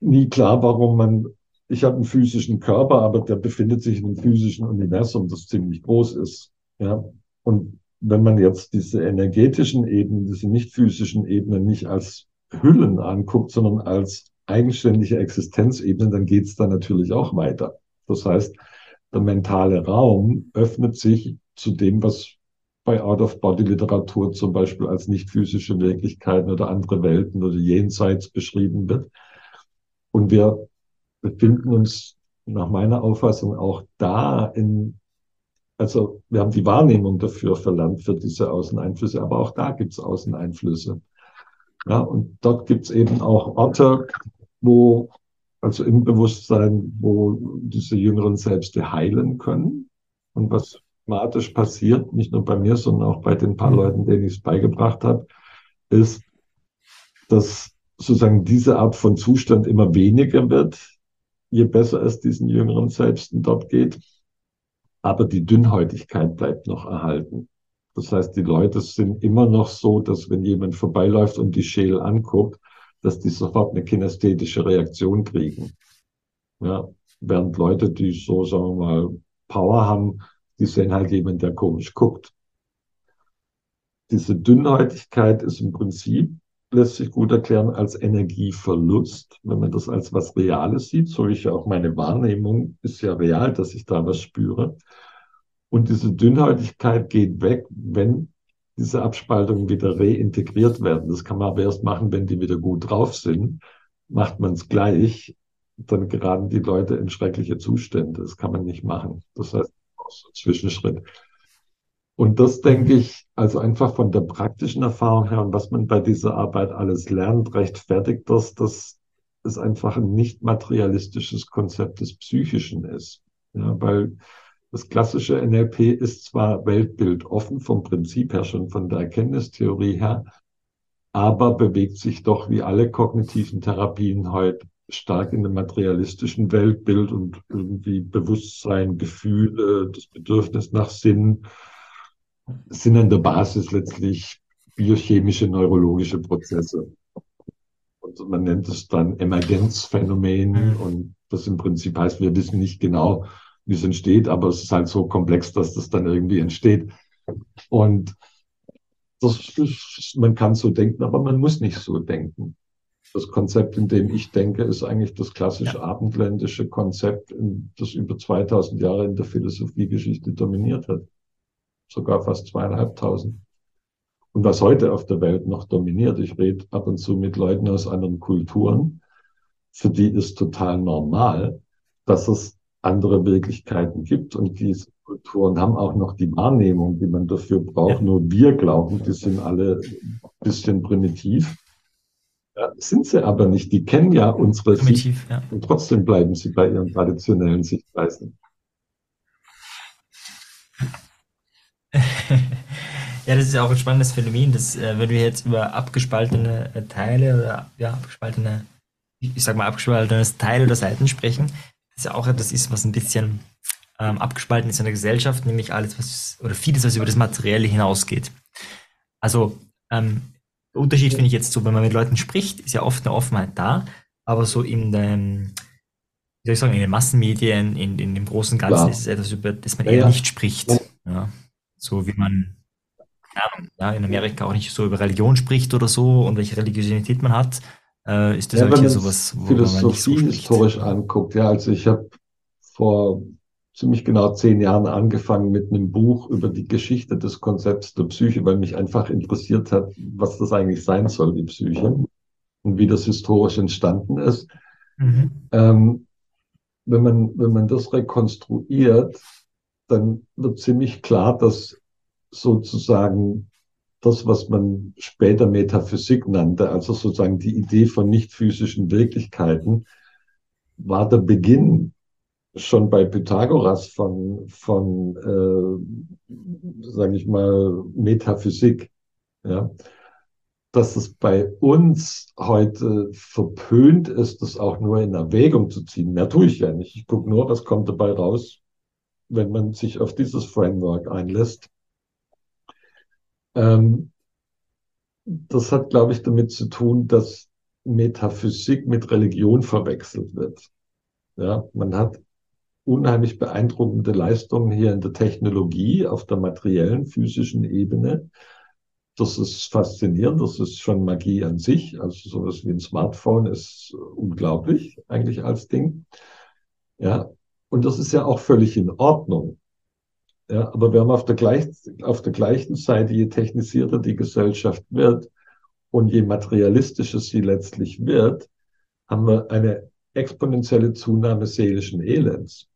nie klar, warum man, ich habe einen physischen Körper, aber der befindet sich in einem physischen Universum, das ziemlich groß ist. Ja. Und wenn man jetzt diese energetischen Ebenen, diese nicht physischen Ebenen nicht als Hüllen anguckt, sondern als eigenständige Existenzebenen, dann geht es dann natürlich auch weiter. Das heißt, der mentale Raum öffnet sich zu dem, was bei Out-of-Body-Literatur zum Beispiel als nicht physische Wirklichkeiten oder andere Welten oder Jenseits beschrieben wird. Und wir befinden uns nach meiner Auffassung auch da in, also wir haben die Wahrnehmung dafür verlernt für diese Außeneinflüsse, aber auch da gibt es Außeneinflüsse. Ja, und dort gibt es eben auch Orte, wo, also im Bewusstsein, wo diese jüngeren Selbste heilen können. Und was automatisch passiert, nicht nur bei mir, sondern auch bei den paar mhm. Leuten, denen ich es beigebracht habe, ist, dass sozusagen diese Art von Zustand immer weniger wird, je besser es diesen jüngeren Selbsten dort geht. Aber die Dünnhäutigkeit bleibt noch erhalten. Das heißt, die Leute sind immer noch so, dass wenn jemand vorbeiläuft und die Schäl anguckt, dass die sofort eine kinästhetische Reaktion kriegen. Ja, während Leute, die so, sagen wir mal, Power haben, die sehen halt jemand, der komisch guckt. Diese Dünnhäutigkeit ist im Prinzip lässt sich gut erklären als Energieverlust, wenn man das als was Reales sieht, so ich ja auch meine Wahrnehmung ist ja real, dass ich da was spüre. Und diese Dünnhäutigkeit geht weg, wenn diese Abspaltungen wieder reintegriert werden. Das kann man aber erst machen, wenn die wieder gut drauf sind. Macht man es gleich, dann geraten die Leute in schreckliche Zustände. Das kann man nicht machen. Das heißt, so ein Zwischenschritt. Und das denke ich, also einfach von der praktischen Erfahrung her und was man bei dieser Arbeit alles lernt, rechtfertigt das, dass es einfach ein nicht materialistisches Konzept des Psychischen ist. Ja, weil das klassische NLP ist zwar Weltbild offen vom Prinzip her, schon von der Erkenntnistheorie her, aber bewegt sich doch wie alle kognitiven Therapien heute stark in dem materialistischen Weltbild und irgendwie Bewusstsein, Gefühle, das Bedürfnis nach Sinn sind an der Basis letztlich biochemische, neurologische Prozesse. Und man nennt es dann Emergenzphänomen und das im Prinzip heißt, wir wissen nicht genau, wie es entsteht, aber es ist halt so komplex, dass das dann irgendwie entsteht. Und das, man kann so denken, aber man muss nicht so denken. Das Konzept, in dem ich denke, ist eigentlich das klassische ja. abendländische Konzept, das über 2000 Jahre in der Philosophiegeschichte dominiert hat sogar fast zweieinhalbtausend. Und was heute auf der Welt noch dominiert, ich rede ab und zu mit Leuten aus anderen Kulturen, für die ist total normal, dass es andere Wirklichkeiten gibt und diese Kulturen haben auch noch die Wahrnehmung, die man dafür braucht. Ja. Nur wir glauben, die sind alle ein bisschen primitiv. Ja, sind sie aber nicht. Die kennen ja unsere Primitiv, Sicht ja. und trotzdem bleiben sie bei ihren traditionellen Sichtweisen. ja, das ist ja auch ein spannendes Phänomen, dass äh, wenn wir jetzt über abgespaltene äh, Teile oder ja, abgespaltene, ich sag mal abgespaltenes Teil oder Seiten sprechen, ist ja auch etwas ist, was ein bisschen ähm, abgespalten ist in der Gesellschaft, nämlich alles, was oder vieles, was über das Materielle hinausgeht. Also ähm, der Unterschied finde ich jetzt so, wenn man mit Leuten spricht, ist ja oft eine Offenheit da, aber so in dem, wie soll ich sagen, in den Massenmedien, in, in dem großen Ganzen Klar. ist es etwas, über das man ja, eher ja. nicht spricht. Ja. So wie man ja, in Amerika auch nicht so über Religion spricht oder so und welche Religiosität man hat, äh, ist das ja, hier sowas, wo Philosophie man nicht so historisch anguckt. Ja, also ich habe vor ziemlich genau zehn Jahren angefangen mit einem Buch über die Geschichte des Konzepts der Psyche, weil mich einfach interessiert hat, was das eigentlich sein soll, die Psyche, und wie das historisch entstanden ist. Mhm. Ähm, wenn, man, wenn man das rekonstruiert, dann wird ziemlich klar, dass sozusagen das, was man später Metaphysik nannte, also sozusagen die Idee von nicht physischen Wirklichkeiten, war der Beginn schon bei Pythagoras von, von äh, sage ich mal, Metaphysik. Ja. Dass es bei uns heute verpönt ist, das auch nur in Erwägung zu ziehen. Mehr tue ich ja nicht. Ich gucke nur, was kommt dabei raus, wenn man sich auf dieses Framework einlässt. Ähm, das hat, glaube ich, damit zu tun, dass Metaphysik mit Religion verwechselt wird. Ja, man hat unheimlich beeindruckende Leistungen hier in der Technologie auf der materiellen, physischen Ebene. Das ist faszinierend, das ist schon Magie an sich. Also sowas wie ein Smartphone ist unglaublich eigentlich als Ding. Ja, und das ist ja auch völlig in Ordnung. Ja, aber wir haben auf der, gleich, auf der gleichen Seite, je technisierter die Gesellschaft wird und je materialistischer sie letztlich wird, haben wir eine exponentielle Zunahme seelischen Elends.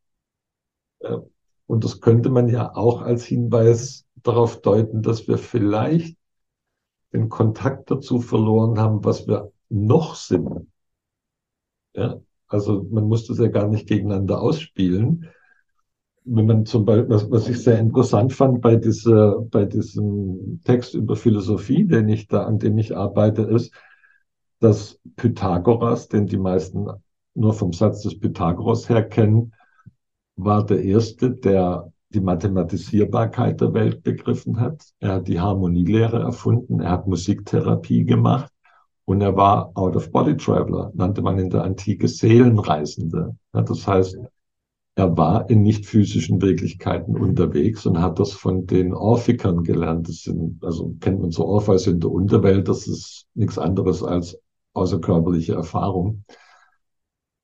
Ja, und das könnte man ja auch als Hinweis darauf deuten, dass wir vielleicht den Kontakt dazu verloren haben, was wir noch sind. Ja, also man muss das ja gar nicht gegeneinander ausspielen wenn man zum Beispiel, was, was ich sehr interessant fand bei dieser, bei diesem Text über Philosophie, den ich da, an dem ich arbeite, ist, dass Pythagoras, den die meisten nur vom Satz des Pythagoras her kennen, war der erste, der die Mathematisierbarkeit der Welt begriffen hat. Er hat die Harmonielehre erfunden, er hat Musiktherapie gemacht und er war Out-of-Body-Traveler, nannte man in der Antike Seelenreisende. Ja, das heißt, er war in nicht physischen Wirklichkeiten unterwegs und hat das von den Orphiker gelernt. Das sind, also kennt man so Orpheus in der Unterwelt, das ist nichts anderes als außerkörperliche Erfahrung.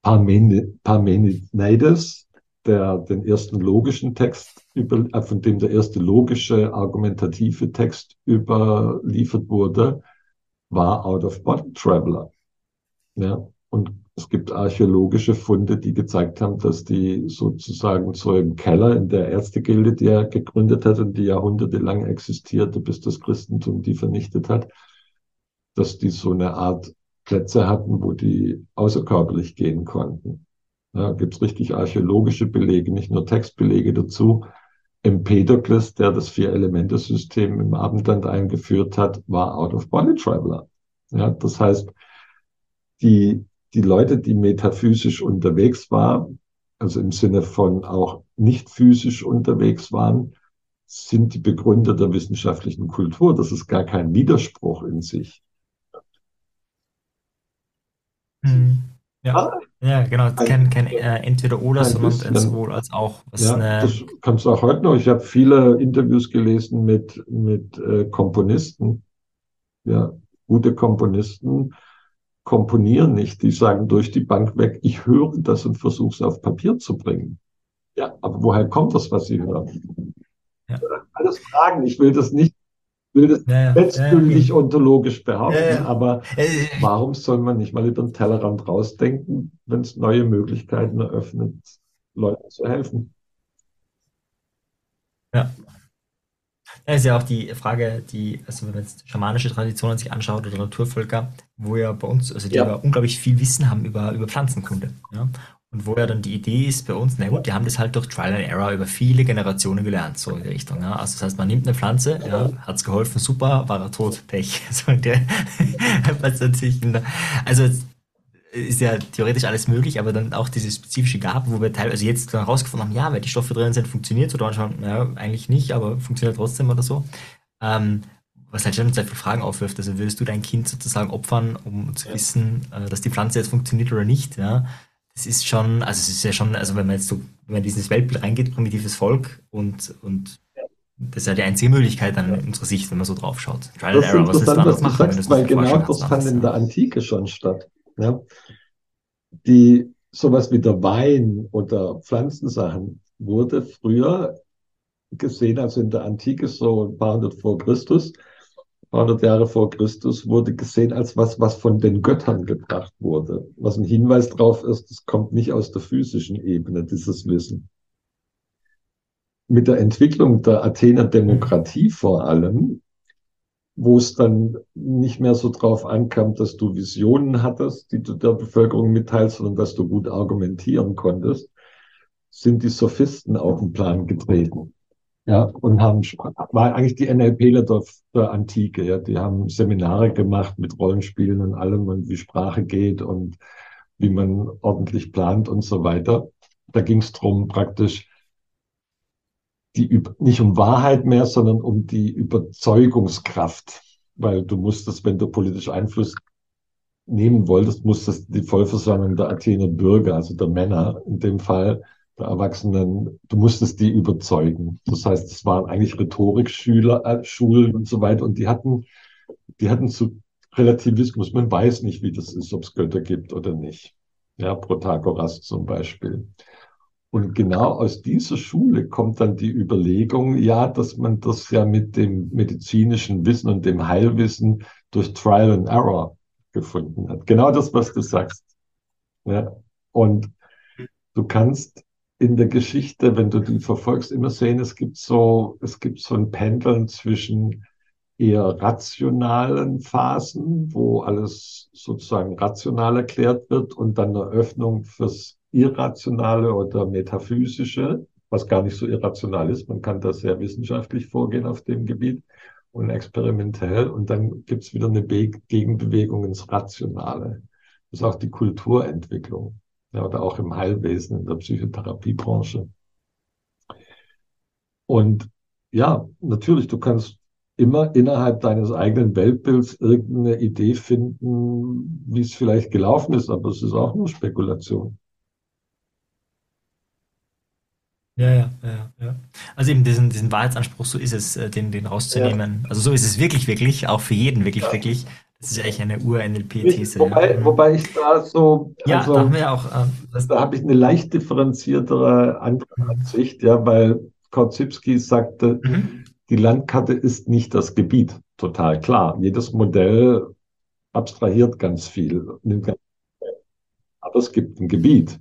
Parmenides, der den ersten logischen Text über, äh, von dem der erste logische argumentative Text überliefert wurde, war Out of Body Traveler. Ja, und es gibt archäologische Funde, die gezeigt haben, dass die sozusagen so im Keller in der Ärztegilde, die er gegründet hat und die jahrhundertelang existierte, bis das Christentum die vernichtet hat, dass die so eine Art Plätze hatten, wo die außerkörperlich gehen konnten. Da gibt es richtig archäologische Belege, nicht nur Textbelege dazu. Empedokles, der das Vier-Elemente-System im Abendland eingeführt hat, war Out-of-Body-Traveler. Ja, das heißt, die die Leute, die metaphysisch unterwegs waren, also im Sinne von auch nicht physisch unterwegs waren, sind die Begründer der wissenschaftlichen Kultur. Das ist gar kein Widerspruch in sich. Hm. Ja. Ah, ja, genau. Kein, kein äh, Entweder-Oder, sondern sowohl als auch. Ja, eine... das kannst du auch heute noch. Ich habe viele Interviews gelesen mit, mit äh, Komponisten. Ja, gute Komponisten komponieren nicht. Die sagen durch die Bank weg, ich höre das und versuche es auf Papier zu bringen. Ja, aber woher kommt das, was sie hören? Ja. Alles Fragen. Ich will das nicht, will das ja, ja, letztgültig ja, ontologisch behaupten, aber warum soll man nicht mal über den Tellerrand rausdenken, wenn es neue Möglichkeiten eröffnet, Leuten zu helfen? Ja, ja, ist ja auch die Frage, die, also wenn man jetzt schamanische Traditionen sich anschaut oder Naturvölker, wo ja bei uns, also die ja. unglaublich viel Wissen haben über, über Pflanzenkunde. Ja? Und wo ja dann die Idee ist bei uns, na gut, die haben das halt durch Trial and Error über viele Generationen gelernt, so in die Richtung. Ja? Also das heißt, man nimmt eine Pflanze, ja, hat's geholfen, super, war er tot, Pech. So in der, was natürlich also ist ja theoretisch alles möglich, aber dann auch diese spezifische Gabe, wo wir teilweise jetzt herausgefunden haben, ja, weil die Stoffe drin sind, funktioniert so, dann schon, ja, eigentlich nicht, aber funktioniert trotzdem oder so. Ähm, was halt schon sehr viele Fragen aufwirft. Also würdest du dein Kind sozusagen opfern, um zu wissen, äh, dass die Pflanze jetzt funktioniert oder nicht, ja? Das ist schon, also es ist ja schon, also wenn man jetzt so, wenn man in dieses Weltbild reingeht, primitives Volk und, und das ist ja die einzige Möglichkeit dann in unserer Sicht, wenn man so drauf schaut. Trial and Error, was ist da das machen, sagst, Weil genau das fand in der Antike schon statt. Ja? Die sowas wie der Wein oder Pflanzensachen, wurde früher gesehen, also in der Antike so ein paar hundert vor Christus, paar hundert Jahre vor Christus, wurde gesehen als was, was von den Göttern gebracht wurde. Was ein Hinweis darauf ist, es kommt nicht aus der physischen Ebene, dieses Wissen. Mit der Entwicklung der Athener Demokratie vor allem wo es dann nicht mehr so drauf ankam, dass du Visionen hattest, die du der Bevölkerung mitteilst, sondern dass du gut argumentieren konntest, sind die Sophisten auf den Plan getreten. Ja, und haben, war eigentlich die NLPler der, der Antike, ja, die haben Seminare gemacht mit Rollenspielen und allem und wie Sprache geht und wie man ordentlich plant und so weiter. Da ging es drum praktisch, die nicht um Wahrheit mehr, sondern um die Überzeugungskraft. Weil du musstest, wenn du politisch Einfluss nehmen wolltest, musstest die Vollversammlung der Athener Bürger, also der Männer in dem Fall, der Erwachsenen, du musstest die überzeugen. Das heißt, es waren eigentlich Rhetorikschüler, äh, Schulen und so weiter und die hatten, die hatten zu Relativismus. Man weiß nicht, wie das ist, ob es Götter gibt oder nicht. Ja, Protagoras zum Beispiel. Und genau aus dieser Schule kommt dann die Überlegung, ja, dass man das ja mit dem medizinischen Wissen und dem Heilwissen durch Trial and Error gefunden hat. Genau das, was du sagst. Ja. Und du kannst in der Geschichte, wenn du die verfolgst, immer sehen, es gibt so, es gibt so ein Pendeln zwischen eher rationalen Phasen, wo alles sozusagen rational erklärt wird und dann eine Öffnung fürs irrationale oder metaphysische, was gar nicht so irrational ist. Man kann da sehr wissenschaftlich vorgehen auf dem Gebiet und experimentell. Und dann gibt es wieder eine Be Gegenbewegung ins Rationale. Das ist auch die Kulturentwicklung. Ja, oder auch im Heilwesen, in der Psychotherapiebranche. Und ja, natürlich, du kannst immer innerhalb deines eigenen Weltbilds irgendeine Idee finden, wie es vielleicht gelaufen ist, aber es ist auch nur Spekulation. Ja, ja, ja, ja. Also eben diesen, diesen Wahrheitsanspruch, so ist es, äh, den, den rauszunehmen. Ja. Also so ist es wirklich, wirklich, auch für jeden wirklich, ja. wirklich. Das ist eigentlich eine Ur-NLP-These. Wobei, ja. wobei ich da so, ja, also, da haben wir auch, äh, da habe ich eine leicht differenziertere mhm. Ansicht, ja, weil Korzybski sagte, mhm. die Landkarte ist nicht das Gebiet. Total klar. Jedes Modell abstrahiert ganz viel. Aber es gibt ein Gebiet.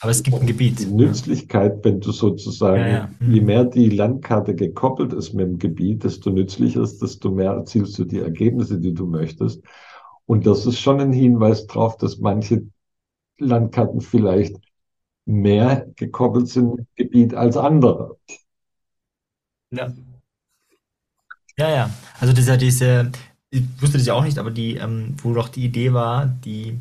Aber es gibt ein Gebiet. Die Nützlichkeit, wenn du sozusagen, ja, ja. Mhm. je mehr die Landkarte gekoppelt ist mit dem Gebiet, desto nützlicher ist, desto mehr erzielst du die Ergebnisse, die du möchtest. Und das ist schon ein Hinweis darauf, dass manche Landkarten vielleicht mehr gekoppelt sind mit Gebiet als andere. Ja. Ja, ja. Also dieser, diese, ich wusste das ja auch nicht, aber die, ähm, wo doch die Idee war, die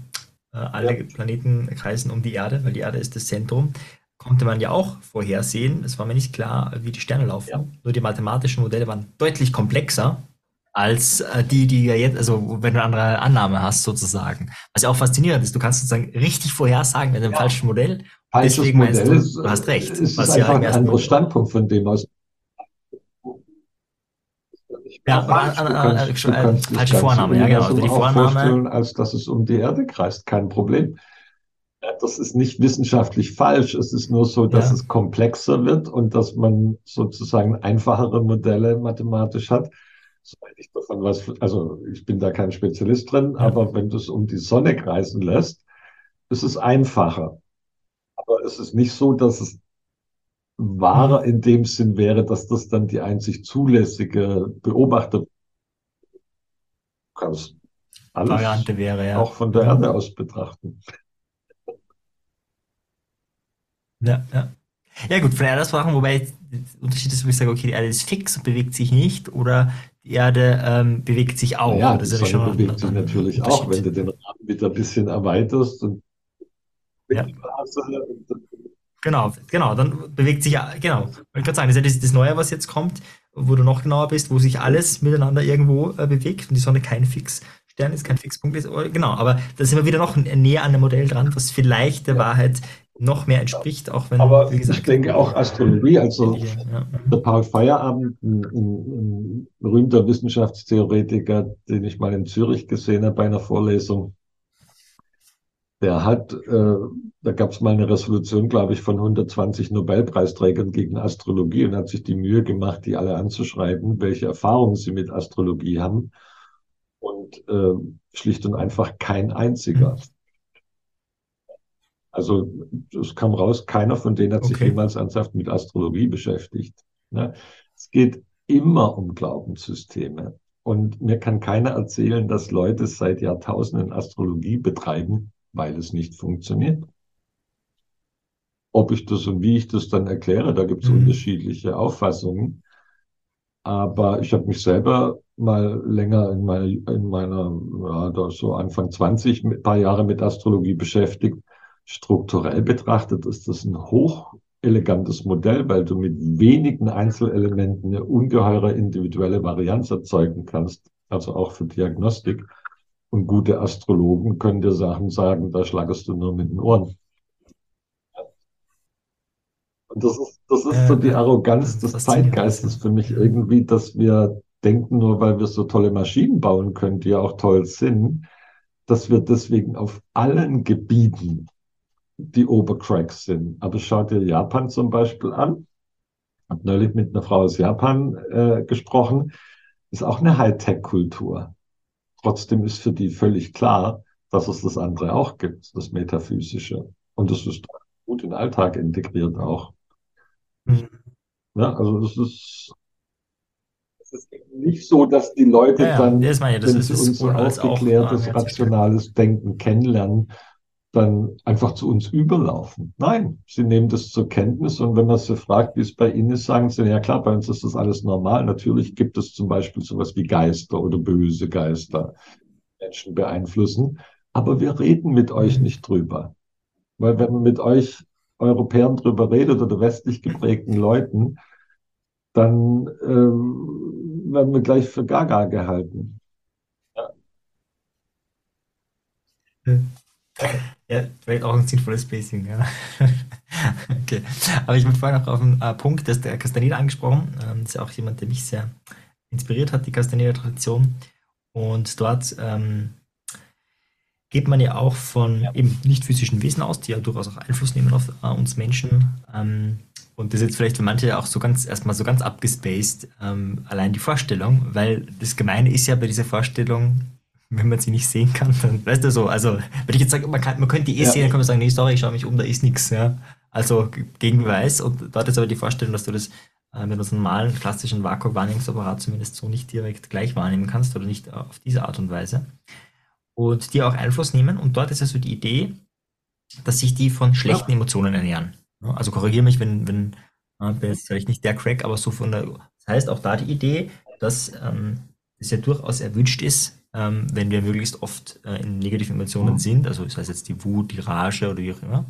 alle ja. Planeten kreisen um die Erde, weil die Erde ist das Zentrum, konnte man ja auch vorhersehen. Es war mir nicht klar, wie die Sterne laufen. Ja. Nur die mathematischen Modelle waren deutlich komplexer als äh, die, die ja jetzt, also wenn du eine andere Annahme hast sozusagen. Was ja auch faszinierend ist, du kannst sozusagen richtig vorhersagen mit einem ja. falschen Modell. Falsches Deswegen Modell du, ist, du hast recht. Ist was einfach ja ein anderer Standpunkt von dem aus ja, falsche Vorname, ja genau. Also die Vorname. Als dass es um die Erde kreist, kein Problem. Das ist nicht wissenschaftlich falsch. Es ist nur so, dass ja. es komplexer wird und dass man sozusagen einfachere Modelle mathematisch hat. Soweit ich davon was, also ich bin da kein Spezialist drin, ja. aber wenn du es um die Sonne kreisen lässt, ist es einfacher. Aber es ist nicht so, dass es wahrer in dem Sinn wäre, dass das dann die einzig zulässige Beobachter kannst alles Variante wäre, ja. auch von der Erde aus betrachten. Ja, ja. Ja gut, von der Erde aus betrachten, wobei der Unterschied ist, wo ich sage, okay, die Erde ist fix und bewegt sich nicht oder die Erde ähm, bewegt sich auch. Ja, das die Sonne schon bewegt sich natürlich auch, wenn du den Rahmen wieder ein bisschen erweiterst und ja. Genau, genau, dann bewegt sich, ja, genau. Ich kann sagen, das ist ja das, das, Neue, was jetzt kommt, wo du noch genauer bist, wo sich alles miteinander irgendwo äh, bewegt und die Sonne kein Fixstern ist, kein Fixpunkt ist. Genau, aber da sind wir wieder noch näher an dem Modell dran, was vielleicht der ja. Wahrheit noch mehr entspricht, auch wenn, aber wie gesagt, ich denke auch Astronomie, also ja. der Paul Feierabend, ein, ein, ein berühmter Wissenschaftstheoretiker, den ich mal in Zürich gesehen habe bei einer Vorlesung, Der hat, äh, da gab es mal eine Resolution, glaube ich, von 120 Nobelpreisträgern gegen Astrologie und hat sich die Mühe gemacht, die alle anzuschreiben, welche Erfahrungen sie mit Astrologie haben. Und äh, schlicht und einfach kein einziger. Also es kam raus, keiner von denen hat sich Okay. jemals ernsthaft mit Astrologie beschäftigt. Ne? Es geht immer um Glaubenssysteme. Und mir kann keiner erzählen, dass Leute seit Jahrtausenden Astrologie betreiben, weil es nicht funktioniert. Ob ich das und wie ich das dann erkläre, da gibt es Mhm. unterschiedliche Auffassungen. Aber ich habe mich selber mal länger in meiner, in meiner ja, da so Anfang 20, mit, paar Jahre mit Astrologie beschäftigt. Strukturell betrachtet ist das ein hochelegantes Modell, weil du mit wenigen Einzelelementen eine ungeheure individuelle Varianz erzeugen kannst, also auch für Diagnostik. Und gute Astrologen können dir Sachen sagen, da schlagest du nur mit den Ohren. Und das ist, das ist so Äh, die Arroganz des. Zeitgeistes für mich irgendwie, dass wir denken, nur weil wir so tolle Maschinen bauen können, die ja auch toll sind, dass wir deswegen auf allen Gebieten die Obercracks sind. Aber schau dir Japan zum Beispiel an. Ich habe neulich mit einer Frau aus Japan äh, gesprochen. Ist auch eine Hightech-Kultur. Trotzdem ist für die völlig klar, dass es das andere auch gibt, das Metaphysische. Und das ist gut in den Alltag integriert auch. Mhm. Ja, also das ist, es ist nicht so, dass die Leute Ja, ja, dann, das meine ich, das wenn ist, sie unser auch aufgeklärtes, ähm, rationales Denken kennenlernen, dann einfach zu uns überlaufen. Nein, sie nehmen das zur Kenntnis und wenn man sie fragt, wie es bei ihnen ist, sagen sie, ja klar, bei uns ist das alles normal. Natürlich gibt es zum Beispiel sowas wie Geister oder böse Geister, Menschen beeinflussen, aber wir reden mit euch Mhm. nicht drüber. Weil wenn man mit euch Europäern drüber redet oder westlich geprägten Leuten, dann ähm, werden wir gleich für Gaga gehalten. Ja, vielleicht auch ein sinnvolles Spacing, ja. Okay. Aber ich bin vorhin noch auf den äh, Punkt, dass der Castaneda angesprochen, ähm, das ist ja auch jemand, der mich sehr inspiriert hat, die Castaneda-Tradition. Und dort ähm, geht man ja auch von eben nicht physischen Wesen aus, die ja durchaus auch Einfluss nehmen auf äh, uns Menschen. Ähm, und das ist jetzt vielleicht für manche auch so ganz, erstmal so ganz abgespaced, ähm, allein die Vorstellung, weil das Gemeine ist ja bei dieser Vorstellung, wenn man sie nicht sehen kann, dann weißt du so, also wenn ich jetzt sage, man, kann, man könnte die eh Ja. sehen, dann kann man sagen, nee, sorry, ich schaue mich um, da ist nichts, ja. Also G- Gegenbeweis und dort ist aber die Vorstellung, dass du das äh, mit unserem normalen, klassischen Vakuum-Wahrnehmungsapparat zumindest so nicht direkt gleich wahrnehmen kannst oder nicht auf diese Art und Weise. Und die auch Einfluss nehmen und dort ist also die Idee, dass sich die von schlechten Emotionen ernähren. Also korrigiere mich, wenn, wenn bin jetzt vielleicht nicht der Crack, aber so von der, das heißt auch da die Idee, dass ähm, es ja durchaus erwünscht ist, ähm, wenn wir möglichst oft äh, in negativen Emotionen Mhm. sind, also das heißt jetzt die Wut, die Rage oder wie auch immer.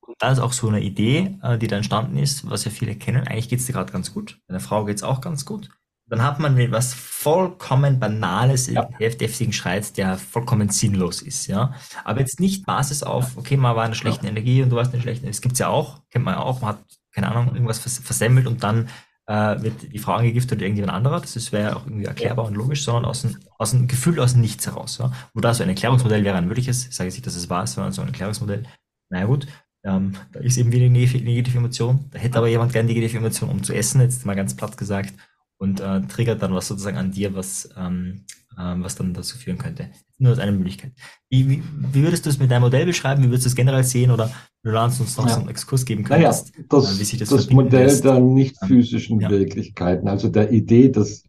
Und da ist auch so eine Idee, äh, die da entstanden ist, was ja viele kennen, eigentlich geht's dir gerade ganz gut, deiner Frau geht's auch ganz gut. Dann hat man was vollkommen Banales Ja. heftigen Schreit, der vollkommen sinnlos ist, ja. Aber jetzt nicht Basis auf, okay, man war in einer schlechten Energie und du warst in einer schlechten, das gibt's ja auch, kennt man ja auch, man hat, keine Ahnung, irgendwas vers versemmelt und dann äh, wird die Frau angegiftet oder irgendjemand anderer, das wäre ja auch irgendwie erklärbar und logisch, sondern aus dem, aus dem Gefühl aus dem Nichts heraus, ja. Wo da so ein Erklärungsmodell wäre ein mögliches, ich sage jetzt nicht, dass es wahr ist, sondern so ein Erklärungsmodell, naja gut, ähm, da ist eben wieder eine negative negative Emotion, da hätte aber jemand gerne negative Emotion, um zu essen, jetzt mal ganz platt gesagt, und äh, triggert dann was sozusagen an dir, was, ähm, ähm, was dann dazu führen könnte. Nur als eine Möglichkeit. Wie, wie, wie würdest du es mit deinem Modell beschreiben? Wie würdest du es generell sehen? Oder du lernst uns noch Ja. so einen Exkurs geben Naja, könntest, äh, das, wie sich das, das Modell lässt? der nicht Ähm, physischen ja. Wirklichkeiten, also der Idee, dass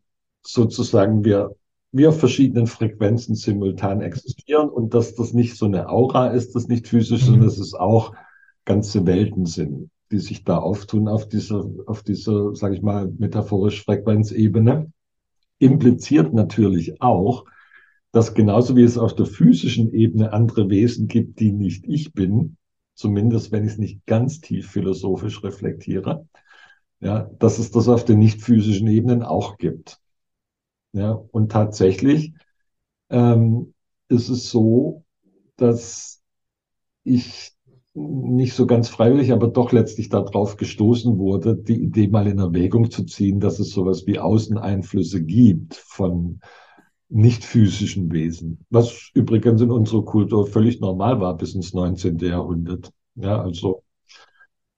sozusagen wir, wir auf verschiedenen Frequenzen simultan existieren und dass das nicht so eine Aura ist, das nicht physisch, Mhm. sondern dass es auch ganze Welten sind, die sich da auftun auf dieser, auf dieser, sage ich mal, metaphorisch Frequenzebene, impliziert natürlich auch, dass genauso wie es auf der physischen Ebene andere Wesen gibt, die nicht ich bin, zumindest wenn ich es nicht ganz tief philosophisch reflektiere, ja, dass es das auf den nicht physischen Ebenen auch gibt. Ja, und tatsächlich ähm, ist es so, dass ich nicht so ganz freiwillig, aber doch letztlich darauf gestoßen wurde, die Idee mal in Erwägung zu ziehen, dass es sowas wie Außeneinflüsse gibt von nicht physischen Wesen, was übrigens in unserer Kultur völlig normal war bis ins 19. Jahrhundert. Ja, also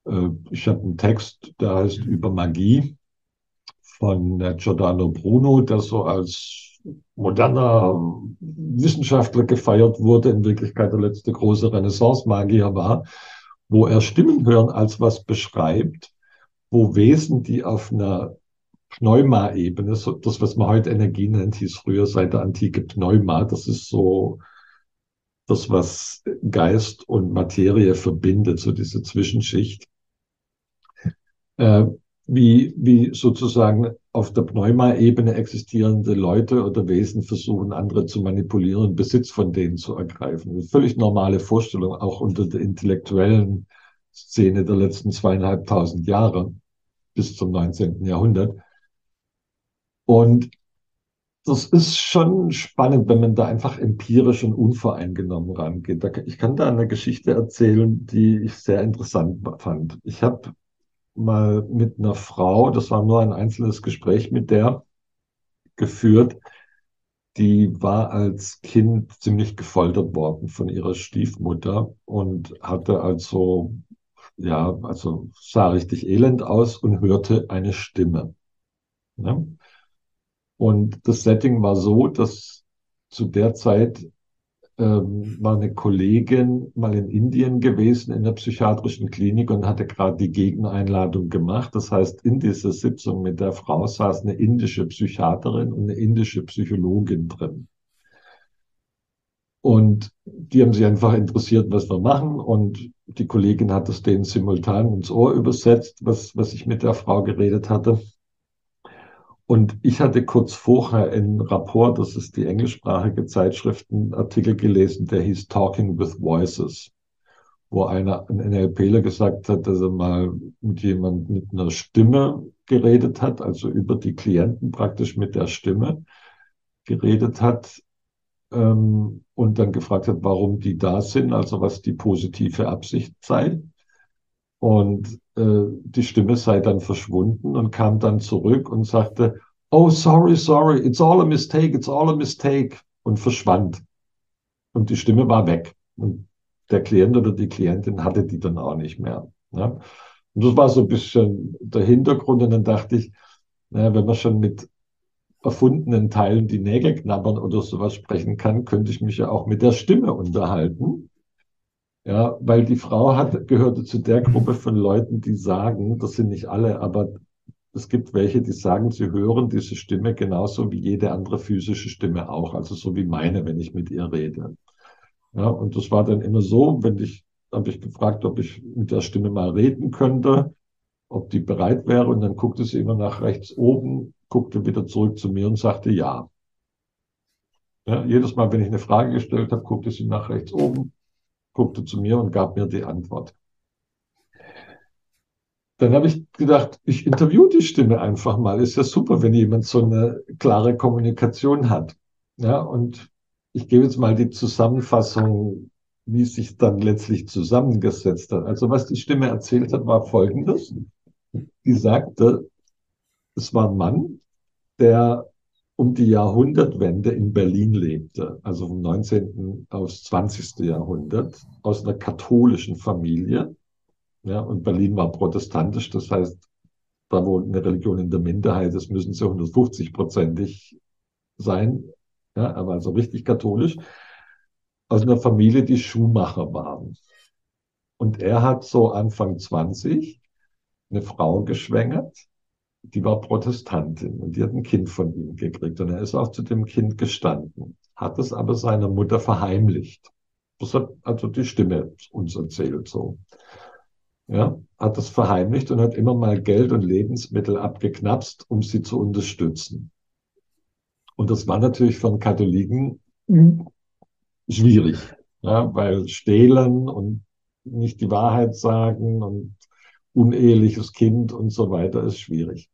äh, ich habe einen Text, der heißt über Magie von Giordano Bruno, der so als moderner Wissenschaftler gefeiert wurde, in Wirklichkeit der letzte große Renaissance-Magier war, wo er Stimmen hören als was beschreibt, wo Wesen, die auf einer Pneuma-Ebene, das, was man heute Energie nennt, hieß früher seit der Antike Pneuma, das ist so das, was Geist und Materie verbindet, so diese Zwischenschicht. Äh, wie, wie sozusagen auf der Pneuma-Ebene existierende Leute oder Wesen versuchen, andere zu manipulieren, Besitz von denen zu ergreifen. Völlig normale Vorstellung, auch unter der intellektuellen Szene der letzten zweieinhalbtausend Jahre bis zum 19. Jahrhundert. Und das ist schon spannend, wenn man da einfach empirisch und unvoreingenommen rangeht. Ich kann da eine Geschichte erzählen, die ich sehr interessant fand. Ich habe mal mit einer Frau, das war nur ein einzelnes Gespräch mit der geführt, die war als Kind ziemlich gefoltert worden von ihrer Stiefmutter und hatte also, ja, also sah richtig elend aus und hörte eine Stimme. Ne? Und das Setting war so, dass zu der Zeit ähm, war eine Kollegin mal in Indien gewesen in der psychiatrischen Klinik und hatte gerade die Gegeneinladung gemacht. Das heißt, in dieser Sitzung mit der Frau saß eine indische Psychiaterin und eine indische Psychologin drin. Und die haben sich einfach interessiert, was wir machen. Und die Kollegin hat es denen simultan ins Ohr übersetzt, was, was ich mit der Frau geredet hatte. Und ich hatte kurz vorher in Rapport, das ist die englischsprachige Zeitschrift, einen Artikel gelesen, der hieß Talking with Voices, wo einer, ein NLPler gesagt hat, dass er mal mit jemand mit einer Stimme geredet hat, also über die Klienten praktisch mit der Stimme geredet hat ähm, und dann gefragt hat, warum die da sind, also was die positive Absicht sei. Und die Stimme sei dann verschwunden und kam dann zurück und sagte, oh, sorry, sorry, it's all a mistake, it's all a mistake und verschwand. Und die Stimme war weg. Und der Klient oder die Klientin hatte die dann auch nicht mehr. Ja. Und das war so ein bisschen der Hintergrund. Und dann dachte ich, naja, wenn man schon mit erfundenen Teilen die Nägel knabbern oder sowas sprechen kann, könnte ich mich ja auch mit der Stimme unterhalten. Ja, weil die Frau hat, gehörte zu der Gruppe von Leuten, die sagen, das sind nicht alle, aber es gibt welche, die sagen, sie hören diese Stimme genauso wie jede andere physische Stimme auch, also so wie meine, wenn ich mit ihr rede. Ja, und das war dann immer so, wenn ich, habe ich gefragt, ob ich mit der Stimme mal reden könnte, ob die bereit wäre, und dann guckte sie immer nach rechts oben, guckte wieder zurück zu mir und sagte ja. Ja, jedes Mal, wenn ich eine Frage gestellt habe, guckte sie nach rechts oben, guckte zu mir und gab mir die Antwort. Dann habe ich gedacht, ich interview die Stimme einfach mal. Ist ja super, wenn jemand so eine klare Kommunikation hat. Ja, und ich gebe jetzt mal die Zusammenfassung, wie es sich dann letztlich zusammengesetzt hat. Also was die Stimme erzählt hat, war Folgendes. Die sagte, es war ein Mann, der um die Jahrhundertwende in Berlin lebte, also vom 19. aufs 20. Jahrhundert, aus einer katholischen Familie. Ja, und Berlin war protestantisch, das heißt, da wo eine Religion in der Minderheit ist, müssen sie 150-prozentig sein. Ja, er war also richtig katholisch. Aus einer Familie, die Schuhmacher waren. Und er hat so Anfang 20 eine Frau geschwängert, die war Protestantin und die hat ein Kind von ihm gekriegt und er ist auch zu dem Kind gestanden, hat es aber seiner Mutter verheimlicht. Das hat also die Stimme uns erzählt so. Ja, hat das verheimlicht und hat immer mal Geld und Lebensmittel abgeknapst, um sie zu unterstützen. Und das war natürlich einen Katholiken schwierig, ja, weil stehlen und nicht die Wahrheit sagen und uneheliches Kind und so weiter ist schwierig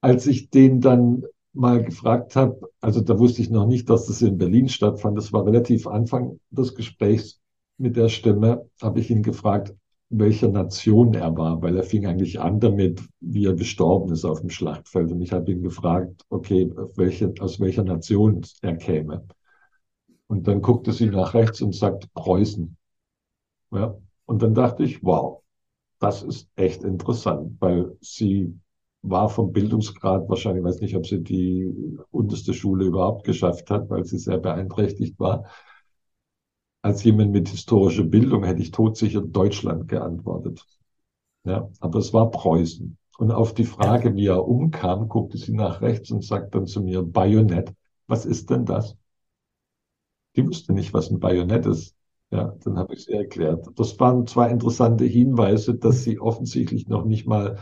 als ich den dann mal gefragt habe, also da wusste ich noch nicht, dass das in Berlin stattfand, das war relativ Anfang des Gesprächs mit der Stimme, habe ich ihn gefragt, welcher Nation er war, weil er fing eigentlich an damit, wie er gestorben ist auf dem Schlachtfeld. Und ich habe ihn gefragt, okay, welche, aus welcher Nation er käme. Und dann guckte sie nach rechts und sagt Preußen. Ja. Und dann dachte ich, wow, das ist echt interessant, weil sie war vom Bildungsgrad wahrscheinlich, ich weiß nicht, ob sie die unterste Schule überhaupt geschafft hat, weil sie sehr beeinträchtigt war. Als jemand mit historischer Bildung hätte ich todsicher Deutschland geantwortet. Ja, aber es war Preußen. Und auf die Frage, wie er umkam, guckte sie nach rechts und sagt dann zu mir, Bajonett, was ist denn das? Die wusste nicht, was ein Bajonett ist. Ja, dann habe ich es erklärt. Das waren zwei interessante Hinweise, dass sie offensichtlich noch nicht mal,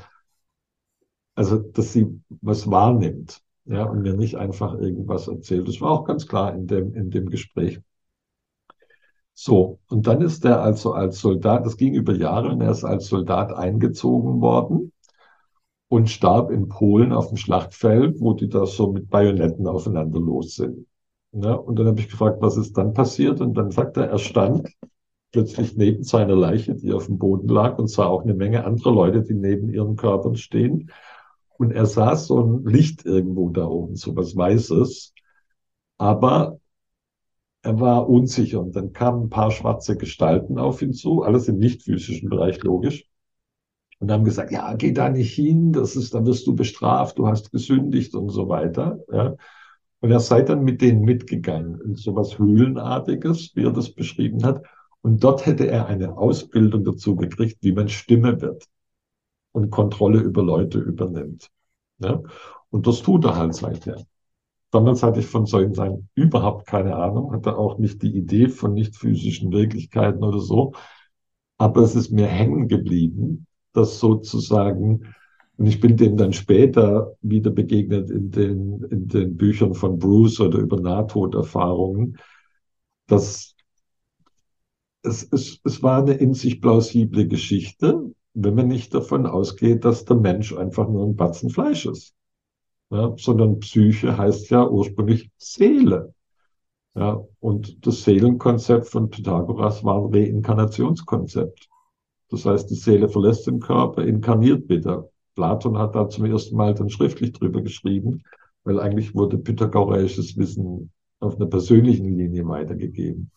also dass sie was wahrnimmt, ja, und mir nicht einfach irgendwas erzählt. Das war auch ganz klar in dem, in dem Gespräch. So, und dann ist er also als Soldat, das ging über Jahre, und er ist als Soldat eingezogen worden und starb in Polen auf dem Schlachtfeld, wo die da so mit Bajonetten aufeinander los sind. Ja, und dann habe ich gefragt, was ist dann passiert? Und dann sagt er, er stand plötzlich neben seiner Leiche, die auf dem Boden lag, und sah auch eine Menge anderer Leute, die neben ihren Körpern stehen. Und er sah so ein Licht irgendwo da oben, so was Weißes. Aber er war unsicher. Und dann kamen ein paar schwarze Gestalten auf ihn zu, alles im nicht physischen Bereich, logisch. Und haben gesagt, ja, geh da nicht hin, das ist, da wirst du bestraft, du hast gesündigt und so weiter. Ja. Und er sei dann mit denen mitgegangen in so was Höhlenartiges, wie er das beschrieben hat. Und dort hätte er eine Ausbildung dazu gekriegt, wie man Stimme wird und Kontrolle über Leute übernimmt. Ja? Und das tut er halt seither. Damals hatte ich von solchen Sein überhaupt keine Ahnung, hatte auch nicht die Idee von nicht physischen Wirklichkeiten oder so. Aber es ist mir hängen geblieben, dass sozusagen und ich bin dem dann später wieder begegnet in den, in den Büchern von Bruce oder über Nahtoderfahrungen, dass es, es, es war eine in sich plausible Geschichte, wenn man nicht davon ausgeht, dass der Mensch einfach nur ein Batzen Fleisch ist. Ja, sondern Psyche heißt ja ursprünglich Seele. Ja, und das Seelenkonzept von Pythagoras war ein Reinkarnationskonzept. Das heißt, die Seele verlässt den Körper, inkarniert wieder. Platon hat da zum ersten Mal dann schriftlich drüber geschrieben, weil eigentlich wurde pythagoreisches Wissen auf einer persönlichen Linie weitergegeben.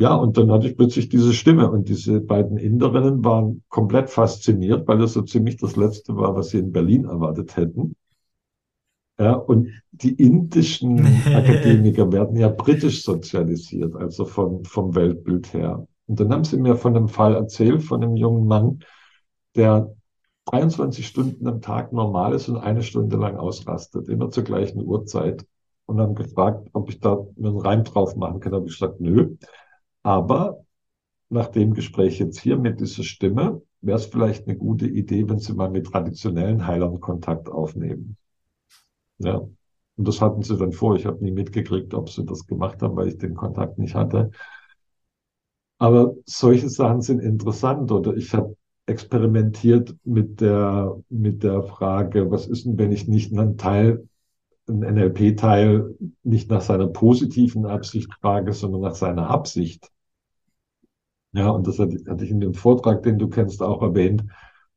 Ja, und dann hatte ich plötzlich diese Stimme und diese beiden Inderinnen waren komplett fasziniert, weil das so ziemlich das Letzte war, was sie in Berlin erwartet hätten. Ja, und die indischen Akademiker werden ja britisch sozialisiert, also von, vom Weltbild her. Und dann haben sie mir von einem Fall erzählt, von einem jungen Mann, der 23 Stunden am Tag normal ist und eine Stunde lang ausrastet, immer zur gleichen Uhrzeit. Und haben gefragt, ob ich da einen Reim drauf machen kann. Da habe ich gesagt, nö. Aber nach dem Gespräch jetzt hier mit dieser Stimme, wäre es vielleicht eine gute Idee, wenn Sie mal mit traditionellen Heilern Kontakt aufnehmen. Ja. Und das hatten sie dann vor. Ich habe nie mitgekriegt, ob sie das gemacht haben, weil ich den Kontakt nicht hatte. Aber solche Sachen sind interessant. Oder ich habe experimentiert mit der, mit der Frage, was ist denn, wenn ich nicht einen Teil, einen NLP-Teil nicht nach seiner positiven Absicht frage, sondern nach seiner Absicht. Ja, und das hatte, hatte ich in dem Vortrag, den du kennst, auch erwähnt,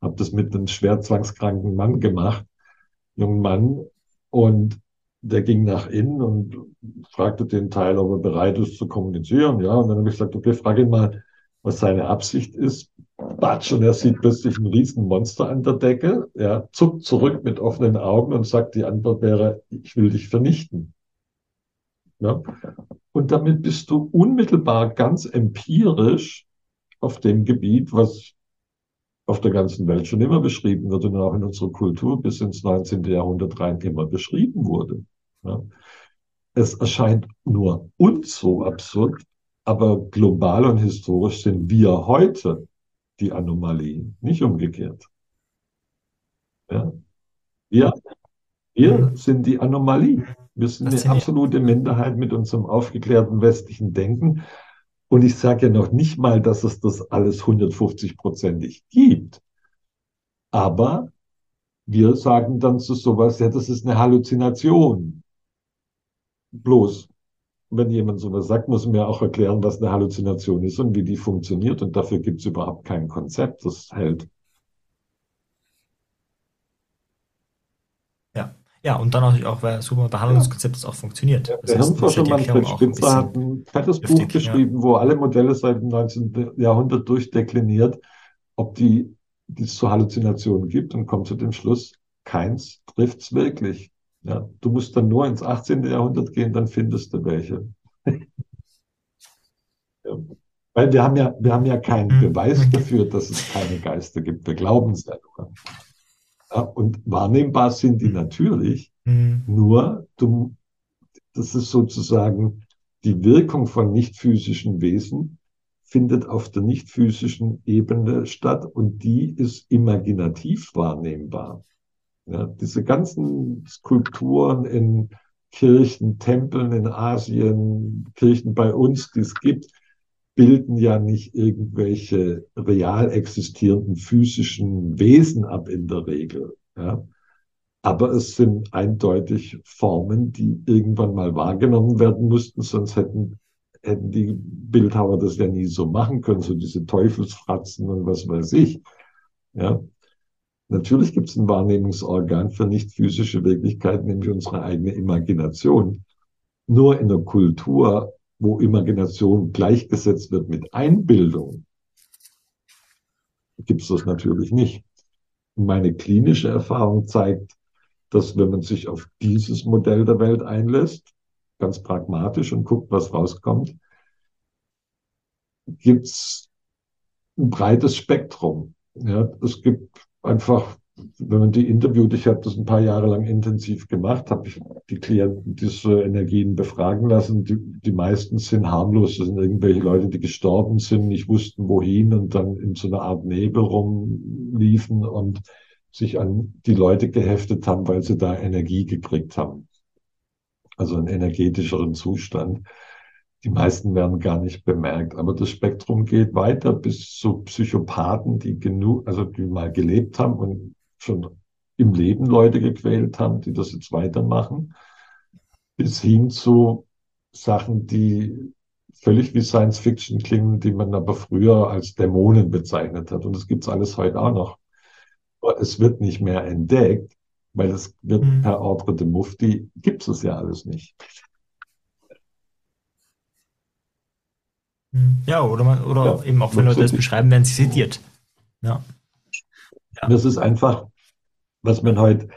habe das mit einem schwer zwangskranken Mann gemacht, jungen Mann, und der ging nach innen und fragte den Teil, ob er bereit ist zu kommunizieren. Ja, und dann habe ich gesagt, okay, frage ihn mal, was seine Absicht ist. Batsch, und er sieht plötzlich ein Riesenmonster an der Decke. Er zuckt zurück mit offenen Augen und sagt, die Antwort wäre, ich will dich vernichten. Ja? Und damit bist du unmittelbar ganz empirisch auf dem Gebiet, was auf der ganzen Welt schon immer beschrieben wird und auch in unserer Kultur bis ins 19. Jahrhundert rein immer beschrieben wurde. Ja? Es erscheint nur uns so absurd, aber global und historisch sind wir heute die Anomalie, nicht umgekehrt. Ja? Wir, wir sind die Anomalie. Wir sind eine absolute Minderheit mit unserem aufgeklärten westlichen Denken. Und ich sage ja noch nicht mal, dass es das alles 150-prozentig gibt. Aber wir sagen dann zu sowas, ja, das ist eine Halluzination. Bloß wenn jemand sowas sagt, muss man mir auch erklären, was eine Halluzination ist und wie die funktioniert. Und dafür gibt es überhaupt kein Konzept, das hält. Ja. Ja, und dann natürlich auch, weil super Behandlungskonzept das auch funktioniert. Ja, Das der ja Hirnforscher Manfred Spitzer hat ein fettes Buch ja. geschrieben, wo alle Modelle seit dem 19. Jahrhundert durchdekliniert, ob die, es zu Halluzinationen gibt und kommt zu dem Schluss, keins trifft's wirklich. Ja, du musst dann nur ins 18. Jahrhundert gehen, dann findest du welche. Ja. Weil wir haben ja, wir haben ja keinen Mhm. Beweis dafür, dass es keine Geister gibt. Wir glauben es ja nur. Ja, und wahrnehmbar sind die Mhm. natürlich, Mhm. nur du, das ist sozusagen die Wirkung von nicht physischen Wesen findet auf der nicht physischen Ebene statt und die ist imaginativ wahrnehmbar. Ja, diese ganzen Skulpturen in Kirchen, Tempeln in Asien, Kirchen bei uns, die es gibt, bilden ja nicht irgendwelche real existierenden physischen Wesen ab in der Regel. Ja. Aber es sind eindeutig Formen, die irgendwann mal wahrgenommen werden mussten, sonst hätten, hätten die Bildhauer das ja nie so machen können, so diese Teufelsfratzen und was weiß ich. Ja. Natürlich gibt es ein Wahrnehmungsorgan für nicht physische Wirklichkeit, nämlich unsere eigene Imagination. Nur in der Kultur, wo Imagination gleichgesetzt wird mit Einbildung, gibt es das natürlich nicht. Meine klinische Erfahrung zeigt, dass wenn man sich auf dieses Modell der Welt einlässt, ganz pragmatisch und guckt, was rauskommt, gibt es ein breites Spektrum. Ja, es gibt einfach, wenn man die interviewt, ich habe das ein paar Jahre lang intensiv gemacht, habe ich die Klienten diese Energien befragen lassen. Die, die meisten sind harmlos. Das sind irgendwelche Leute, die gestorben sind, nicht wussten wohin und dann in so einer Art Nebel rumliefen und sich an die Leute geheftet haben, weil sie da Energie gekriegt haben. Also einen energetischeren Zustand. Die meisten werden gar nicht bemerkt, aber das Spektrum geht weiter bis zu Psychopathen, die genug, also die mal gelebt haben und schon im Leben Leute gequält haben, die das jetzt weitermachen, bis hin zu Sachen, die völlig wie Science Fiction klingen, die man aber früher als Dämonen bezeichnet hat. Und das gibt's alles heute auch noch. Aber es wird nicht mehr entdeckt, weil es wird Mhm. per Ordre de Mufti, gibt es ja alles nicht. Ja, oder man, oder Ja, eben auch wenn Leute das beschreiben, werden sie zitiert. Ja. Ja. Das ist einfach, was man heute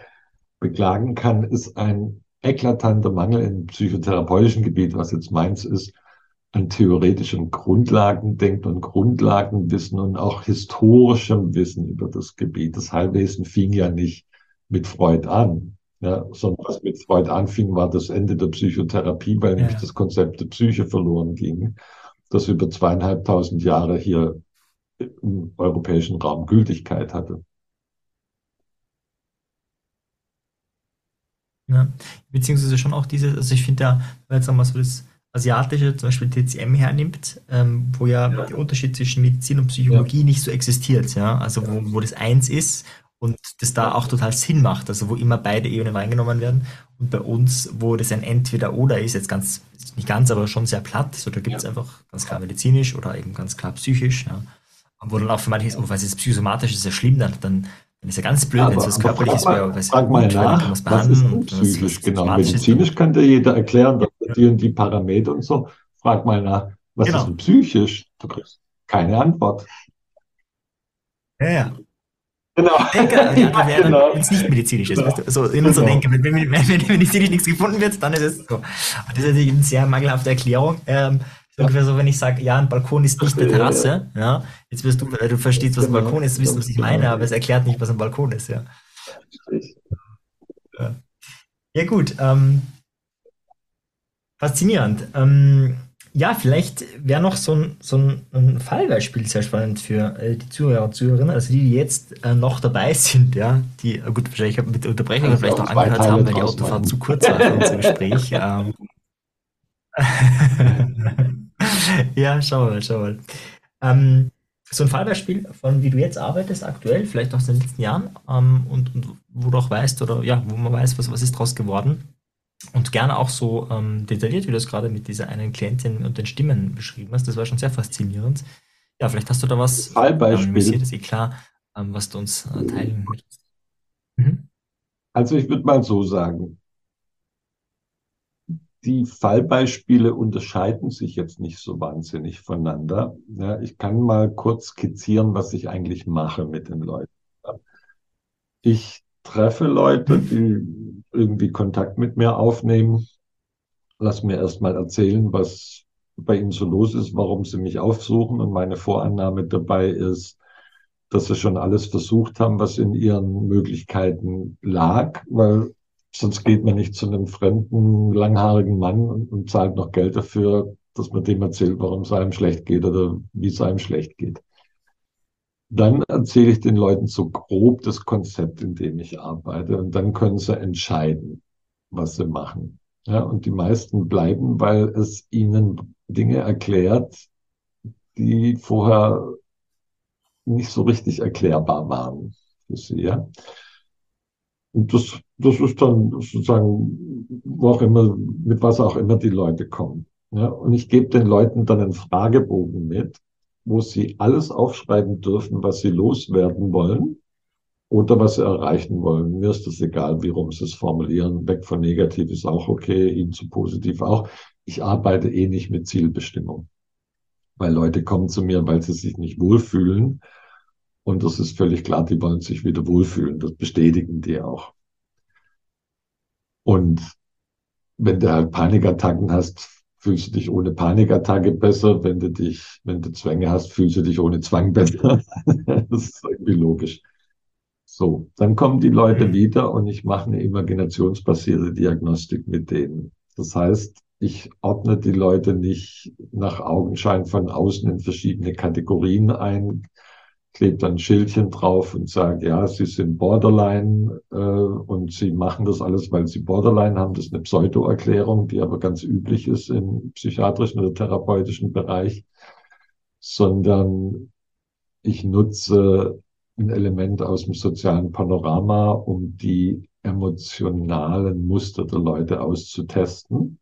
beklagen kann, ist ein eklatanter Mangel im psychotherapeutischen Gebiet, was jetzt meins ist, an theoretischem Grundlagendenken und Grundlagenwissen und auch historischem Wissen über das Gebiet. Das Heilwesen fing ja nicht mit Freud an, ja, sondern was mit Freud anfing, war das Ende der Psychotherapie, weil Ja, nämlich das Konzept der Psyche verloren ging, das über zweieinhalbtausend Jahre hier im europäischen Raum Gültigkeit hatte. Ja, beziehungsweise schon auch diese, also ich finde ja, wenn jetzt einmal so das Asiatische, zum Beispiel TCM hernimmt, ähm, wo ja, Ja. der Unterschied zwischen Medizin und Psychologie nicht so existiert, ja, also wo, wo das eins ist und das da auch total Sinn macht, also wo immer beide Ebenen reingenommen werden und bei uns, wo das ein Entweder-Oder ist, jetzt ganz, nicht ganz, aber schon sehr platt, so da gibt es Ja. einfach ganz klar medizinisch oder eben ganz klar psychisch, ja, und wo dann auch für manche ist, oh, was ist psychosomatisch, ist ja schlimm, dann, dann dann ist ja ganz blöd, wenn es was Körperliches frag wäre, mal, was frag mal weil kann man nach, es was ist denn es psychisch was genau? Medizinisch kann dir jeder erklären, dass Ja. die und die Parameter und so. Frag mal nach, was Genau. ist denn psychisch? Du kriegst keine Antwort. Ja, ja. Genau. Denke, die Antwort wäre, Genau. wenn es nicht medizinisch ist. Genau. weißt du? So in unserer Genau. Denke, wenn, wenn, wenn, medizinisch nichts gefunden wird, dann ist es so. Und das ist natürlich eine sehr mangelhafte Erklärung. Ähm, ist ungefähr so, wenn ich sage, ja, ein Balkon ist nicht eine Ja, ja, Terrasse, ja. Jetzt wirst du, weil du verstehst, was ein Genau. Balkon ist, wissen, was ich Genau. meine, aber es erklärt nicht, was ein Balkon ist, ja. Ja, gut. Ähm, faszinierend. Ähm, ja, vielleicht wäre noch so ein, so ein, ein Fallbeispiel sehr spannend für äh, die Zuhörer und Zuhörerinnen, also die, die jetzt äh, noch dabei sind, ja, die, äh, gut, wahrscheinlich mit der Unterbrechung Also vielleicht auch angehört Teile haben, weil die Autofahrt machen. zu kurz war für unser Gespräch. ähm. ja, schauen wir mal, schauen wir mal. Ähm, so ein Fallbeispiel von wie du jetzt arbeitest aktuell, vielleicht auch in den letzten Jahren ähm, und, und wo du auch weißt oder ja, wo man weiß, was, was ist draus geworden. Und gerne auch so ähm, detailliert, wie du es gerade mit dieser einen Klientin und den Stimmen beschrieben hast. Das war schon sehr faszinierend. Ja, vielleicht hast du da was, Fallbeispiel. ähm, ist eh klar, ähm, was du uns äh, teilen möchtest. Mhm. Also ich würde mal so sagen, die Fallbeispiele unterscheiden sich jetzt nicht so wahnsinnig voneinander. Ja, ich kann mal kurz skizzieren, was ich eigentlich mache mit den Leuten. Ich treffe Leute, die irgendwie Kontakt mit mir aufnehmen, lass mir erstmal erzählen, was bei ihnen so los ist, warum sie mich aufsuchen. Und meine Vorannahme dabei ist, dass sie schon alles versucht haben, was in ihren Möglichkeiten lag, weil sonst geht man nicht zu einem fremden, langhaarigen Mann und, zahlt noch Geld dafür, dass man dem erzählt, warum es einem schlecht geht oder wie es einem schlecht geht. Dann erzähle ich den Leuten so grob das Konzept, in dem ich arbeite, und dann können sie entscheiden, was sie machen. Ja, und die meisten bleiben, weil es ihnen Dinge erklärt, die vorher nicht so richtig erklärbar waren für sie. Ja. Und das, das ist dann sozusagen, wo auch immer, mit was auch immer die Leute kommen. Ja. Und ich gebe den Leuten dann einen Fragebogen mit, wo sie alles aufschreiben dürfen, was sie loswerden wollen oder was sie erreichen wollen. Mir ist das egal, wie rum sie es formulieren. Weg von negativ ist auch okay, ihnen zu positiv auch. Ich arbeite eh nicht mit Zielbestimmung, weil Leute kommen zu mir, weil sie sich nicht wohlfühlen. Und das ist völlig klar, die wollen sich wieder wohlfühlen. Das bestätigen die auch. Und wenn du halt Panikattacken hast, fühlst du dich ohne Panikattacke besser. Wenn du dich, wenn du Zwänge hast, fühlst du dich ohne Zwang besser. das ist irgendwie logisch. So, dann kommen die Leute wieder und ich mache eine imaginationsbasierte Diagnostik mit denen. Das heißt, ich ordne die Leute nicht nach Augenschein von außen in verschiedene Kategorien ein, klebe dann ein Schildchen drauf und sage, ja, Sie sind Borderline äh, und Sie machen das alles, weil Sie Borderline haben. Das ist eine Pseudo-Erklärung, die aber ganz üblich ist im psychiatrischen oder therapeutischen Bereich, sondern ich nutze ein Element aus dem sozialen Panorama, um die emotionalen Muster der Leute auszutesten.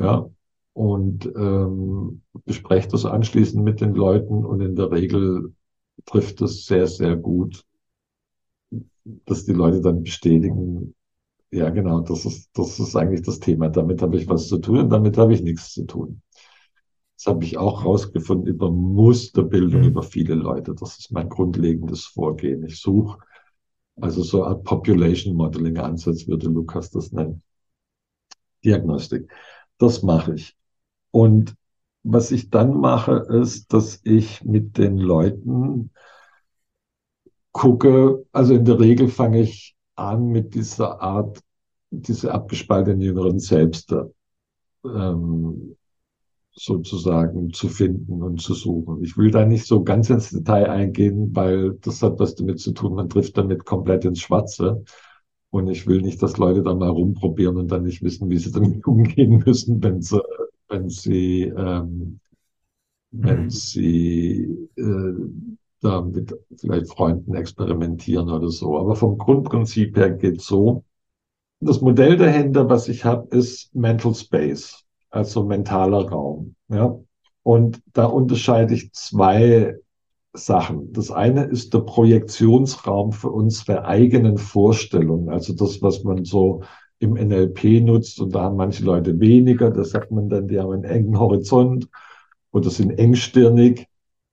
Ja, und ähm, bespreche das anschließend mit den Leuten und in der Regel trifft es sehr, sehr gut, dass die Leute dann bestätigen, ja genau, das ist, das ist eigentlich das Thema. Damit habe ich was zu tun und damit habe ich nichts zu tun. Das habe ich auch rausgefunden über Musterbildung mhm. über viele Leute. Das ist mein grundlegendes Vorgehen. Ich suche also so eine Art Population Modeling Ansatz, würde Lukas das nennen. Diagnostik. Das mache ich. Und was ich dann mache, ist, dass ich mit den Leuten gucke, also in der Regel fange ich an mit dieser Art, diese abgespaltenen jüngeren Selbste ähm, sozusagen zu finden und zu suchen. Ich will da nicht so ganz ins Detail eingehen, weil das hat was damit zu tun, man trifft damit komplett ins Schwarze. Und ich will nicht, dass Leute da mal rumprobieren und dann nicht wissen, wie sie damit umgehen müssen, wenn sie, wenn sie, ähm, wenn mhm. sie äh, da mit vielleicht Freunden experimentieren oder so. Aber vom Grundprinzip her geht so. Das Modell dahinter, was ich habe, ist Mental Space, also mentaler Raum. Ja. Und da unterscheide ich zwei Sachen. Das eine ist der Projektionsraum für unsere eigenen Vorstellungen, also das, was man so im NLP nutzt. Und da haben manche Leute weniger. Da sagt man dann, die haben einen engen Horizont oder sind engstirnig.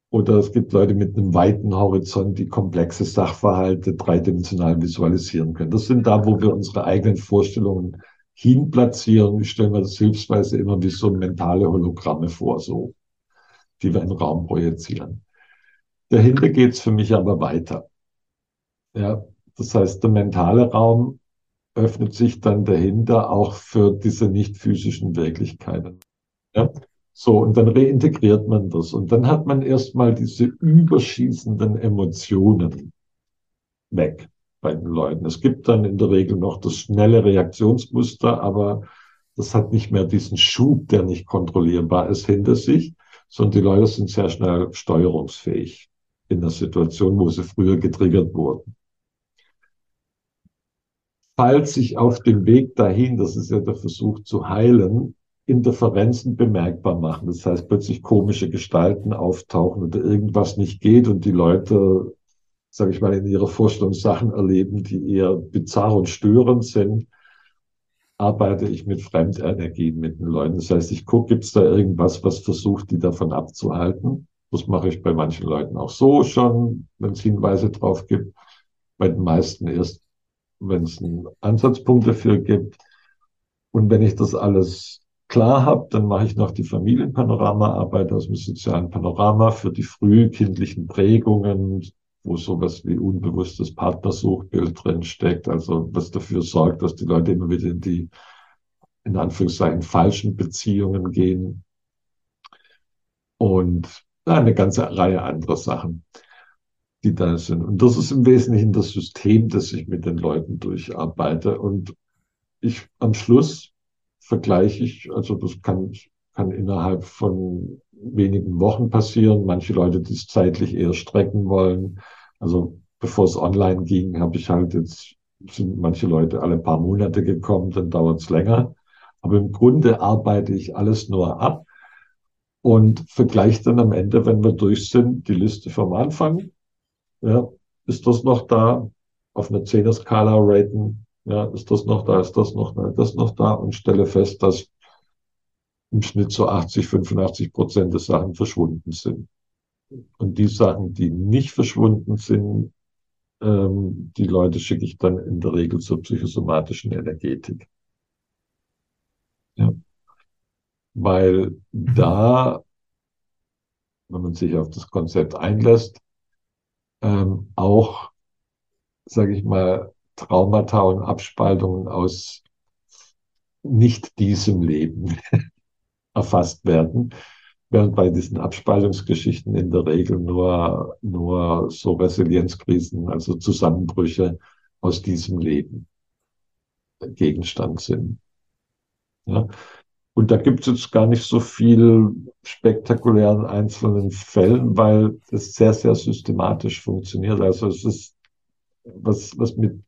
Oder es gibt Leute mit einem weiten Horizont, die komplexe Sachverhalte dreidimensional visualisieren können. Das sind da, wo wir unsere eigenen Vorstellungen hinplatzieren. Ich stelle mir das hilfsweise immer wie so mentale Hologramme vor, so, die wir in den Raum projizieren. Dahinter geht es für mich aber weiter. Ja, das heißt, der mentale Raum öffnet sich dann dahinter auch für diese nicht physischen Wirklichkeiten. Ja, so, und dann reintegriert man das. Und dann hat man erstmal diese überschießenden Emotionen weg bei den Leuten. Es gibt dann in der Regel noch das schnelle Reaktionsmuster, aber das hat nicht mehr diesen Schub, der nicht kontrollierbar ist, hinter sich, sondern die Leute sind sehr schnell steuerungsfähig in der Situation, wo sie früher getriggert wurden. Falls sich auf dem Weg dahin, das ist ja der Versuch zu heilen, Interferenzen bemerkbar machen. Das heißt, plötzlich komische Gestalten auftauchen oder irgendwas nicht geht und die Leute, sage ich mal, in ihrer Vorstellung Sachen erleben, die eher bizarr und störend sind, arbeite ich mit Fremdenergien mit den Leuten. Das heißt, ich gucke, gibt es da irgendwas, was versucht, die davon abzuhalten. Das mache ich bei manchen Leuten auch so schon, wenn es Hinweise drauf gibt. Bei den meisten erst, wenn es Ansatzpunkt dafür gibt. Und wenn ich das alles klar habe, dann mache ich noch die Familienpanorama-Arbeit aus dem sozialen Panorama für die frühkindlichen Prägungen, wo sowas wie unbewusstes Partnersuchbild drin steckt, also was dafür sorgt, dass die Leute immer wieder in die, in Anführungszeichen, falschen Beziehungen gehen. Und eine ganze Reihe anderer Sachen, die da sind. Und das ist im Wesentlichen das System, das ich mit den Leuten durcharbeite. Und ich am Schluss vergleiche ich, also das kann, kann innerhalb von wenigen Wochen passieren. Manche Leute, die es zeitlich eher strecken wollen. Also bevor es online ging, habe ich halt jetzt, sind manche Leute alle paar Monate gekommen, dann dauert es länger. Aber im Grunde arbeite ich alles nur ab und vergleiche dann am Ende, wenn wir durch sind, die Liste vom Anfang. Ja, ist das noch da? Auf einer Zehner-Skala raten, ja, ist das noch da, ist das noch da, ist das noch da und stelle fest, dass im Schnitt so 80, 85 Prozent der Sachen verschwunden sind. Und die Sachen, die nicht verschwunden sind, ähm, die Leute schicke ich dann in der Regel zur psychosomatischen Energetik. Ja. Weil da, wenn man sich auf das Konzept einlässt, ähm, auch, sage ich mal, Traumata und Abspaltungen aus nicht diesem Leben erfasst werden, während bei diesen Abspaltungsgeschichten in der Regel nur, nur so Resilienzkrisen, also Zusammenbrüche aus diesem Leben Gegenstand sind. Ja. Und da gibt es jetzt gar nicht so viel spektakulären einzelnen Fällen, weil das sehr, sehr systematisch funktioniert. Also es ist was, was mit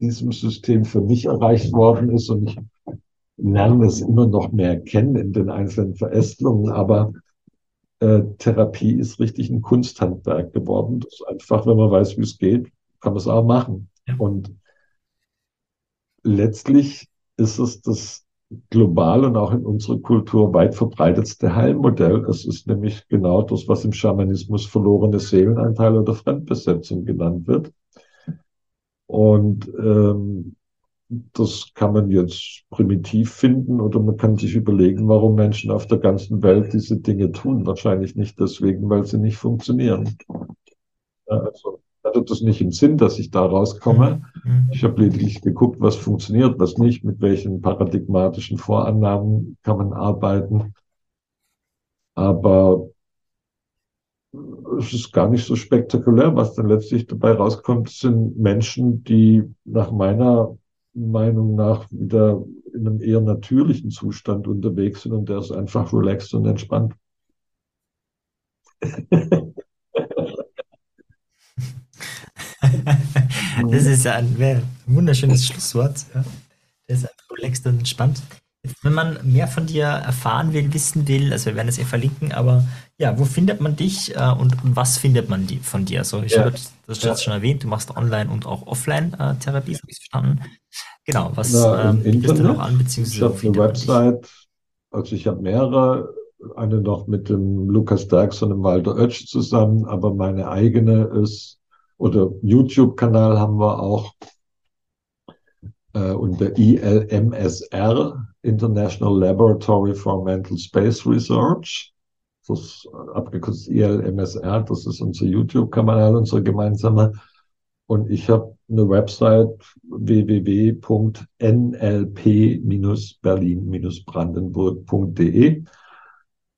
diesem System für mich erreicht worden ist. Und ich lerne es immer noch mehr kennen in den einzelnen Verästelungen. Aber äh, Therapie ist richtig ein Kunsthandwerk geworden. Das ist einfach, wenn man weiß, wie es geht, kann man es auch machen. Ja. Und letztlich ist es das global und auch in unserer Kultur weit verbreitetste Heilmodell. Es ist nämlich genau das, was im Schamanismus verlorene Seelenanteil oder Fremdbesetzung genannt wird. Und ähm, das kann man jetzt primitiv finden oder man kann sich überlegen, warum Menschen auf der ganzen Welt diese Dinge tun. Wahrscheinlich nicht deswegen, weil sie nicht funktionieren. Also hatte das nicht im Sinn, dass ich da rauskomme. Mhm. Ich habe lediglich geguckt, was funktioniert, was nicht, mit welchen paradigmatischen Vorannahmen kann man arbeiten. Aber es ist gar nicht so spektakulär. Was dann letztlich dabei rauskommt, sind Menschen, die nach meiner Meinung nach wieder in einem eher natürlichen Zustand unterwegs sind und der ist einfach relaxed und entspannt. Das ist ja ein, wunderschönes Schlusswort. Ja. Das ist einfach relaxed und entspannt. Jetzt, wenn man mehr von dir erfahren will, wissen will, also wir werden es eh verlinken, aber ja, wo findet man dich äh, und, und, was findet man die, von dir? Also ich ja. habe das ja. schon erwähnt, du machst Online- und auch Offline-Therapie, äh, habe ich verstanden. Genau, was Na, ähm, bietest du noch an? Beziehungsweise ich habe eine Website, also ich habe mehrere, eine noch mit dem Lukas Derks und dem Walter Oetsch zusammen, aber meine eigene ist, oder YouTube-Kanal haben wir auch, äh, unter ILMSR, International Laboratory for Mental Space Research. Das ist abgekürzt ILMSR, das ist unser YouTube-Kanal, unser gemeinsamer. Und ich habe eine Website www.nlp-berlin-brandenburg.de.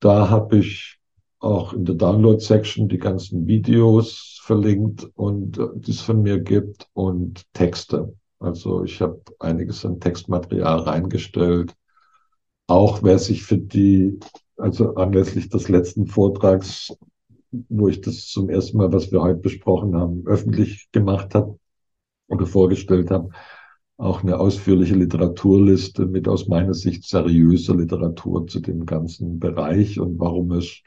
Da habe ich auch in der Download-Section die ganzen Videos verlinkt und äh, die es von mir gibt und Texte. Also ich habe einiges an Textmaterial reingestellt. Auch wer sich für die, also anlässlich des letzten Vortrags, wo ich das zum ersten Mal, was wir heute besprochen haben, öffentlich gemacht habe oder vorgestellt habe, auch eine ausführliche Literaturliste mit aus meiner Sicht seriöser Literatur zu dem ganzen Bereich und warum es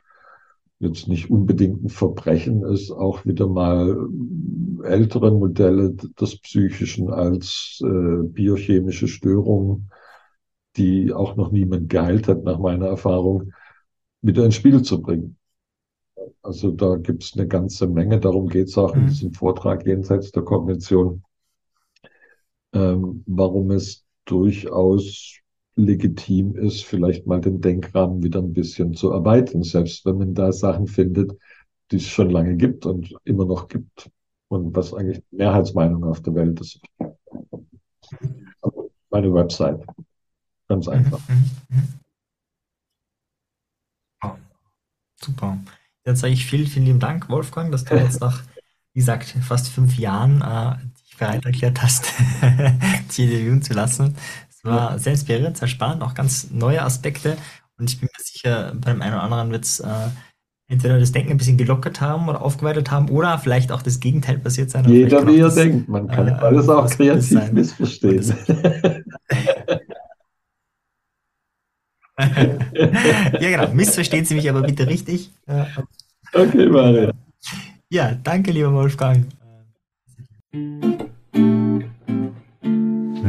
jetzt nicht unbedingt ein Verbrechen ist, auch wieder mal ältere Modelle des Psychischen als äh, biochemische Störungen, die auch noch niemand geheilt hat, nach meiner Erfahrung, wieder ins Spiel zu bringen. Also da gibt es eine ganze Menge, darum geht es auch in mhm. diesem Vortrag jenseits der Kognition, ähm, warum es durchaus legitim ist, vielleicht mal den Denkrahmen wieder ein bisschen zu erweitern, selbst wenn man da Sachen findet, die es schon lange gibt und immer noch gibt und was eigentlich Mehrheitsmeinung auf der Welt ist. Also meine Website. Ganz mhm, einfach. Mhm, oh, super. Dann sage ich vielen, vielen lieben Dank, Wolfgang, dass du jetzt nach, wie gesagt, fast fünf Jahren äh, dich bereit erklärt hast, dich interviewen zu lassen. Es war sehr inspirierend, sehr spannend, auch ganz neue Aspekte. Und ich bin mir sicher, beim einen oder anderen wird es äh, entweder das Denken ein bisschen gelockert haben oder aufgeweitet haben oder vielleicht auch das Gegenteil passiert sein. Jeder wie er denkt. Man kann äh, alles auch kreativ missverstehen. ja, genau. Missverstehen Sie mich aber bitte richtig. Okay, Maria. Ja, danke, lieber Wolfgang.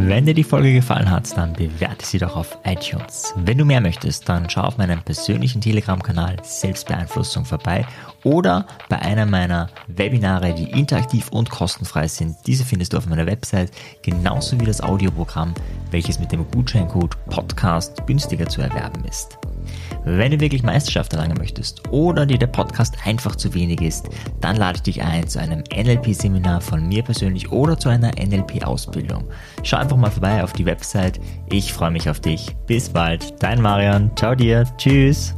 Wenn dir die Folge gefallen hat, dann bewerte sie doch auf iTunes. Wenn du mehr möchtest, dann schau auf meinem persönlichen Telegram-Kanal Selbstbeeinflussung vorbei oder bei einer meiner Webinare, die interaktiv und kostenfrei sind. Diese findest du auf meiner Website, genauso wie das Audioprogramm, welches mit dem Gutscheincode Podcast günstiger zu erwerben ist. Wenn du wirklich Meisterschaft erlangen möchtest oder dir der Podcast einfach zu wenig ist, dann lade ich dich ein zu einem NLP-Seminar von mir persönlich oder zu einer NLP-Ausbildung. Schau einfach mal vorbei auf die Website. Ich freue mich auf dich. Bis bald. Dein Marian. Ciao dir. Tschüss.